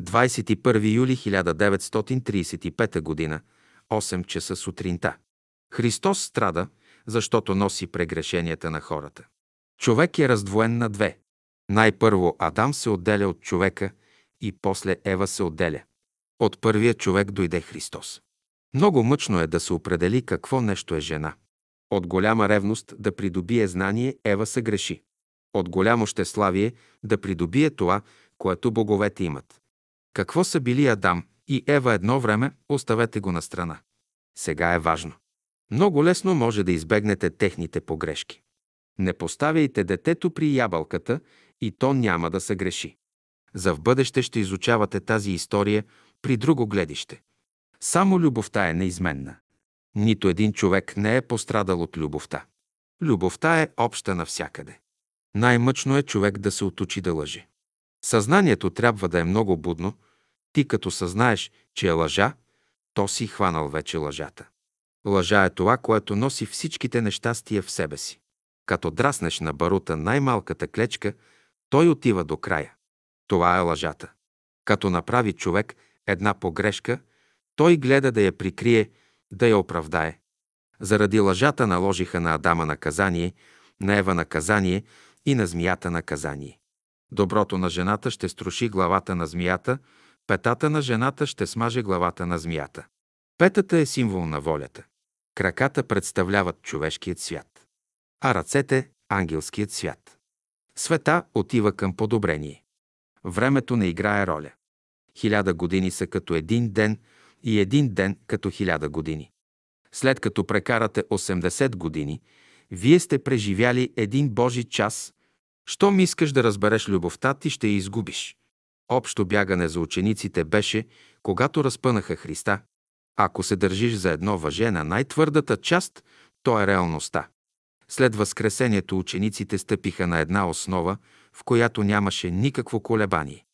21 юли 1935 година, 8 часа сутринта. Христос страда, защото носи прегрешенията на хората. Човек е раздвоен на две. Най-първо Адам се отделя от човека и после Ева се отделя. От първия човек дойде Христос. Много мъчно е да се определи какво нещо е жена. От голяма ревност да придобие знание Ева се греши. От голямо щеславие да придобие това, което боговете имат. Какво са били Адам и Ева едно време, оставете го на страна. Сега е важно. Много лесно може да избегнете техните погрешки. Не поставяйте детето при ябълката и то няма да се греши. За в бъдеще ще изучавате тази история при друго гледище. Само любовта е неизменна. Нито един човек не е пострадал от любовта. Любовта е обща навсякъде. Най-мъчно е човек да се отучи да лъже. Съзнанието трябва да е много будно. Ти като съзнаеш, че е лъжа, то си хванал вече лъжата. Лъжа е това, което носи всичките нещастия в себе си. Като драснеш на барута най-малката клечка, той отива до края. Това е лъжата. Като направи човек една погрешка, той гледа да я прикрие, да я оправдае. Заради лъжата наложиха на Адама наказание, на Ева наказание и на змията наказание. Доброто на жената ще струши главата на змията, петата на жената ще смаже главата на змията. Петата е символ на волята. Краката представляват човешкият свят, а ръцете – ангелският свят. Света отива към подобрение. Времето не играе роля. Хиляда години са като един ден и един ден като хиляда години. След като прекарате 80 години, вие сте преживяли един Божи час. Щом искаш да разбереш любовта, ти ще я изгубиш. Общо бягане за учениците беше, когато разпънаха Христа. Ако се държиш за едно въже на най-твърдата част, то е реалността. След Възкресението учениците стъпиха на една основа, в която нямаше никакво колебание.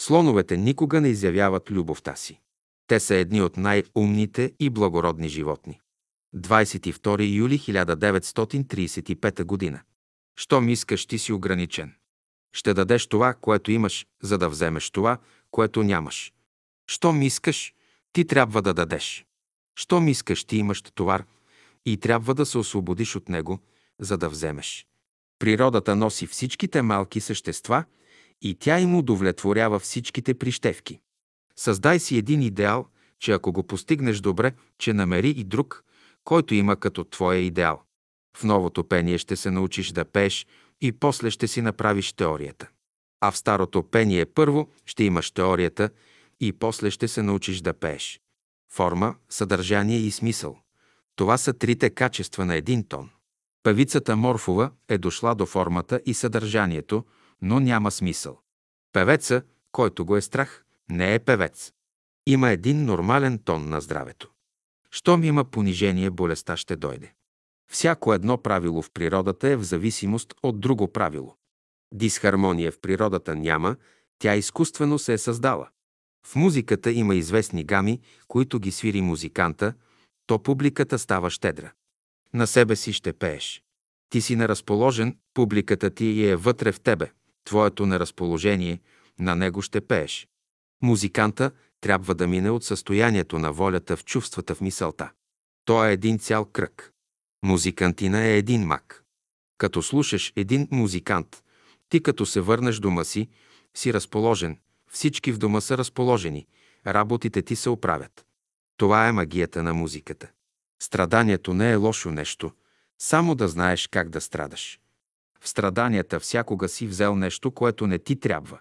Слоновете никога не изявяват любовта си. Те са едни от най-умните и благородни животни. 22 юли 1935 година. Щом искаш, ти си ограничен. Ще дадеш това, което имаш, за да вземеш това, което нямаш. Щом искаш, ти трябва да дадеш. Щом искаш, ти имаш товар и трябва да се освободиш от него, за да вземеш. Природата носи всичките малки същества и тя им удовлетворява всичките прищевки. Създай си един идеал, че ако го постигнеш добре, че намери и друг, който има като твоя идеал. В новото пение ще се научиш да пееш и после ще си направиш теорията. А в старото пение първо ще имаш теорията и после ще се научиш да пееш. Форма, съдържание и смисъл. Това са трите качества на един тон. Певицата Морфова е дошла до формата и съдържанието, но няма смисъл. Певеца, който го е страх, не е певец. Има един нормален тон на здравето. Щом има понижение, болестта ще дойде. Всяко едно правило в природата е в зависимост от друго правило. Дисхармония в природата няма, тя изкуствено се е създала. В музиката има известни гами, които ги свири музиканта, то публиката става щедра. На себе си ще пееш. Ти си неразположен, публиката ти е вътре в тебе. Твоето неразположение, на него ще пееш. Музиканта трябва да мине от състоянието на волята в чувствата в мисълта. То е един цял кръг. Музикантина е един мак. Като слушаш един музикант, ти като се върнеш дома си, си разположен, всички в дома са разположени, работите ти се оправят. Това е магията на музиката. Страданието не е лошо нещо, само да знаеш как да страдаш. В страданията всякога си взел нещо, което не ти трябва.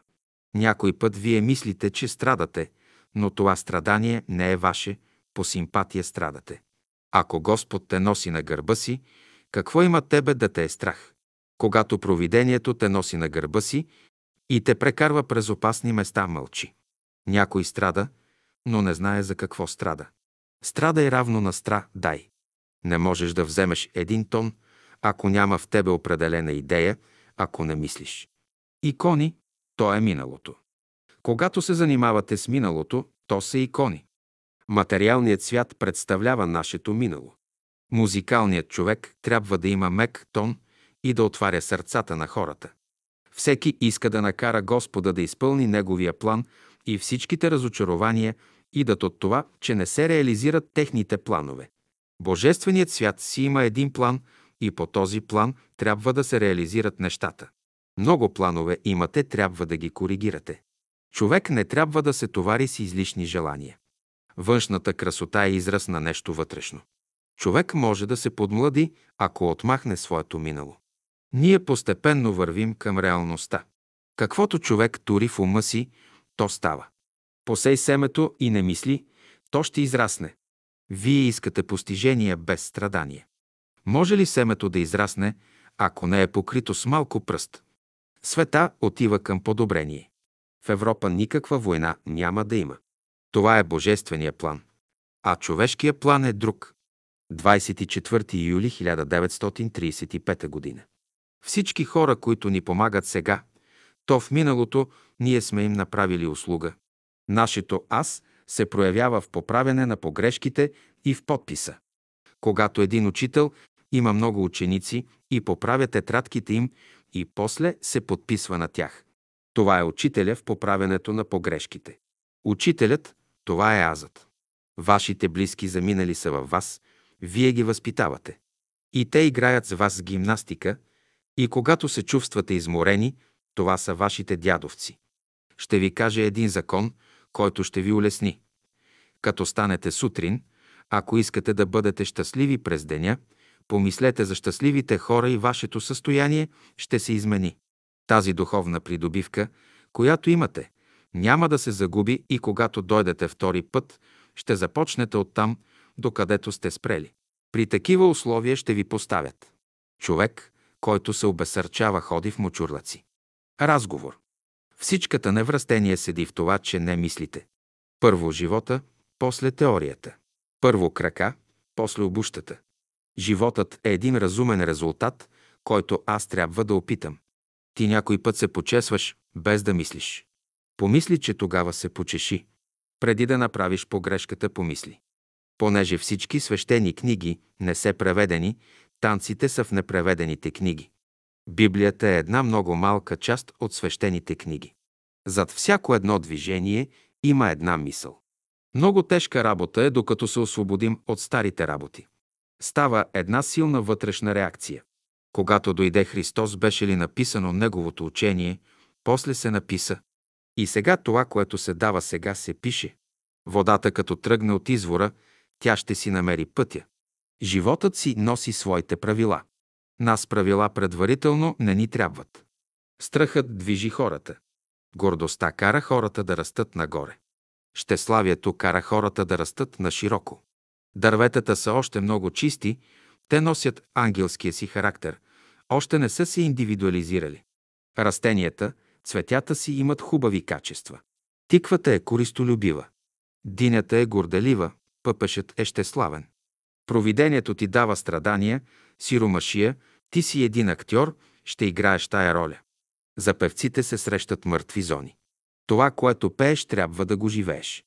Някой път вие мислите, че страдате, но това страдание не е ваше, по симпатия страдате. Ако Господ те носи на гърба си, какво има тебе да те е страх? Когато провидението те носи на гърба си и те прекарва през опасни места, мълчи. Някой страда, но не знае за какво страда. Страда е равно на стра, дай. Не можеш да вземеш един тон, ако няма в тебе определена идея, ако не мислиш. Икони, то е миналото. Когато се занимавате с миналото, то са икони. Материалният свят представлява нашето минало. Музикалният човек трябва да има мек тон и да отваря сърцата на хората. Всеки иска да накара Господа да изпълни неговия план и всичките разочарования идат от това, че не се реализират техните планове. Божественият свят си има един план и по този план трябва да се реализират нещата. Много планове имате, трябва да ги коригирате. Човек не трябва да се товари с излишни желания. Външната красота е израз на нещо вътрешно. Човек може да се подмлади, ако отмахне своето минало. Ние постепенно вървим към реалността. Каквото човек тури в ума си, то става. Посей семето и не мисли, то ще израсне. Вие искате постижения без страдание. Може ли семето да израсне, ако не е покрито с малко пръст? Света отива към подобрение. В Европа никаква война няма да има. Това е божествения план. А човешкия план е друг. 24 юли 1935 година. Всички хора, които ни помагат сега, то в миналото ние сме им направили услуга. Нашето аз се проявява в поправяне на погрешките и в подписа. Когато един учител има много ученици и поправя тетрадките им и после се подписва на тях. Това е учителя в поправенето на погрешките. Учителят – това е азът. Вашите близки заминали са във вас, вие ги възпитавате. И те играят с вас гимнастика, и когато се чувствате изморени, това са вашите дядовци. Ще ви кажа един закон, който ще ви улесни. Като станете сутрин, ако искате да бъдете щастливи през деня, помислете за щастливите хора и вашето състояние ще се измени. Тази духовна придобивка, която имате, няма да се загуби и когато дойдете втори път, ще започнете оттам, докъдето сте спрели. При такива условия ще ви поставят. Човек, който се обесърчава, ходи в мочурлаци. Разговор. Всичката неврастение седи в това, че не мислите. Първо живота, после теорията. Първо крака, после обущата. Животът е един разумен резултат, който аз трябва да опитам. Ти някой път се почесваш, без да мислиш. Помисли, че тогава се почеши. Преди да направиш погрешката, помисли. Понеже всички свещени книги не се преведени, танците са в непреведените книги. Библията е една много малка част от свещените книги. Зад всяко едно движение има една мисъл. Много тежка работа е, докато се освободим от старите работи. Става една силна вътрешна реакция. Когато дойде Христос, беше ли написано Неговото учение, после се написа. И сега това, което се дава сега, се пише. Водата, като тръгне от извора, тя ще си намери пътя. Животът си носи своите правила. Нас правила предварително не ни трябват. Страхът движи хората. Гордостта кара хората да растат нагоре. Щеславието кара хората да растат на широко. Дърветата са още много чисти, те носят ангелския си характер, още не са се индивидуализирали. Растенията, цветята си имат хубави качества. Тиквата е користолюбива. Динята е горделива, пъпешът е щеславен. Провидението ти дава страдания, сиромашия, ти си един актьор, ще играеш тая роля. За певците се срещат мъртви зони. Това, което пееш, трябва да го живееш.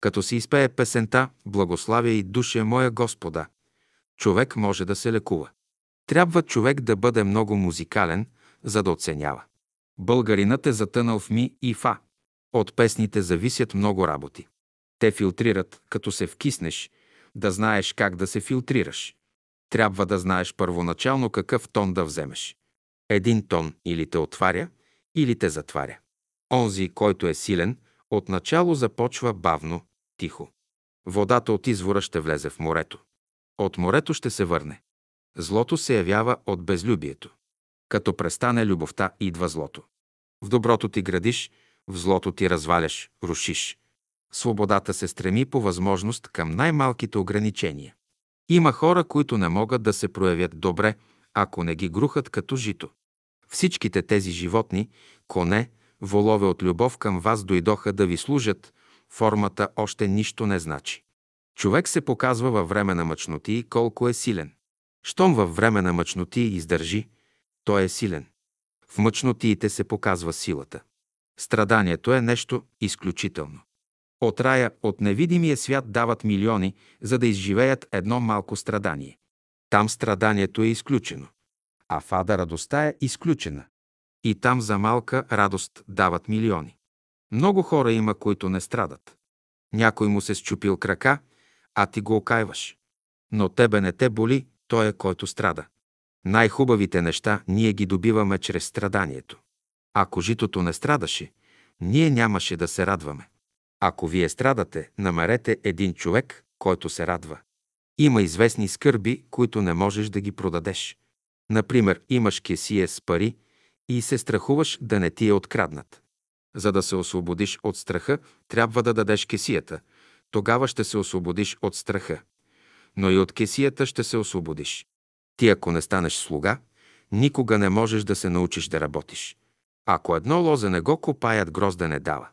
Като се изпее песента «Благославя и душе моя Господа», човек може да се лекува. Трябва човек да бъде много музикален, за да оценява. Българинът е затънал в ми и фа. От песните зависят много работи. Те филтрират, като се вкиснеш, да знаеш как да се филтрираш. Трябва да знаеш първоначално какъв тон да вземеш. Един тон или те отваря, или те затваря. Онзи, който е силен, отначало започва бавно, тихо. Водата от извора ще влезе в морето. От морето ще се върне. Злото се явява от безлюбието. Като престане любовта, идва злото. В доброто ти градиш, в злото ти разваляш, рушиш. Свободата се стреми по възможност към най-малките ограничения. Има хора, които не могат да се проявят добре, ако не ги грухат като жито. Всичките тези животни, коне, волове от любов към вас дойдоха да ви служат, формата още нищо не значи. Човек се показва във време на мъчноти колко е силен. Щом във време на мъчноти издържи, той е силен. В мъчнотиите се показва силата. Страданието е нещо изключително. От рая, от невидимия свят дават милиони, за да изживеят едно малко страдание. Там страданието е изключено, а в ада радостта е изключена. И там за малка радост дават милиони. Много хора има, които не страдат. Някой му се счупил крака, а ти го окайваш. Но тебе не те боли, той е който страда. Най-хубавите неща ние ги добиваме чрез страданието. Ако житото не страдаше, ние нямаше да се радваме. Ако вие страдате, намерете един човек, който се радва. Има известни скърби, които не можеш да ги продадеш. Например, имаш кесие с пари и се страхуваш да не ти е откраднат. За да се освободиш от страха, трябва да дадеш кесията. Тогава ще се освободиш от страха. Но и от кесията ще се освободиш. Ти ако не станеш слуга, никога не можеш да се научиш да работиш. Ако едно лозе не го копаят, грозда не дава.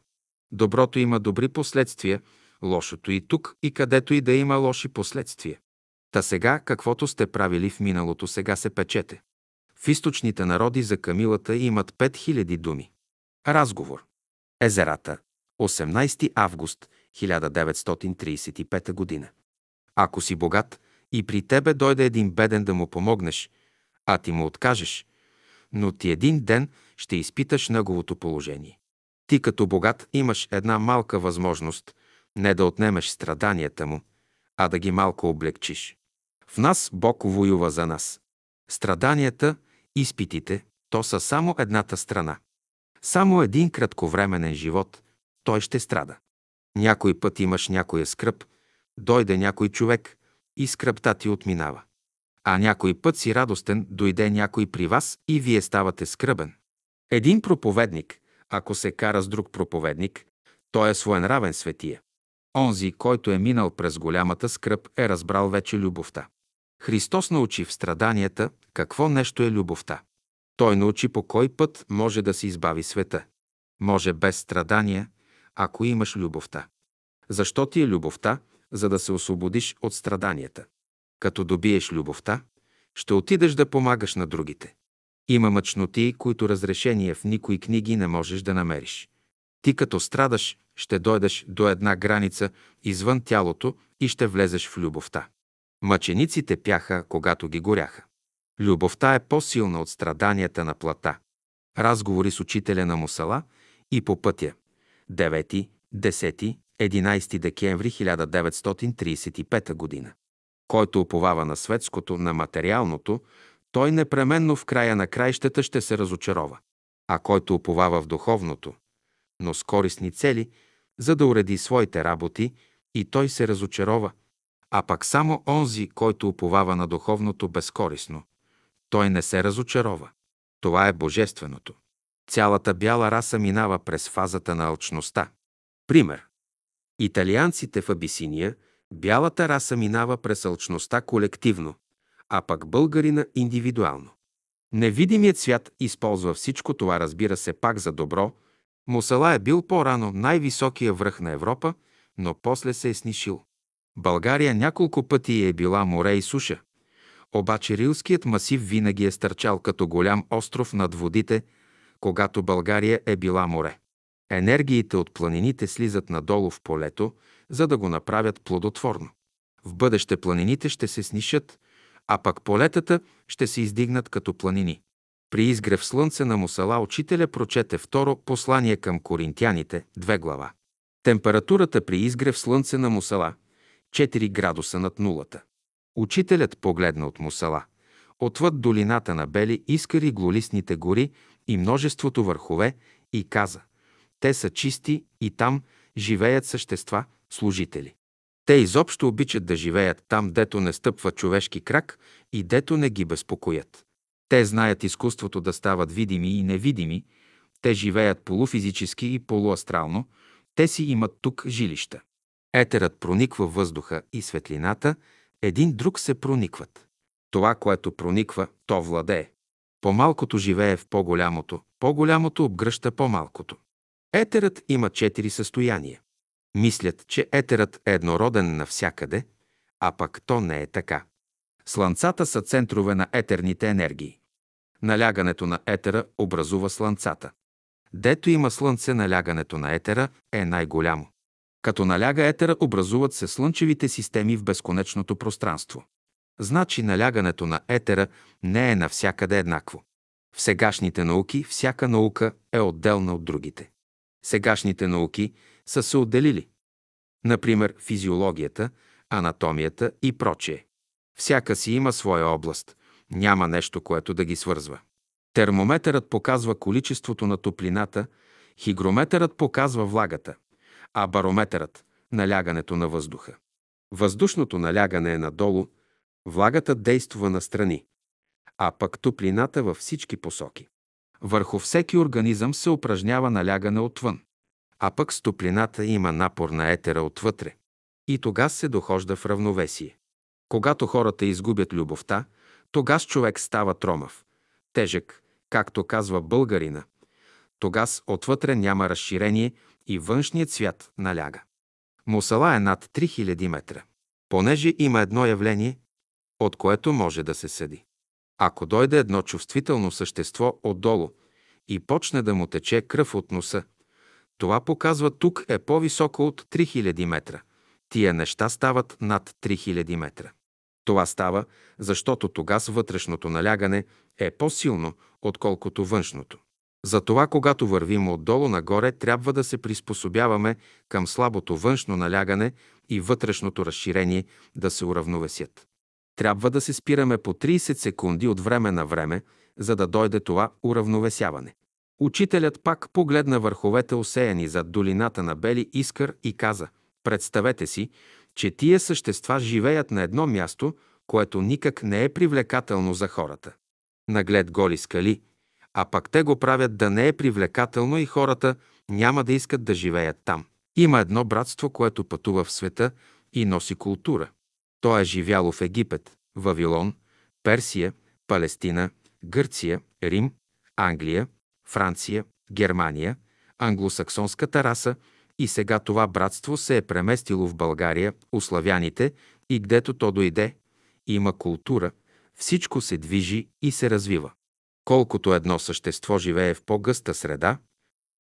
Доброто има добри последствия, лошото и тук, и където и да има лоши последствия. Та сега, каквото сте правили в миналото, сега се печете. В източните народи за камилата имат 5000 думи. Разговор. Езерата. 18 август 1935 година. Ако си богат и при тебе дойде един беден да му помогнеш, а ти му откажеш, но ти един ден ще изпиташ неговото положение. Ти като богат имаш една малка възможност не да отнемеш страданията му, а да ги малко облегчиш. В нас Бог воюва за нас. Страданията, изпитите, то са само едната страна. Само един кратковременен живот, той ще страда. Някой път имаш някоя скръп, дойде някой човек и скръпта ти отминава. А някой път си радостен, дойде някой при вас и вие ставате скръбен. Един проповедник, ако се кара с друг проповедник, той е своенравен светия. Онзи, който е минал през голямата скръп, е разбрал вече любовта. Христос научи в страданията какво нещо е любовта. Той научи по кой път може да се избави света. Може без страдания, ако имаш любовта. Защо ти е любовта? За да се освободиш от страданията. Като добиеш любовта, ще отидеш да помагаш на другите. Има мъчноти, които разрешение в никои книги не можеш да намериш. Ти като страдаш, ще дойдеш до една граница извън тялото и ще влезеш в любовта. Мъчениците пяха, когато ги горяха. Любовта е по-силна от страданията на плата. Разговори с учителя на Мусала и по пътя. 9, 10, 11 декември 1935 година. Който уповава на светското, на материалното, той непременно в края на краищата ще се разочарова. А който уповава в духовното, но с корисни цели, за да уреди своите работи, и той се разочарова, а пак само онзи, който уповава на духовното безкорисно, той не се разочарова. Това е божественото. Цялата бяла раса минава през фазата на алчността. Пример. Италианците в Абисиния, бялата раса минава през алчността колективно, а пък българина индивидуално. Невидимият свят използва всичко това, разбира се, пак за добро. Мусала е бил по-рано най-високия връх на Европа, но после се е снишил. България няколко пъти е била море и суша. Обаче Рилският масив винаги е стърчал като голям остров над водите, когато България е била море. Енергиите от планините слизат надолу в полето, за да го направят плодотворно. В бъдеще планините ще се снишат, а пък полетата ще се издигнат като планини. При изгрев слънце на Мусала учителя прочете второ послание към коринтяните, две глава. Температурата при изгрев слънце на Мусала – 4 градуса над нулата. Учителят погледна от Мусала, отвъд долината на бели искари глолистните гори и множеството върхове и каза – те са чисти и там живеят същества, служители. Те изобщо обичат да живеят там, дето не стъпва човешки крак и дето не ги безпокоят. Те знаят изкуството да стават видими и невидими, те живеят полуфизически и полуастрално, те си имат тук жилища. Етерът прониква въздуха и светлината, един друг се проникват. Това, което прониква, то владее. По-малкото живее в по-голямото, по-голямото обгръща по-малкото. Етерът има четири състояния. Мислят, че етерът е еднороден навсякъде, а пък то не е така. Слънцата са центрове на етерните енергии. Налягането на етера образува слънцата. Дето има слънце, налягането на етера е най-голямо. Като наляга етера, образуват се слънчевите системи в безконечното пространство. Значи налягането на етера не е навсякъде еднакво. В сегашните науки всяка наука е отделна от другите. Сегашните науки са се отделили. Например, физиологията, анатомията и прочее. Всяка си има своя област. Няма нещо, което да ги свързва. Термометърът показва количеството на топлината, хигрометърът показва влагата, а барометърът – налягането на въздуха. Въздушното налягане е надолу, влагата действа настрани, а пък топлината във всички посоки. Върху всеки организъм се упражнява налягане отвън а пък с топлината има напор на етера отвътре. И тогас се дохожда в равновесие. Когато хората изгубят любовта, тогас човек става тромав, тежък, както казва българина. Тогас отвътре няма разширение и външният свят наляга. Мусала е над 3000 метра. Понеже има едно явление, от което може да се съди. Ако дойде едно чувствително същество отдолу и почне да му тече кръв от носа, това показва тук е по-високо от 3000 метра. Тия неща стават над 3000 метра. Това става, защото тогас вътрешното налягане е по-силно, отколкото външното. Затова, когато вървим отдолу нагоре, трябва да се приспособяваме към слабото външно налягане и вътрешното разширение да се уравновесят. Трябва да се спираме по 30 секунди от време на време, за да дойде това уравновесяване. Учителят пак погледна върховете осеяни зад долината на Бели Искър и каза «Представете си, че тия същества живеят на едно място, което никак не е привлекателно за хората. Наглед голи скали, а пък те го правят да не е привлекателно и хората няма да искат да живеят там. Има едно братство, което пътува в света и носи култура. То е живяло в Египет, Вавилон, Персия, Палестина, Гърция, Рим, Англия, Франция, Германия, англосаксонската раса и сега това братство се е преместило в България, у славяните, и гдето то дойде, има култура, всичко се движи и се развива. Колкото едно същество живее в по-гъста среда,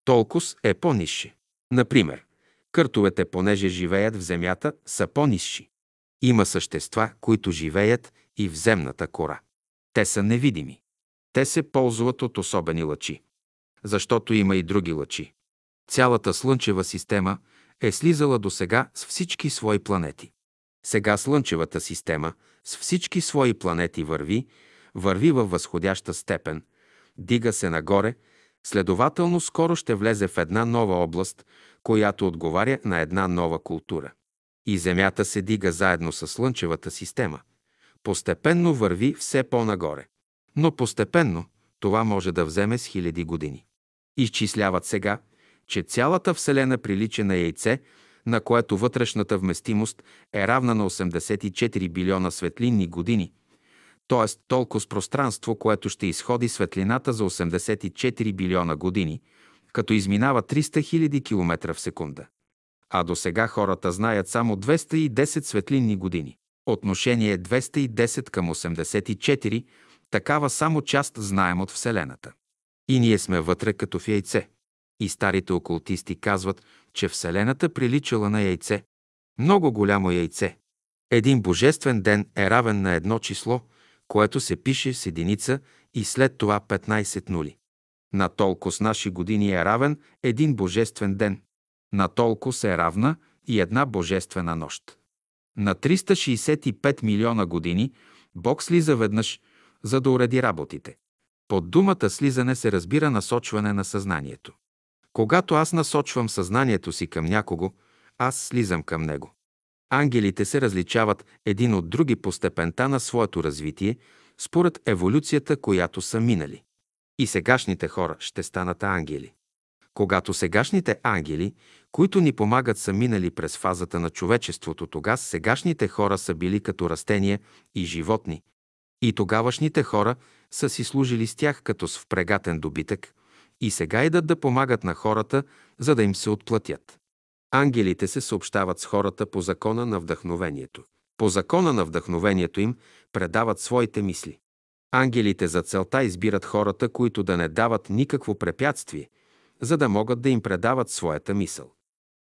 толкова е по-низши. Например, къртовете, понеже живеят в земята, са по-низши. Има същества, които живеят и в земната кора. Те са невидими. Те се ползват от особени лъчи. Защото има и други лъчи. Цялата Слънчева система е слизала до сега с всички свои планети. Сега Слънчевата система с всички свои планети върви, върви във възходяща степен, дига се нагоре, следователно скоро ще влезе в една нова област, която отговаря на една нова култура. И Земята се дига заедно с Слънчевата система. Постепенно върви все по-нагоре. Но постепенно това може да вземе с хиляди години. Изчисляват сега, че цялата Вселена прилича на яйце, на което вътрешната вместимост е равна на 84 билиона светлинни години, т.е. толкова с пространство, което ще изходи светлината за 84 билиона години, като изминава 300 000 км в секунда. А до сега хората знаят само 210 светлинни години. Отношение 210 към 84, такава само част знаем от Вселената. И ние сме вътре като в яйце. И старите окултисти казват, че Вселената приличала на яйце. Много голямо яйце. Един божествен ден е равен на едно число, което се пише с единица и след това 15 нули. На толкова с наши години е равен един божествен ден. На толкова се е равна и една божествена нощ. На 365 милиона години Бог слиза веднъж, за да уреди работите. Под думата слизане се разбира насочване на съзнанието. Когато аз насочвам съзнанието си към някого, аз слизам към него. Ангелите се различават един от други по степента на своето развитие, според еволюцията, която са минали. И сегашните хора ще станат ангели. Когато сегашните ангели, които ни помагат, са минали през фазата на човечеството, тогава сегашните хора са били като растения и животни. И тогавашните хора са си служили с тях като с впрегатен добитък и сега идат да помагат на хората, за да им се отплатят. Ангелите се съобщават с хората по закона на вдъхновението. По закона на вдъхновението им предават своите мисли. Ангелите за целта избират хората, които да не дават никакво препятствие, за да могат да им предават своята мисъл.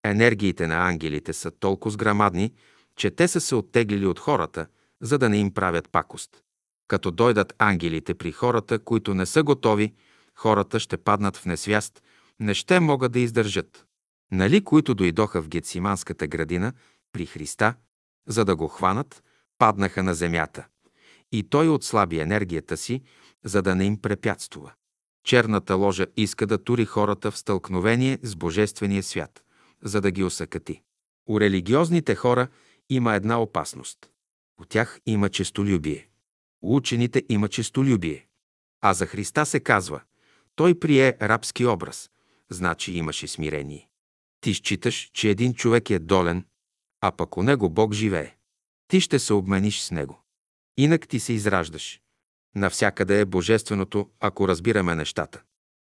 Енергиите на ангелите са толкова грамадни, че те са се оттеглили от хората, за да не им правят пакост. Като дойдат ангелите при хората, които не са готови, хората ще паднат в несвяст, не ще могат да издържат. Нали, които дойдоха в Гециманската градина при Христа, за да го хванат, паднаха на земята. И той отслаби енергията си, за да не им препятствува. Черната ложа иска да тури хората в стълкновение с Божествения свят, за да ги осъкати. У религиозните хора има една опасност. У тях има честолюбие. У учените има честолюбие. А за Христа се казва, той прие рабски образ, значи имаше смирение. Ти считаш, че един човек е долен, а пък у него Бог живее. Ти ще се обмениш с него. Инак ти се израждаш. Навсякъде е божественото, ако разбираме нещата.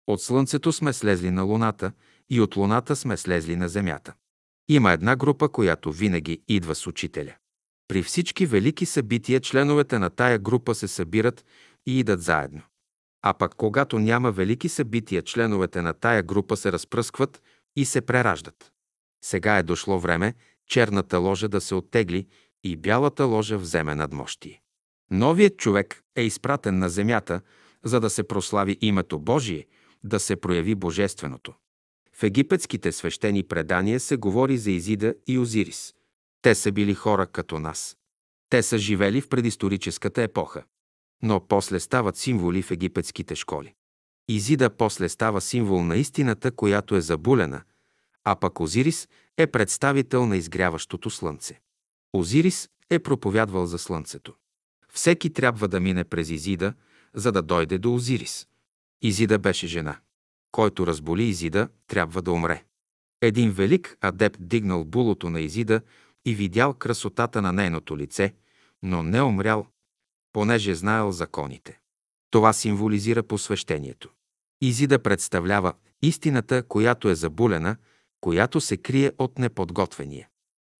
От Слънцето сме слезли на Луната и от Луната сме слезли на Земята. Има една група, която винаги идва с учителя. При всички велики събития членовете на тая група се събират и идат заедно. А пък когато няма велики събития, членовете на тая група се разпръскват и се прераждат. Сега е дошло време черната ложа да се оттегли и бялата ложа вземе надмощие. Новият човек е изпратен на земята, за да се прослави името Божие, да се прояви Божественото. В египетските свещени предания се говори за Изида и Озирис. Те са били хора като нас. Те са живели в предисторическата епоха. Но после стават символи в египетските школи. Изида после става символ на истината, която е забулена, а пък Озирис е представител на изгряващото слънце. Озирис е проповядвал за слънцето. Всеки трябва да мине през Изида, за да дойде до Озирис. Изида беше жена. Който разболи Изида, трябва да умре. Един велик адепт дигнал булото на Изида и видял красотата на нейното лице, но не умрял, понеже знаел законите. Това символизира посвещението. Изида представлява истината, която е забулена, която се крие от неподготвения.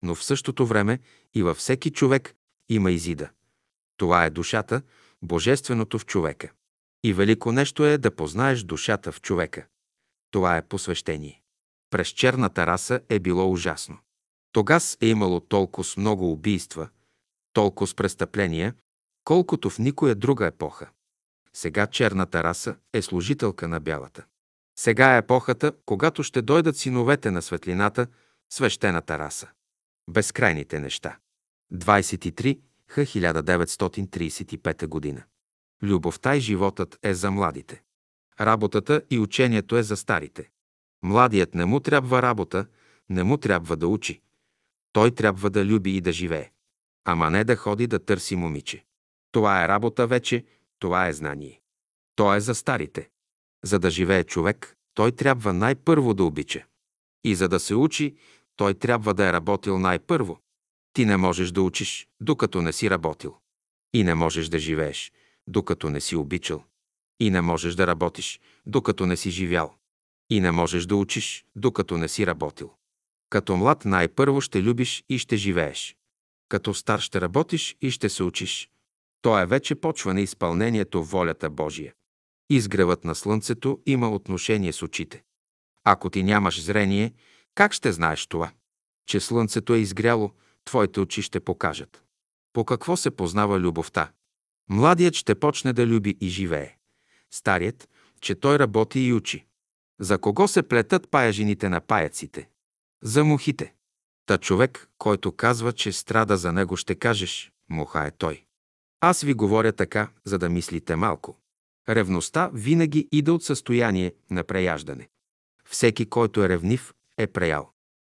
Но в същото време и във всеки човек има Изида. Това е душата, божественото в човека. И велико нещо е да познаеш душата в човека. Това е посвещение. През черната раса е било ужасно. Тогас е имало толкова много убийства, толкова престъпления, колкото в никоя друга епоха. Сега черната раса е служителка на бялата. Сега е епохата, когато ще дойдат синовете на светлината, свещената раса. Безкрайните неща. 23 Х 1935 година. Любовта и животът е за младите. Работата и учението е за старите. Младият не му трябва работа, не му трябва да учи. Той трябва да люби и да живее. Ама не да ходи да търси момиче. Това е работа вече, това е знание. То е за старите. За да живее човек, той трябва най-първо да обича. И за да се учи, той трябва да е работил най-първо. Ти не можеш да учиш, докато не си работил. И не можеш да живееш, докато не си обичал. И не можеш да работиш, докато не си живял. И не можеш да учиш, докато не си работил. Като млад най-първо ще любиш и ще живееш. Като стар ще работиш и ще се учиш. То е вече почва на изпълнението волята Божия. Изгревът на слънцето има отношение с очите. Ако ти нямаш зрение, как ще знаеш това? Че слънцето е изгряло, твоите очи ще покажат. По какво се познава любовта? Младият ще почне да люби и живее. Старият, че той работи и учи. За кого се плетат паяжините на паяците? За мухите. Та човек, който казва, че страда за него, ще кажеш, муха е той. Аз ви говоря така, за да мислите малко. Ревността винаги иде от състояние на преяждане. Всеки, който е ревнив, е преял.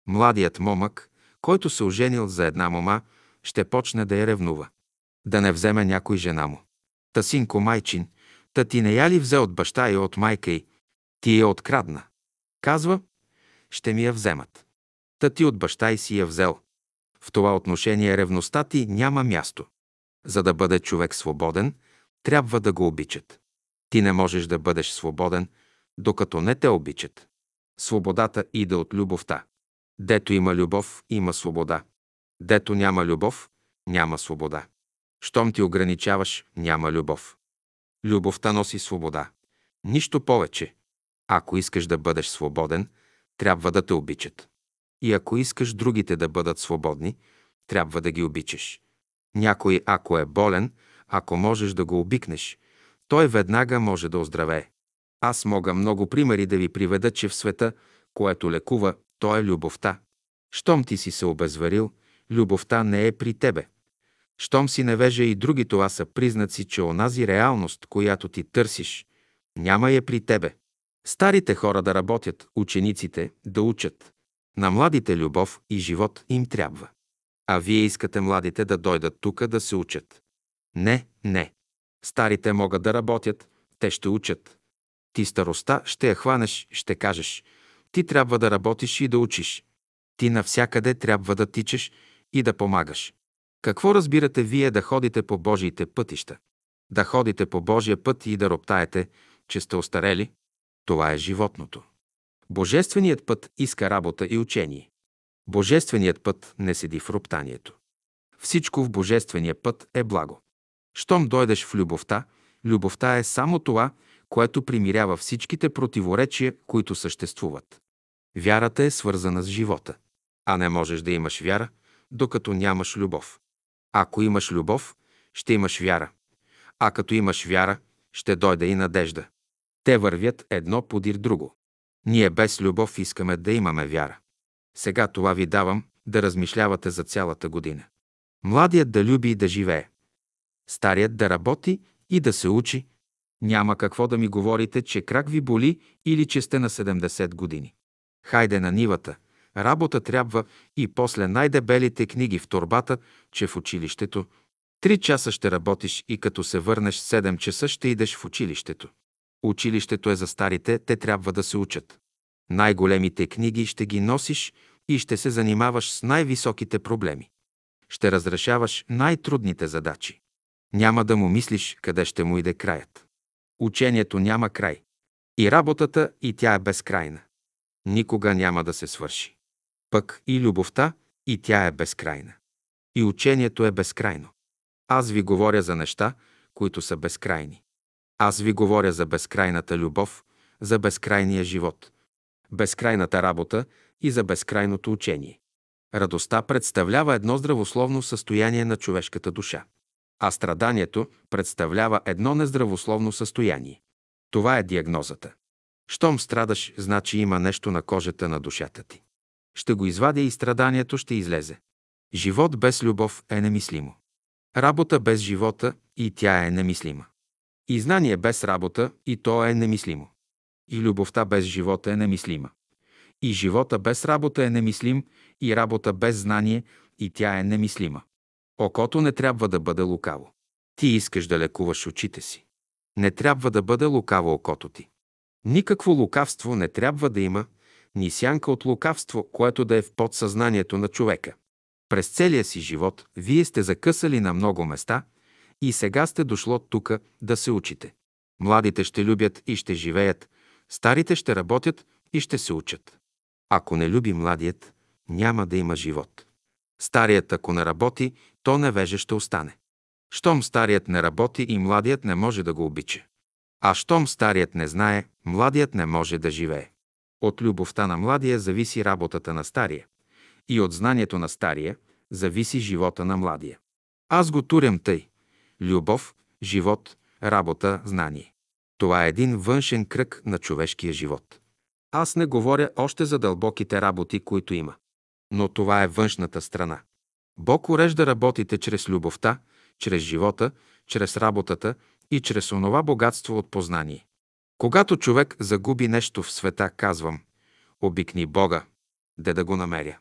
Младият момък, който се оженил за една мома, ще почне да я ревнува. Да не вземе някой жена му. Та синко майчин, та ти не я ли взе от баща и от майка й, ти я открадна. Казва, ще ми я вземат. Та ти от баща й си я взел. В това отношение ревността ти няма място. За да бъде човек свободен, трябва да го обичат. Ти не можеш да бъдеш свободен, докато не те обичат. Свободата иде от любовта. Дето има любов, има свобода. Дето няма любов, няма свобода. Щом ти ограничаваш, няма любов. Любовта носи свобода. Нищо повече. Ако искаш да бъдеш свободен, трябва да те обичат. И ако искаш другите да бъдат свободни, трябва да ги обичаш. Някой, ако е болен, ако можеш да го обикнеш, той веднага може да оздравее. Аз мога много примери да ви приведа, че в света, което лекува, то е любовта. Щом ти си се обезверил, любовта не е при тебе. Щом си невежа и други, това са признаци, че онази реалност, която ти търсиш, няма я при тебе. Старите хора да работят, учениците да учат. На младите любов и живот им трябва. А вие искате младите да дойдат тук да се учат. Не, не. Старите могат да работят, те ще учат. Ти староста ще я хванеш, ще кажеш. Ти трябва да работиш и да учиш. Ти навсякъде трябва да тичаш и да помагаш. Какво разбирате вие да ходите по Божиите пътища? Да ходите по Божия път и да роптаете, че сте остарели? Това е животното. Божественият път иска работа и учение. Божественият път не седи в роптанието. Всичко в Божествения път е благо. Щом дойдеш в любовта, любовта е само това, което примирява всичките противоречия, които съществуват. Вярата е свързана с живота. А не можеш да имаш вяра, докато нямаш любов. Ако имаш любов, ще имаш вяра. А като имаш вяра, ще дойде и надежда. Те вървят едно подир друго. Ние без любов искаме да имаме вяра. Сега това ви давам да размишлявате за цялата година. Младият да люби и да живее. Старият да работи и да се учи. Няма какво да ми говорите, че крак ви боли или че сте на 70 години. Хайде на нивата. Работа трябва и после най-дебелите книги в турбата, че в училището. Три часа ще работиш и като се върнеш 7 часа ще идеш в училището. Училището е за старите, те трябва да се учат. Най-големите книги ще ги носиш и ще се занимаваш с най-високите проблеми. Ще разрешаваш най-трудните задачи. Няма да му мислиш къде ще му иде краят. Учението няма край. И работата, и тя е безкрайна. Никога няма да се свърши. Пък и любовта, и тя е безкрайна. И учението е безкрайно. Аз ви говоря за неща, които са безкрайни. Аз ви говоря за безкрайната любов, за безкрайния живот, безкрайната работа и за безкрайното учение. Радостта представлява едно здравословно състояние на човешката душа, а страданието представлява едно нездравословно състояние. Това е диагнозата. Щом страдаш, значи има нещо на кожата на душата ти. Ще го извадя и страданието ще излезе. Живот без любов е немислимо. Работа без живота и тя е немислима. И знание без работа и то е немислимо. И любовта без живота е немислима. И живота без работа е немислим, и работа без знание и тя е немислима. Окото не трябва да бъде лукаво. Ти искаш да лекуваш очите си. Не трябва да бъде лукаво окото ти. Никакво лукавство не трябва да има, ни сянка от лукавство, което да е в подсъзнанието на човека. През целия си живот вие сте закъсали на много места и сега сте дошло тука да се учите. Младите ще любят и ще живеят, старите ще работят и ще се учат. Ако не люби младият, няма да има живот. Старият, ако не работи, то невеже ще остане. Щом старият не работи и младият не може да го обича. А щом старият не знае, младият не може да живее. От любовта на младия зависи работата на стария. И от знанието на стария зависи живота на младия. Аз го турям тъй. Любов, живот, работа, знание. Това е един външен кръг на човешкия живот. Аз не говоря още за дълбоките работи, които има. Но това е външната страна. Бог урежда работите чрез любовта, чрез живота, чрез работата и чрез онова богатство от познание. Когато човек загуби нещо в света, казвам, обикни Бога, де да го намеря.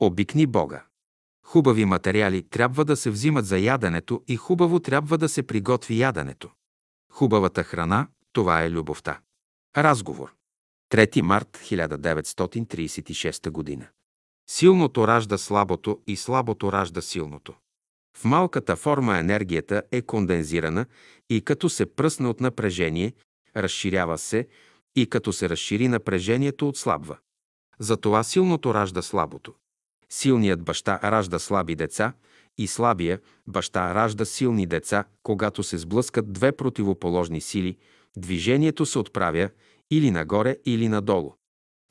Обикни Бога. Хубави материали трябва да се взимат за яденето и хубаво трябва да се приготви яденето. Хубавата храна – това е любовта. Разговор. 3 март 1936 година. Силното ражда слабото и слабото ражда силното. В малката форма енергията е кондензирана и като се пръсне от напрежение, разширява се и като се разшири напрежението отслабва. Затова силното ражда слабото. Силният баща ражда слаби деца и слабия баща ражда силни деца, когато се сблъскат две противоположни сили, движението се отправя или нагоре, или надолу.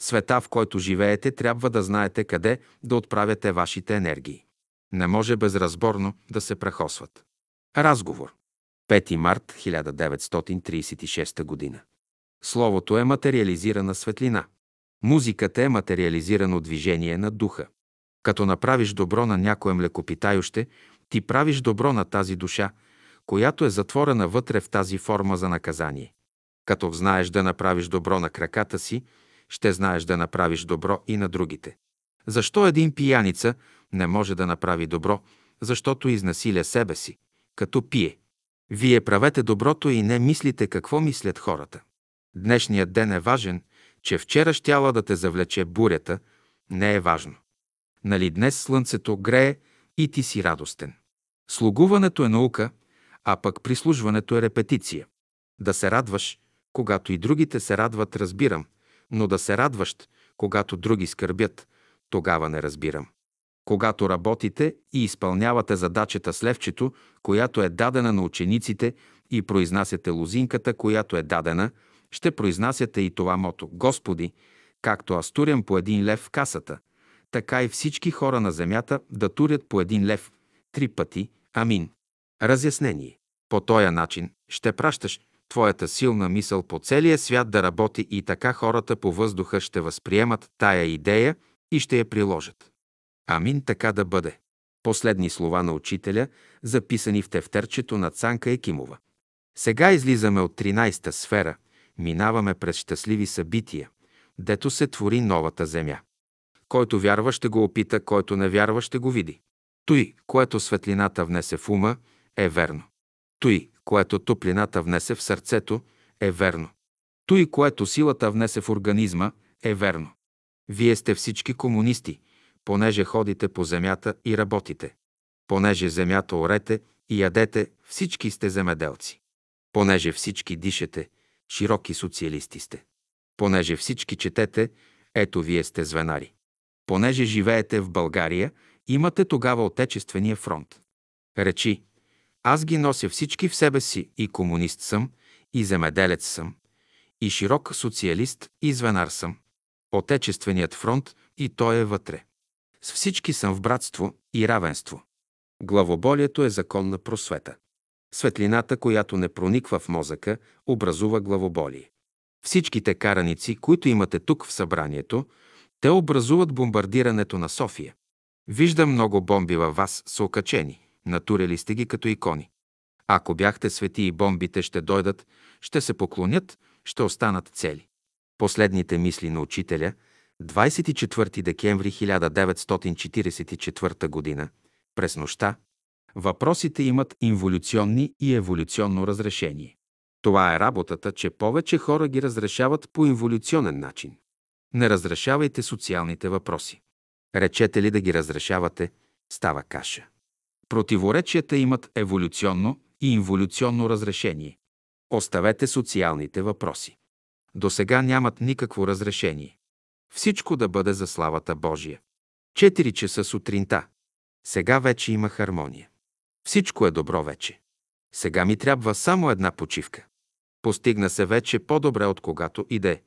Света, в който живеете, трябва да знаете къде да отправяте вашите енергии. Не може безразборно да се прахосват. Разговор. 5 март 1936 година. Словото е материализирана светлина. Музиката е материализирано движение на духа. Като направиш добро на някое млекопитающе, ти правиш добро на тази душа, която е затворена вътре в тази форма за наказание. Като знаеш да направиш добро на краката си, ще знаеш да направиш добро и на другите. Защо един пияница не може да направи добро? Защото изнасиля себе си, като пие. Вие правете доброто и не мислите какво мислят хората. Днешният ден е важен, че вчера щяла да те завлече бурята, не е важно. Нали днес слънцето грее и ти си радостен. Слугуването е наука, а пък прислужването е репетиция. Да се радваш, когато и другите се радват, разбирам, но да се радваш, когато други скърбят, тогава не разбирам. Когато работите и изпълнявате задачата с левчето, която е дадена на учениците и произнасяте лозинката, която е дадена, ще произнасяте и това мото. Господи, както аз турям по един лев в касата, така и всички хора на земята да турят по един лев три пъти. Амин. Разяснение. По този начин ще пращаш твоята силна мисъл по целия свят да работи и така хората по въздуха ще възприемат тая идея и ще я приложат. Амин така да бъде. Последни слова на учителя, записани в тефтерчето на Цанка Екимова. Сега излизаме от 13-та сфера, минаваме през щастливи събития, дето се твори новата земя. Който вярва, ще го опита, който не вярва, ще го види. Той, което светлината внесе в ума, е верно. Той, което топлината внесе в сърцето, е верно. Той, което силата внесе в организма, е верно. Вие сте всички комунисти, понеже ходите по земята и работите. Понеже земята орете и ядете, всички сте земеделци. Понеже всички дишете, широки социалисти сте. Понеже всички четете, ето вие сте звенари. Понеже живеете в България, имате тогава Отечествения фронт. Речи, аз ги нося всички в себе си и комунист съм, и земеделец съм, и широк социалист и звенар съм. Отечественият фронт и той е вътре. С всички съм в братство и равенство. Главоболието е закон на просвета. Светлината, която не прониква в мозъка, образува главоболие. Всичките караници, които имате тук в събранието, те образуват бомбардирането на София. Виждам много бомби във вас са окачени. Натурели сте ги като икони. Ако бяхте свети и бомбите ще дойдат, ще се поклонят, ще останат цели. Последните мисли на учителя, 24 декември 1944 г., през нощта, въпросите имат инволюционни и еволюционно разрешение. Това е работата, че повече хора ги разрешават по инволюционен начин. Не разрешавайте социалните въпроси. Речете ли да ги разрешавате, става каша. Противоречията имат еволюционно и инволюционно разрешение. Оставете социалните въпроси. До сега нямат никакво разрешение. Всичко да бъде за славата Божия. Четири часа сутринта. Сега вече има хармония. Всичко е добро вече. Сега ми трябва само една почивка. Постигна се вече по-добре от когато иде.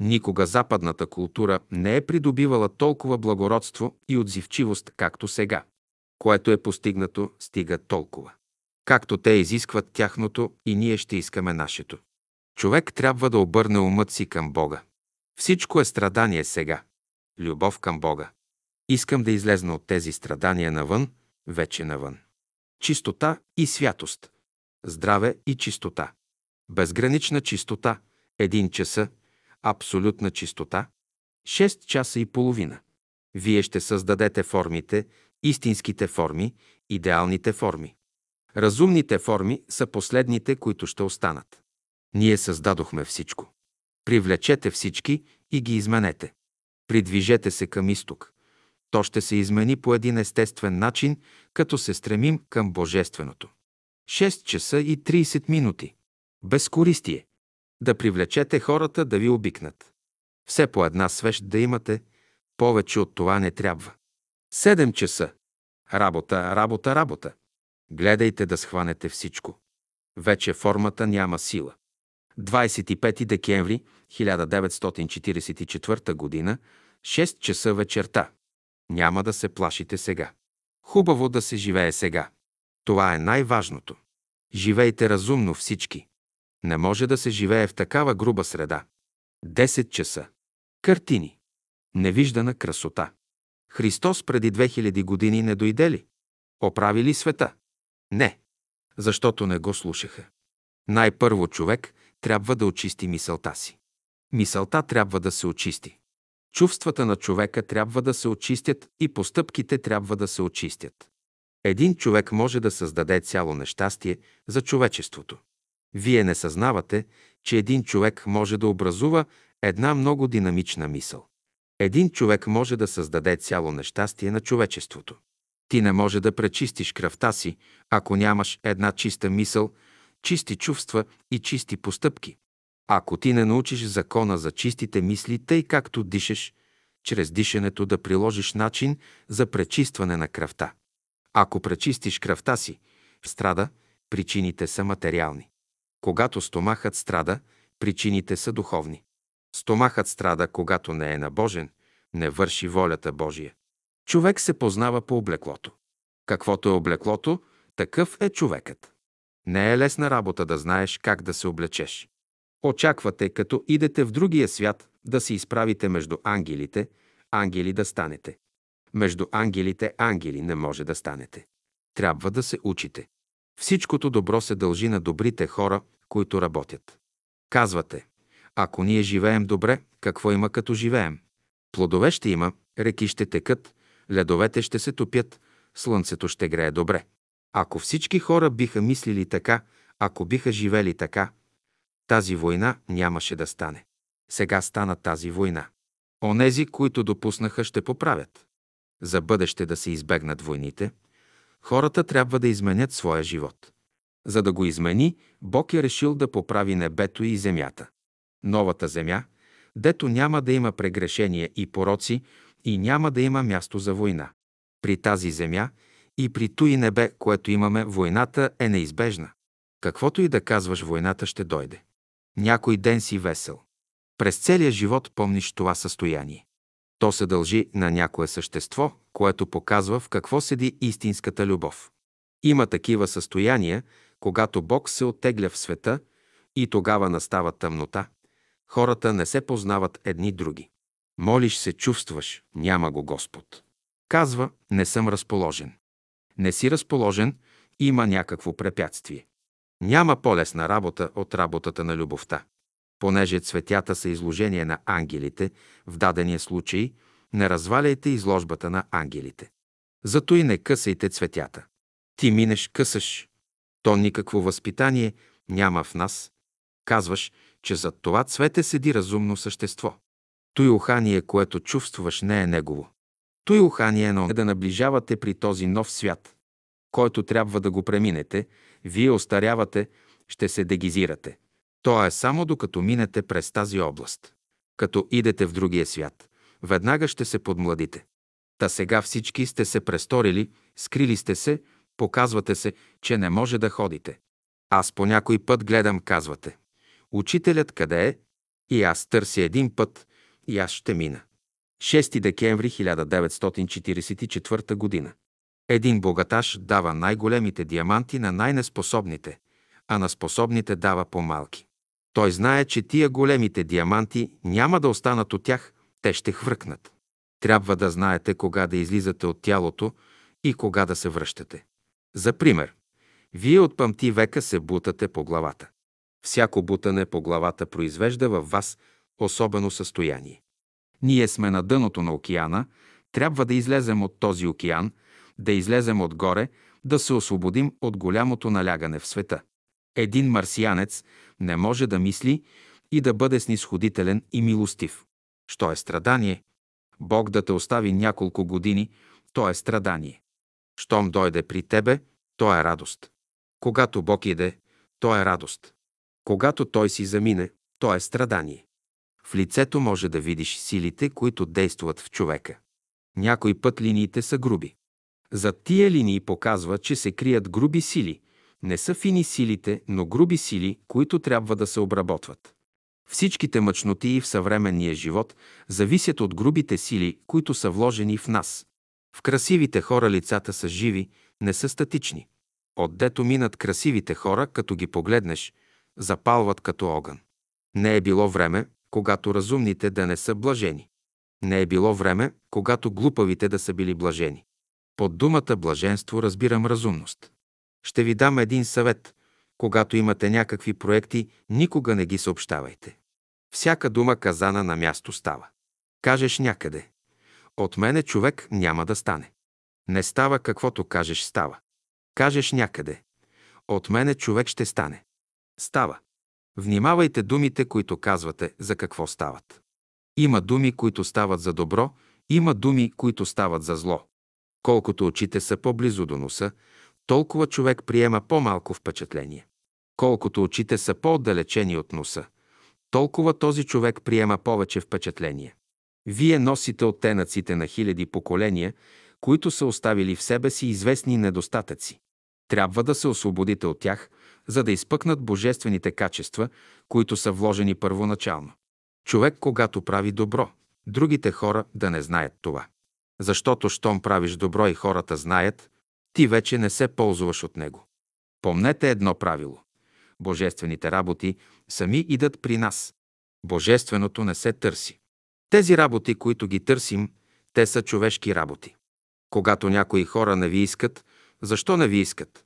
Никога западната култура не е придобивала толкова благородство и отзивчивост, както сега. Което е постигнато, стига толкова. Както те изискват тяхното, и ние ще искаме нашето. Човек трябва да обърне умът си към Бога. Всичко е страдание сега. Любов към Бога. Искам да излезна от тези страдания навън, вече навън. Чистота и святост. Здраве и чистота. Безгранична чистота. Един часа. Абсолютна чистота. Шест часа и половина. Вие ще създадете формите, истинските форми, идеалните форми. Разумните форми са последните, които ще останат. Ние създадохме всичко. Привлечете всички и ги изменете. Придвижете се към изток. То ще се измени по един естествен начин, като се стремим към Божественото. 6 часа и 30 минути. Безкористие. Да привлечете хората да ви обикнат. Все по една свещ да имате, повече от това не трябва. 7 часа. Работа, работа, работа. Гледайте да схванете всичко. Вече формата няма сила. 25 декември 1944 г. 6 часа вечерта. Няма да се плашите сега. Хубаво да се живее сега. Това е най-важното. Живейте разумно всички. Не може да се живее в такава груба среда. 10 часа. Картини. Невиждана красота. Христос преди 2000 години не дойде ли? Оправи ли света? Не, защото не го слушаха. Най-първо човек трябва да очисти мисълта си. Мисълта трябва да се очисти. Чувствата на човека трябва да се очистят и постъпките трябва да се очистят. Един човек може да създаде цяло нещастие за човечеството. Вие не съзнавате, че един човек може да образува една много динамична мисъл. Един човек може да създаде цяло нещастие на човечеството. Ти не може да пречистиш кръвта си, ако нямаш една чиста мисъл, чисти чувства и чисти постъпки. Ако ти не научиш закона за чистите мисли, тъй както дишаш, чрез дишането да приложиш начин за пречистване на кръвта. Ако пречистиш кръвта си, страда, причините са материални. Когато стомахът страда, причините са духовни. Стомахът страда, когато не е набожен, не върши волята Божия. Човек се познава по облеклото. Каквото е облеклото, такъв е човекът. Не е лесна работа да знаеш как да се облечеш. Очаквате, като идете в другия свят, да се изправите между ангелите, ангели да станете. Между ангелите ангели не може да станете. Трябва да се учите. Всичкото добро се дължи на добрите хора, които работят. Казвате, ако ние живеем добре, какво има като живеем? Плодове ще има, реки ще текат, ледовете ще се топят, слънцето ще грее добре. Ако всички хора биха мислили така, ако биха живели така, Тази война нямаше да стане. Сега стана тази война. Онези, които допуснаха, ще поправят. За бъдеще да се избегнат войните, хората трябва да изменят своя живот. За да го измени, Бог е решил да поправи небето и земята. Новата земя, дето няма да има прегрешения и пороци и няма да има място за война. При тази земя и при той небе, което имаме, войната е неизбежна. Каквото и да казваш, войната ще дойде. Някой ден си весел. През целия живот помниш това състояние. То се дължи на някое същество, което показва в какво седи истинската любов. Има такива състояния, когато Бог се оттегля в света и тогава настава тъмнота. Хората не се познават едни други. Молиш се, чувстваш, няма го Господ. Казва, не съм разположен. Не си разположен, има някакво препятствие. Няма по-лесна работа от работата на любовта. Понеже цветята са изложение на ангелите, в дадения случай не разваляйте изложбата на ангелите. Зато и не късайте цветята. Ти минеш, късаш. То никакво възпитание няма в нас. Казваш, че зад това цвете седи разумно същество. Той ухание, което чувстваш, не е негово. Той ухание е да наближавате при този нов свят, който трябва да го преминете, вие остарявате, ще се дегизирате. То е само докато минете през тази област. Като идете в другия свят, веднага ще се подмладите. Та сега всички сте се престорили, скрили сте се, показвате се, че не може да ходите. Аз по някой път гледам, казвате. Учителят къде е? И аз търся един път, и аз ще мина. 6 декември 1944 година. Един богаташ дава най-големите диаманти на най-неспособните, а на способните дава по-малки. Той знае, че тия големите диаманти няма да останат от тях, те ще хвъркнат. Трябва да знаете кога да излизате от тялото и кога да се връщате. За пример, вие от пъмти века се бутате по главата. Всяко бутане по главата произвежда във вас особено състояние. Ние сме на дъното на океана, трябва да излезем от този океан, да излезем отгоре, да се освободим от голямото налягане в света. Един марсианец не може да мисли и да бъде снисходителен и милостив. Що е страдание? Бог да те остави няколко години, то е страдание. Щом дойде при тебе, то е радост. Когато Бог иде, то е радост. Когато Той си замине, то е страдание. В лицето може да видиш силите, които действат в човека. Някой път линиите са груби. За тия линии показва, че се крият груби сили. Не са фини силите, но груби сили, които трябва да се обработват. Всичките мъчноти в съвременния живот зависят от грубите сили, които са вложени в нас. В красивите хора лицата са живи, не са статични. Отдето минат красивите хора, като ги погледнеш, запалват като огън. Не е било време, когато разумните да не са блажени. Не е било време, когато глупавите да са били блажени. Под думата блаженство разбирам разумност. Ще ви дам един съвет. Когато имате някакви проекти, никога не ги съобщавайте. Всяка дума казана на място става. Кажеш някъде. От мене човек няма да стане. Не става каквото кажеш става. Кажеш някъде. От мене човек ще стане. Става. Внимавайте думите, които казвате, за какво стават. Има думи, които стават за добро, има думи, които стават за зло. Колкото очите са по-близо до носа, толкова човек приема по-малко впечатление. Колкото очите са по-отдалечени от носа, толкова този човек приема повече впечатление. Вие носите оттенъците на хиляди поколения, които са оставили в себе си известни недостатъци. Трябва да се освободите от тях, за да изпъкнат божествените качества, които са вложени първоначално. Човек, когато прави добро, другите хора да не знаят това. Защото, щом правиш добро и хората знаят, ти вече не се ползваш от него. Помнете едно правило. Божествените работи сами идат при нас. Божественото не се търси. Тези работи, които ги търсим, те са човешки работи. Когато някои хора не ви искат, защо не ви искат?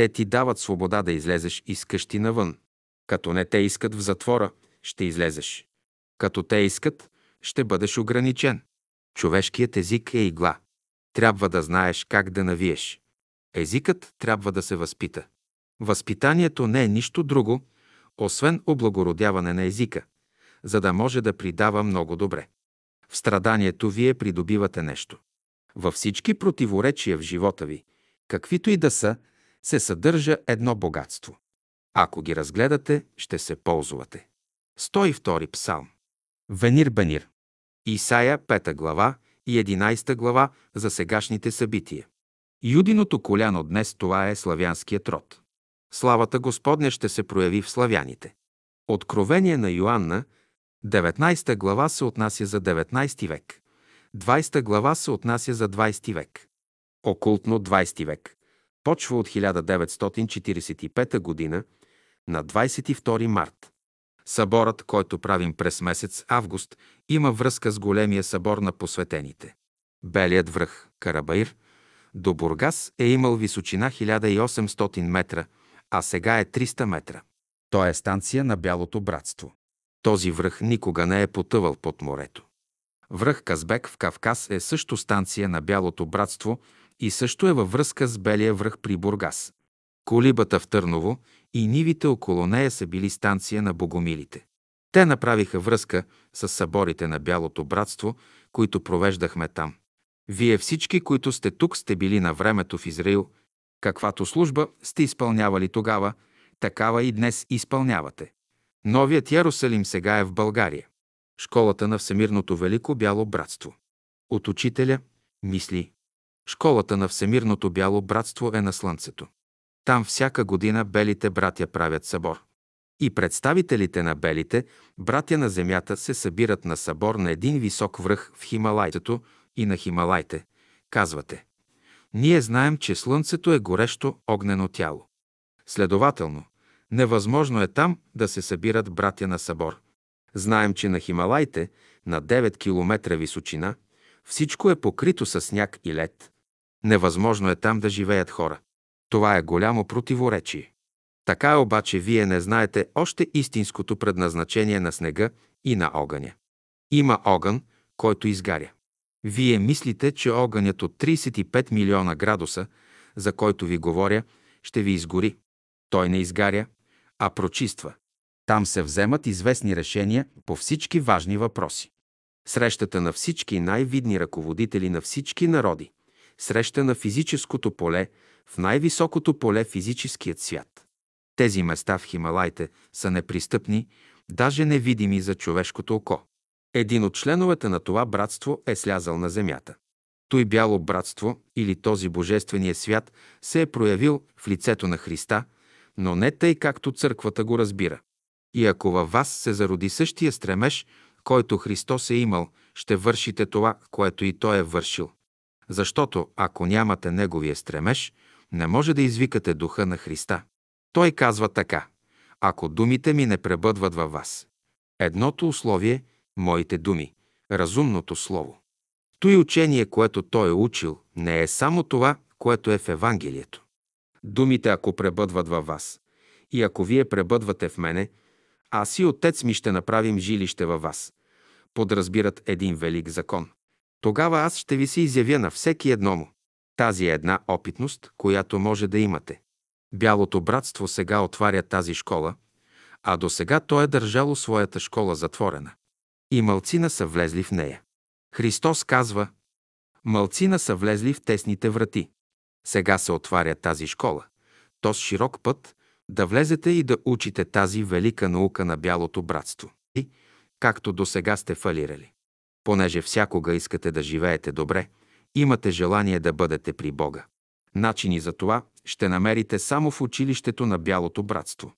Те ти дават свобода да излезеш из къщи навън. Като не те искат в затвора, ще излезеш. Като те искат, ще бъдеш ограничен. Човешкият език е игла. Трябва да знаеш как да навиеш. Езикът трябва да се възпита. Възпитанието не е нищо друго, освен облагородяване на езика, за да може да придава много добре. В страданието вие придобивате нещо. Във всички противоречия в живота ви, каквито и да са, се съдържа едно богатство. Ако ги разгледате, ще се ползвате. 102 псалм. Венир Бенир. Исаия 5 глава и 11 глава за сегашните събития. Юдиното коляно днес това е славянският род. Славата Господня ще се прояви в славяните. Откровение на Йоанна, 19 глава се отнася за 19 век. 20 глава се отнася за 20 век. Окултно 20 век. Почва от 1945 година на 22 март. Съборът, който правим през месец август, има връзка с големия събор на посветените. Белият връх, Карабаир, до Бургас е имал височина 1800 метра, а сега е 300 метра. Той е станция на Бялото братство. Този връх никога не е потъвал под морето. Връх Казбек в Кавказ е също станция на Бялото братство и също е във връзка с Белия връх при Бургас. Колибата в Търново и нивите около нея са били станция на богомилите. Те направиха връзка с съборите на Бялото братство, които провеждахме там. Вие всички, които сте тук, сте били на времето в Израил. Каквато служба сте изпълнявали тогава, такава и днес изпълнявате. Новият Ярусалим сега е в България. Школата на Всемирното Велико Бяло Братство. От учителя мисли. Школата на Всемирното Бяло Братство е на Слънцето. Там всяка година белите братя правят събор. И представителите на белите братя на Земята се събират на събор на един висок връх в Хималайтето и на Хималайте. Казвате, ние знаем, че Слънцето е горещо огнено тяло. Следователно, невъзможно е там да се събират братя на събор. Знаем, че на Хималайте, на 9 км височина, всичко е покрито с сняг и лед. Невъзможно е там да живеят хора. Това е голямо противоречие. Така обаче вие не знаете още истинското предназначение на снега и на огъня. Има огън, който изгаря. Вие мислите, че огънят от 35 милиона градуса, за който ви говоря, ще ви изгори. Той не изгаря, а прочиства. Там се вземат известни решения по всички важни въпроси. Срещата на всички най-видни ръководители на всички народи, среща на физическото поле в най-високото поле физическият свят. Тези места в Хималайте са непристъпни, даже невидими за човешкото око. Един от членовете на това братство е слязал на земята. Той бяло братство или този божествения свят се е проявил в лицето на Христа, но не тъй както църквата го разбира. И ако във вас се зароди същия стремеж, който Христос е имал, ще вършите това, което и Той е вършил. Защото ако нямате Неговия стремеж, не може да извикате духа на Христа. Той казва така: Ако думите ми не пребъдват във вас. Едното условие – моите думи, разумното слово. Той учение, което той е учил, не е само това, което е в Евангелието. Думите, ако пребъдват във вас, и ако вие пребъдвате в мене, аз и Отец ми ще направим жилище във вас. Подразбират един велик закон. Тогава аз ще ви се изявя на всеки едному. Тази е една опитност, която може да имате. Бялото братство сега отваря тази школа, а до сега то е държало своята школа затворена. И мълцина са влезли в нея. Христос казва, мълцина са влезли в тесните врати. Сега се отваря тази школа, то с широк път да влезете и да учите тази велика наука на бялото братство. И, както до сега сте фалирали. Понеже всякога искате да живеете добре, имате желание да бъдете при Бога. Начини за това ще намерите само в училището на Бялото братство.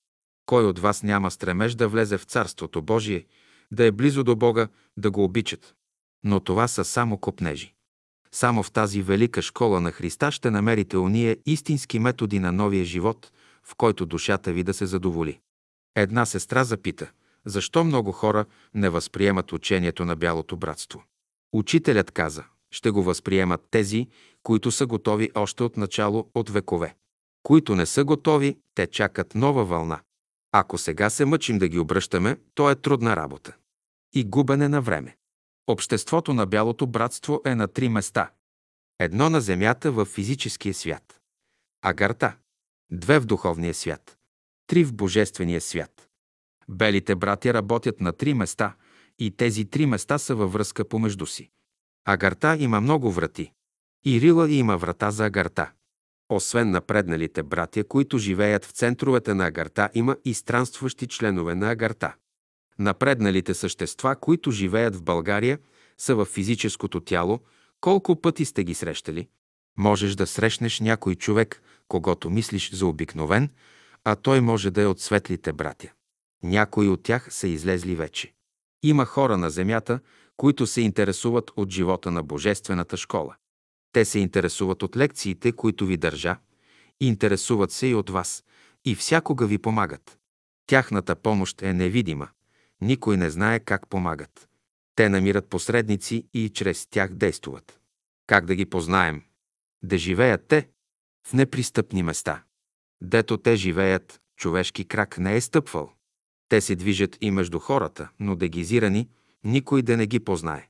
Кой от вас няма стремеж да влезе в Царството Божие, да е близо до Бога, да го обичат? Но това са само копнежи. Само в тази велика школа на Христа ще намерите уния истински методи на новия живот, в който душата ви да се задоволи. Една сестра запита, защо много хора не възприемат учението на Бялото братство. Учителят каза, ще го възприемат тези, които са готови още от начало от векове. Които не са готови, те чакат нова вълна. Ако сега се мъчим да ги обръщаме, то е трудна работа. И губене на време. Обществото на Бялото братство е на три места. Едно на земята в физическия свят. Агарта. Две в духовния свят. Три в божествения свят. Белите братя работят на три места и тези три места са във връзка помежду си. Агарта има много врати. И Рила има врата за Агарта. Освен напредналите братя, които живеят в центровете на Агарта, има и странстващи членове на Агарта. Напредналите същества, които живеят в България, са в физическото тяло. Колко пъти сте ги срещали? Можеш да срещнеш някой човек, когато мислиш за обикновен, а той може да е от светлите братя. Някои от тях са излезли вече. Има хора на земята, които се интересуват от живота на Божествената школа. Те се интересуват от лекциите, които ви държа, интересуват се и от вас, и всякога ви помагат. Тяхната помощ е невидима. Никой не знае как помагат. Те намират посредници и чрез тях действуват. Как да ги познаем? Да живеят те в непристъпни места. Дето те живеят, човешки крак не е стъпвал. Те се движат и между хората, но дегизирани, никой да не ги познае.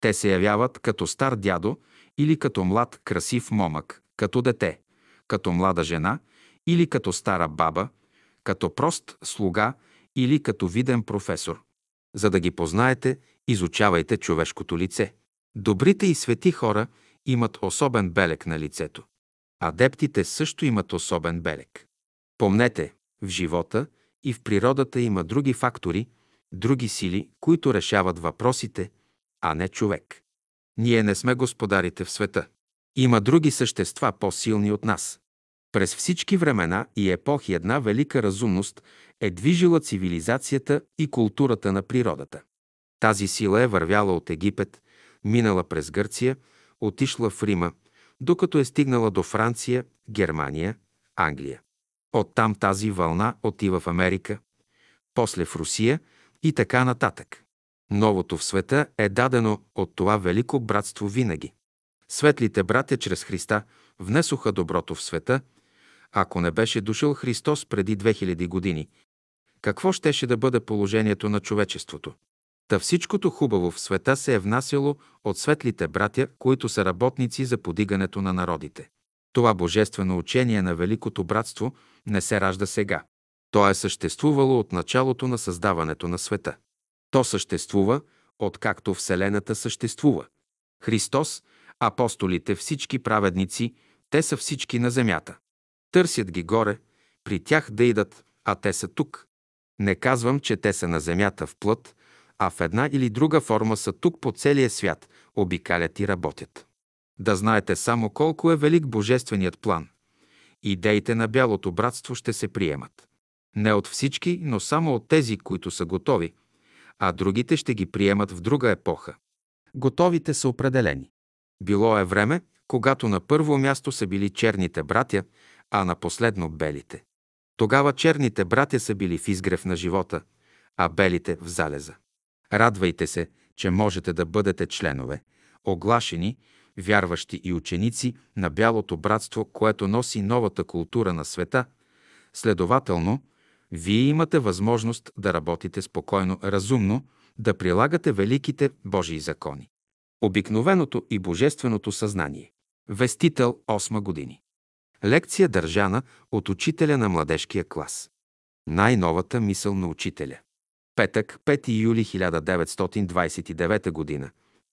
Те се явяват като стар дядо или като млад, красив момък, като дете, като млада жена или като стара баба, като прост слуга или като виден професор. За да ги познаете, изучавайте човешкото лице. Добрите и свети хора имат особен белек на лицето. Адептите също имат особен белек. Помнете, в живота и в природата има други фактори, други сили, които решават въпросите, а не човек. Ние не сме господарите в света. Има други същества по-силни от нас. През всички времена и епохи една велика разумност е движила цивилизацията и културата на природата. Тази сила е вървяла от Египет, минала през Гърция, отишла в Рима, докато е стигнала до Франция, Германия, Англия. Оттам тази вълна отива в Америка, после в Русия и така нататък. Новото в света е дадено от това велико братство винаги. Светлите братя чрез Христа внесоха доброто в света. Ако не беше дошъл Христос преди 2000 години, какво щеше да бъде положението на човечеството? Та всичкото хубаво в света се е внасяло от светлите братя, които са работници за подигането на народите. Това божествено учение на Великото братство не се ражда сега. То е съществувало от началото на създаването на света. То съществува, откакто Вселената съществува. Христос, апостолите, всички праведници, те са всички на земята. Търсят ги горе, при тях да идат, а те са тук. Не казвам, че те са на земята в плът, а в една или друга форма са тук по целия свят, обикалят и работят. Да знаете само колко е велик божественият план. Идеите на бялото братство ще се приемат. Не от всички, но само от тези, които са готови, а другите ще ги приемат в друга епоха. Готовите са определени. Било е време, когато на първо място са били черните братя, а на последно белите. Тогава черните братя са били в изгрев на живота, а белите в залеза. Радвайте се, че можете да бъдете членове, оглашени, вярващи и ученици на Бялото братство, което носи новата култура на света. Следователно, вие имате възможност да работите спокойно, разумно, да прилагате великите Божии закони. Обикновеното и божественото съзнание. Вестител 8 години. Лекция държана от учителя на младежкия клас. Най-новата мисъл на учителя. Петък, 5 юли 1929 г.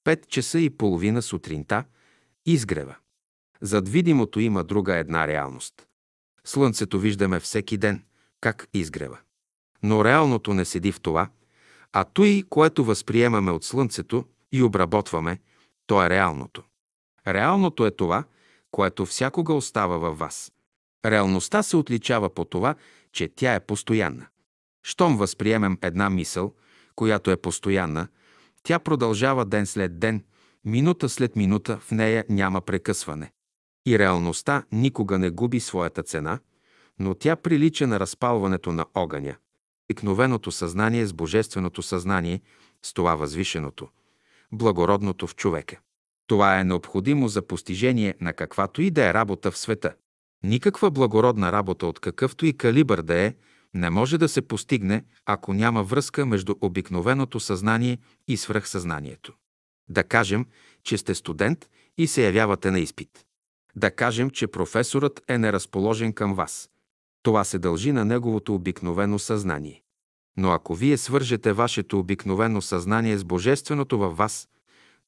5 часа и половина сутринта, изгрева. Зад видимото има друга една реалност. Слънцето виждаме всеки ден, как изгрева. Но реалното не седи в това, а той, което възприемаме от Слънцето и обработваме, то е реалното. Реалното е това, което всякога остава във вас. Реалността се отличава по това, че тя е постоянна. Щом възприемем една мисъл, която е постоянна, тя продължава ден след ден, минута след минута, в нея няма прекъсване. И реалността никога не губи своята цена, но тя прилича на разпалването на огъня. Икновеното съзнание с божественото съзнание, с това възвишеното, благородното в човека. Това е необходимо за постижение на каквато и да е работа в света. Никаква благородна работа от какъвто и калибър да е, не може да се постигне, ако няма връзка между обикновеното съзнание и свръхсъзнанието. Да кажем, че сте студент и се явявате на изпит. Да кажем, че професорът е неразположен към вас. Това се дължи на неговото обикновено съзнание. Но ако вие свържете вашето обикновено съзнание с Божественото във вас,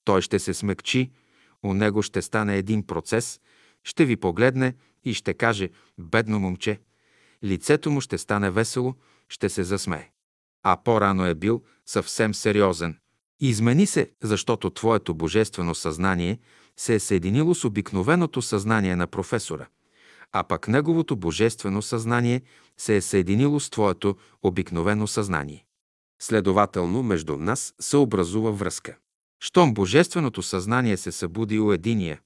той ще се смекчи, у него ще стане един процес, ще ви погледне и ще каже «Бедно момче». Лицето му ще стане весело, ще се засмее. А по-рано е бил съвсем сериозен. Измени се, защото твоето божествено съзнание се е съединило с обикновеното съзнание на професора, а пък неговото божествено съзнание се е съединило с твоето обикновено съзнание. Следователно, между нас се образува връзка. Щом божественото съзнание се събуди у единия,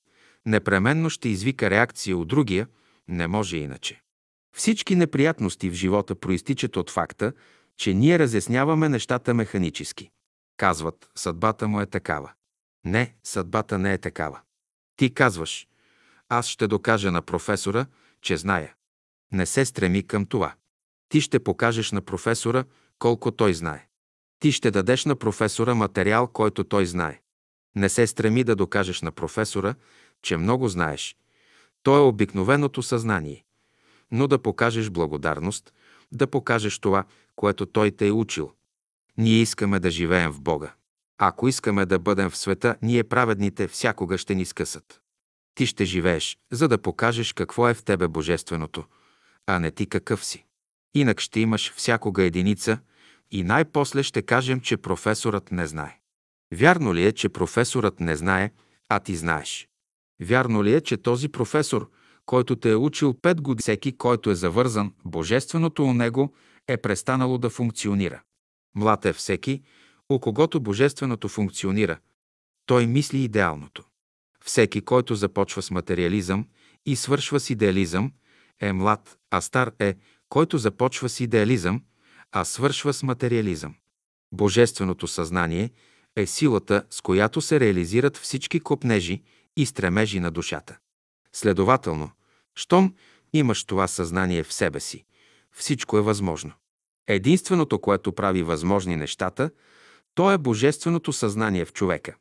непременно ще извика реакция от другия, не може иначе. Всички неприятности в живота проистичат от факта, че ние разясняваме нещата механически. Казват, съдбата му е такава. Не, съдбата не е такава. Ти казваш, аз ще докажа на професора, че зная. Не се стреми към това. Ти ще покажеш на професора колко той знае. Ти ще дадеш на професора материал, който той знае. Не се стреми да докажеш на професора, че много знаеш. То е обикновеното съзнание. Но да покажеш благодарност, да покажеш това, което той те е учил. Ние искаме да живеем в Бога. Ако искаме да бъдем в света, ние праведните всякога ще ни скъсат. Ти ще живееш, за да покажеш какво е в тебе Божественото, а не ти какъв си. Инак ще имаш всякога единица и най-после ще кажем, че професорът не знае. Вярно ли е, че професорът не знае, а ти знаеш? Вярно ли е, че този професор, който те е учил пет години, всеки, който е завързан, божественото у него е престанало да функционира? Млад е всеки, у когото божественото функционира. Той мисли идеалното. Всеки, който започва с материализъм и свършва с идеализъм, е млад, а стар е, който започва с идеализъм, а свършва с материализъм. Божественото съзнание е силата, с която се реализират всички копнежи и стремежи на душата. Следователно, щом имаш това съзнание в себе си, всичко е възможно. Единственото, което прави възможни нещата, то е божественото съзнание в човека.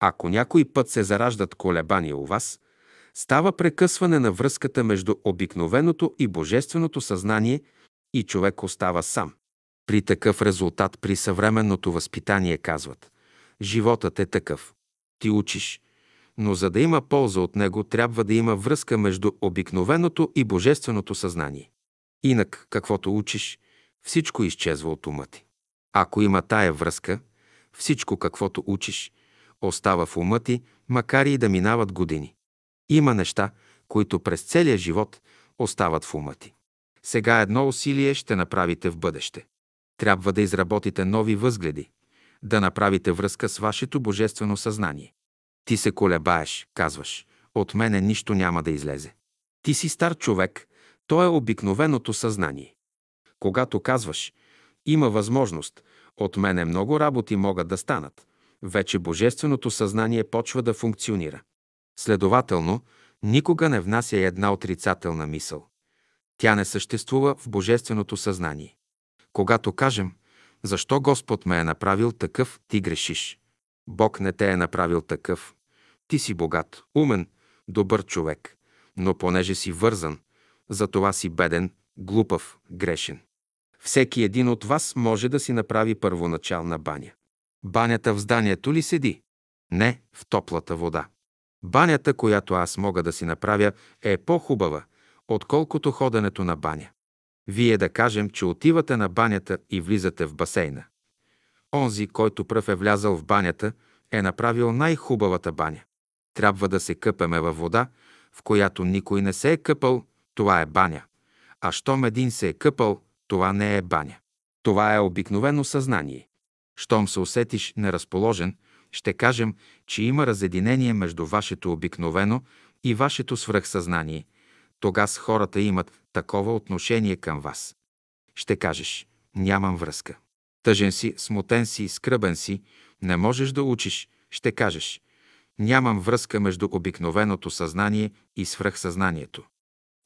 Ако някой път се зараждат колебания у вас, става прекъсване на връзката между обикновеното и божественото съзнание и човек остава сам. При такъв резултат при съвременното възпитание казват «Животът е такъв. Ти учиш, но за да има полза от него, трябва да има връзка между обикновеното и божественото съзнание. Инак, каквото учиш, всичко изчезва от ума ти. Ако има тая връзка, всичко, каквото учиш, остава в ума ти, макар и да минават години. Има неща, които през целия живот остават в ума ти. Сега едно усилие ще направите в бъдеще. Трябва да изработите нови възгледи, да направите връзка с вашето божествено съзнание. Ти се колебаеш, казваш, от мене нищо няма да излезе. Ти си стар човек, то е обикновеното съзнание. Когато казваш, има възможност, от мене много работи могат да станат, вече божественото съзнание почва да функционира. Следователно, никога не внася една отрицателна мисъл. Тя не съществува в божественото съзнание. Когато кажем, защо Господ ме е направил такъв, ти грешиш. Бог не те е направил такъв. Ти си богат, умен, добър човек, но понеже си вързан, затова си беден, глупав, грешен. Всеки един от вас може да си направи първоначална баня. Банята в зданието ли седи? Не, в топлата вода. Банята, която аз мога да си направя, е по-хубава, отколкото ходенето на баня. Вие да кажем, че отивате на банята и влизате в басейна. Онзи, който пръв е влязал в банята, е направил най-хубавата баня. Трябва да се къпеме във вода, в която никой не се е къпал, това е баня. А щом един се е къпал, това не е баня. Това е обикновено съзнание. Щом се усетиш неразположен, ще кажем, че има разединение между вашето обикновено и вашето свръхсъзнание. Тогава хората имат такова отношение към вас. Ще кажеш, нямам връзка. Тъжен си, смутен си, скръбен си, не можеш да учиш. Ще кажеш, нямам връзка между обикновеното съзнание и свръхсъзнанието.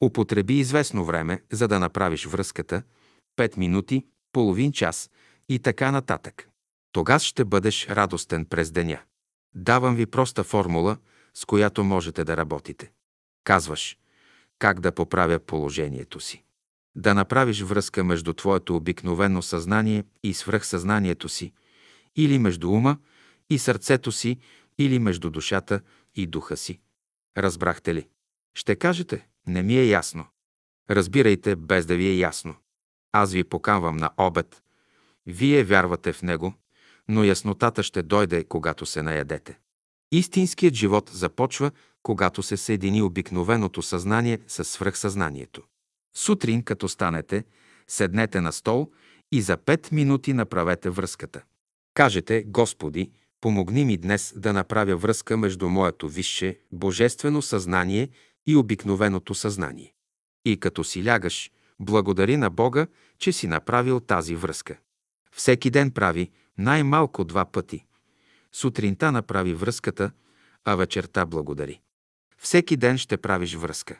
Употреби известно време, за да направиш връзката, 5 минути, половин час и така нататък. Тогас ще бъдеш радостен през деня. Давам ви проста формула, с която можете да работите. Казваш, как да поправя положението си. Да направиш връзка между твоето обикновено съзнание и свръхсъзнанието си, или между ума и сърцето си, или между душата и духа си. Разбрахте ли? Ще кажете, не ми е ясно. Разбирайте, без да ви е ясно. Аз ви поканвам на обед. Вие вярвате в него, но яснотата ще дойде, когато се наядете. Истинският живот започва, когато се съедини обикновеното съзнание с свръхсъзнанието. Сутрин, като станете, седнете на стол и за пет минути направете връзката. Кажете, Господи, помогни ми днес да направя връзка между моето висше, божествено съзнание и обикновеното съзнание. И като си лягаш, благодари на Бога, че си направил тази връзка. Всеки ден прави най-малко два пъти. Сутринта направи връзката, а вечерта благодари. Всеки ден ще правиш връзка.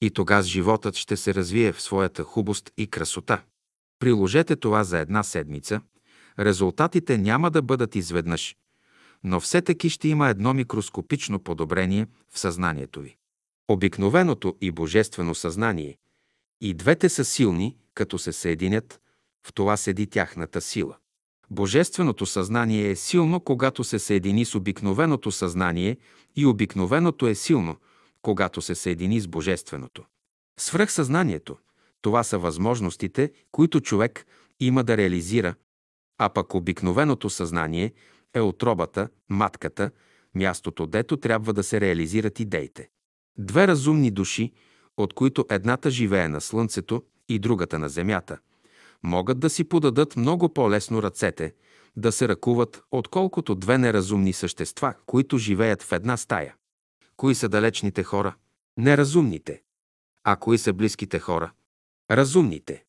И тогава животът ще се развие в своята хубост и красота. Приложете това за една седмица. Резултатите няма да бъдат изведнъж, но все таки ще има едно микроскопично подобрение в съзнанието ви. Обикновеното и божествено съзнание. И двете са силни, като се съединят, в това седи тяхната сила. Божественото съзнание е силно, когато се съедини с обикновеното съзнание и обикновеното е силно, когато се съедини с Божественото. Свръхсъзнанието – това са възможностите, които човек има да реализира, а пък обикновеното съзнание е отробата, матката, мястото, дето трябва да се реализират идеите. Две разумни души, от които едната живее на Слънцето и другата на Земята, могат да си подадат много по-лесно ръцете, да се ръкуват, отколкото две неразумни същества, които живеят в една стая. Кои са далечните хора? Неразумните. А кои са близките хора? Разумните.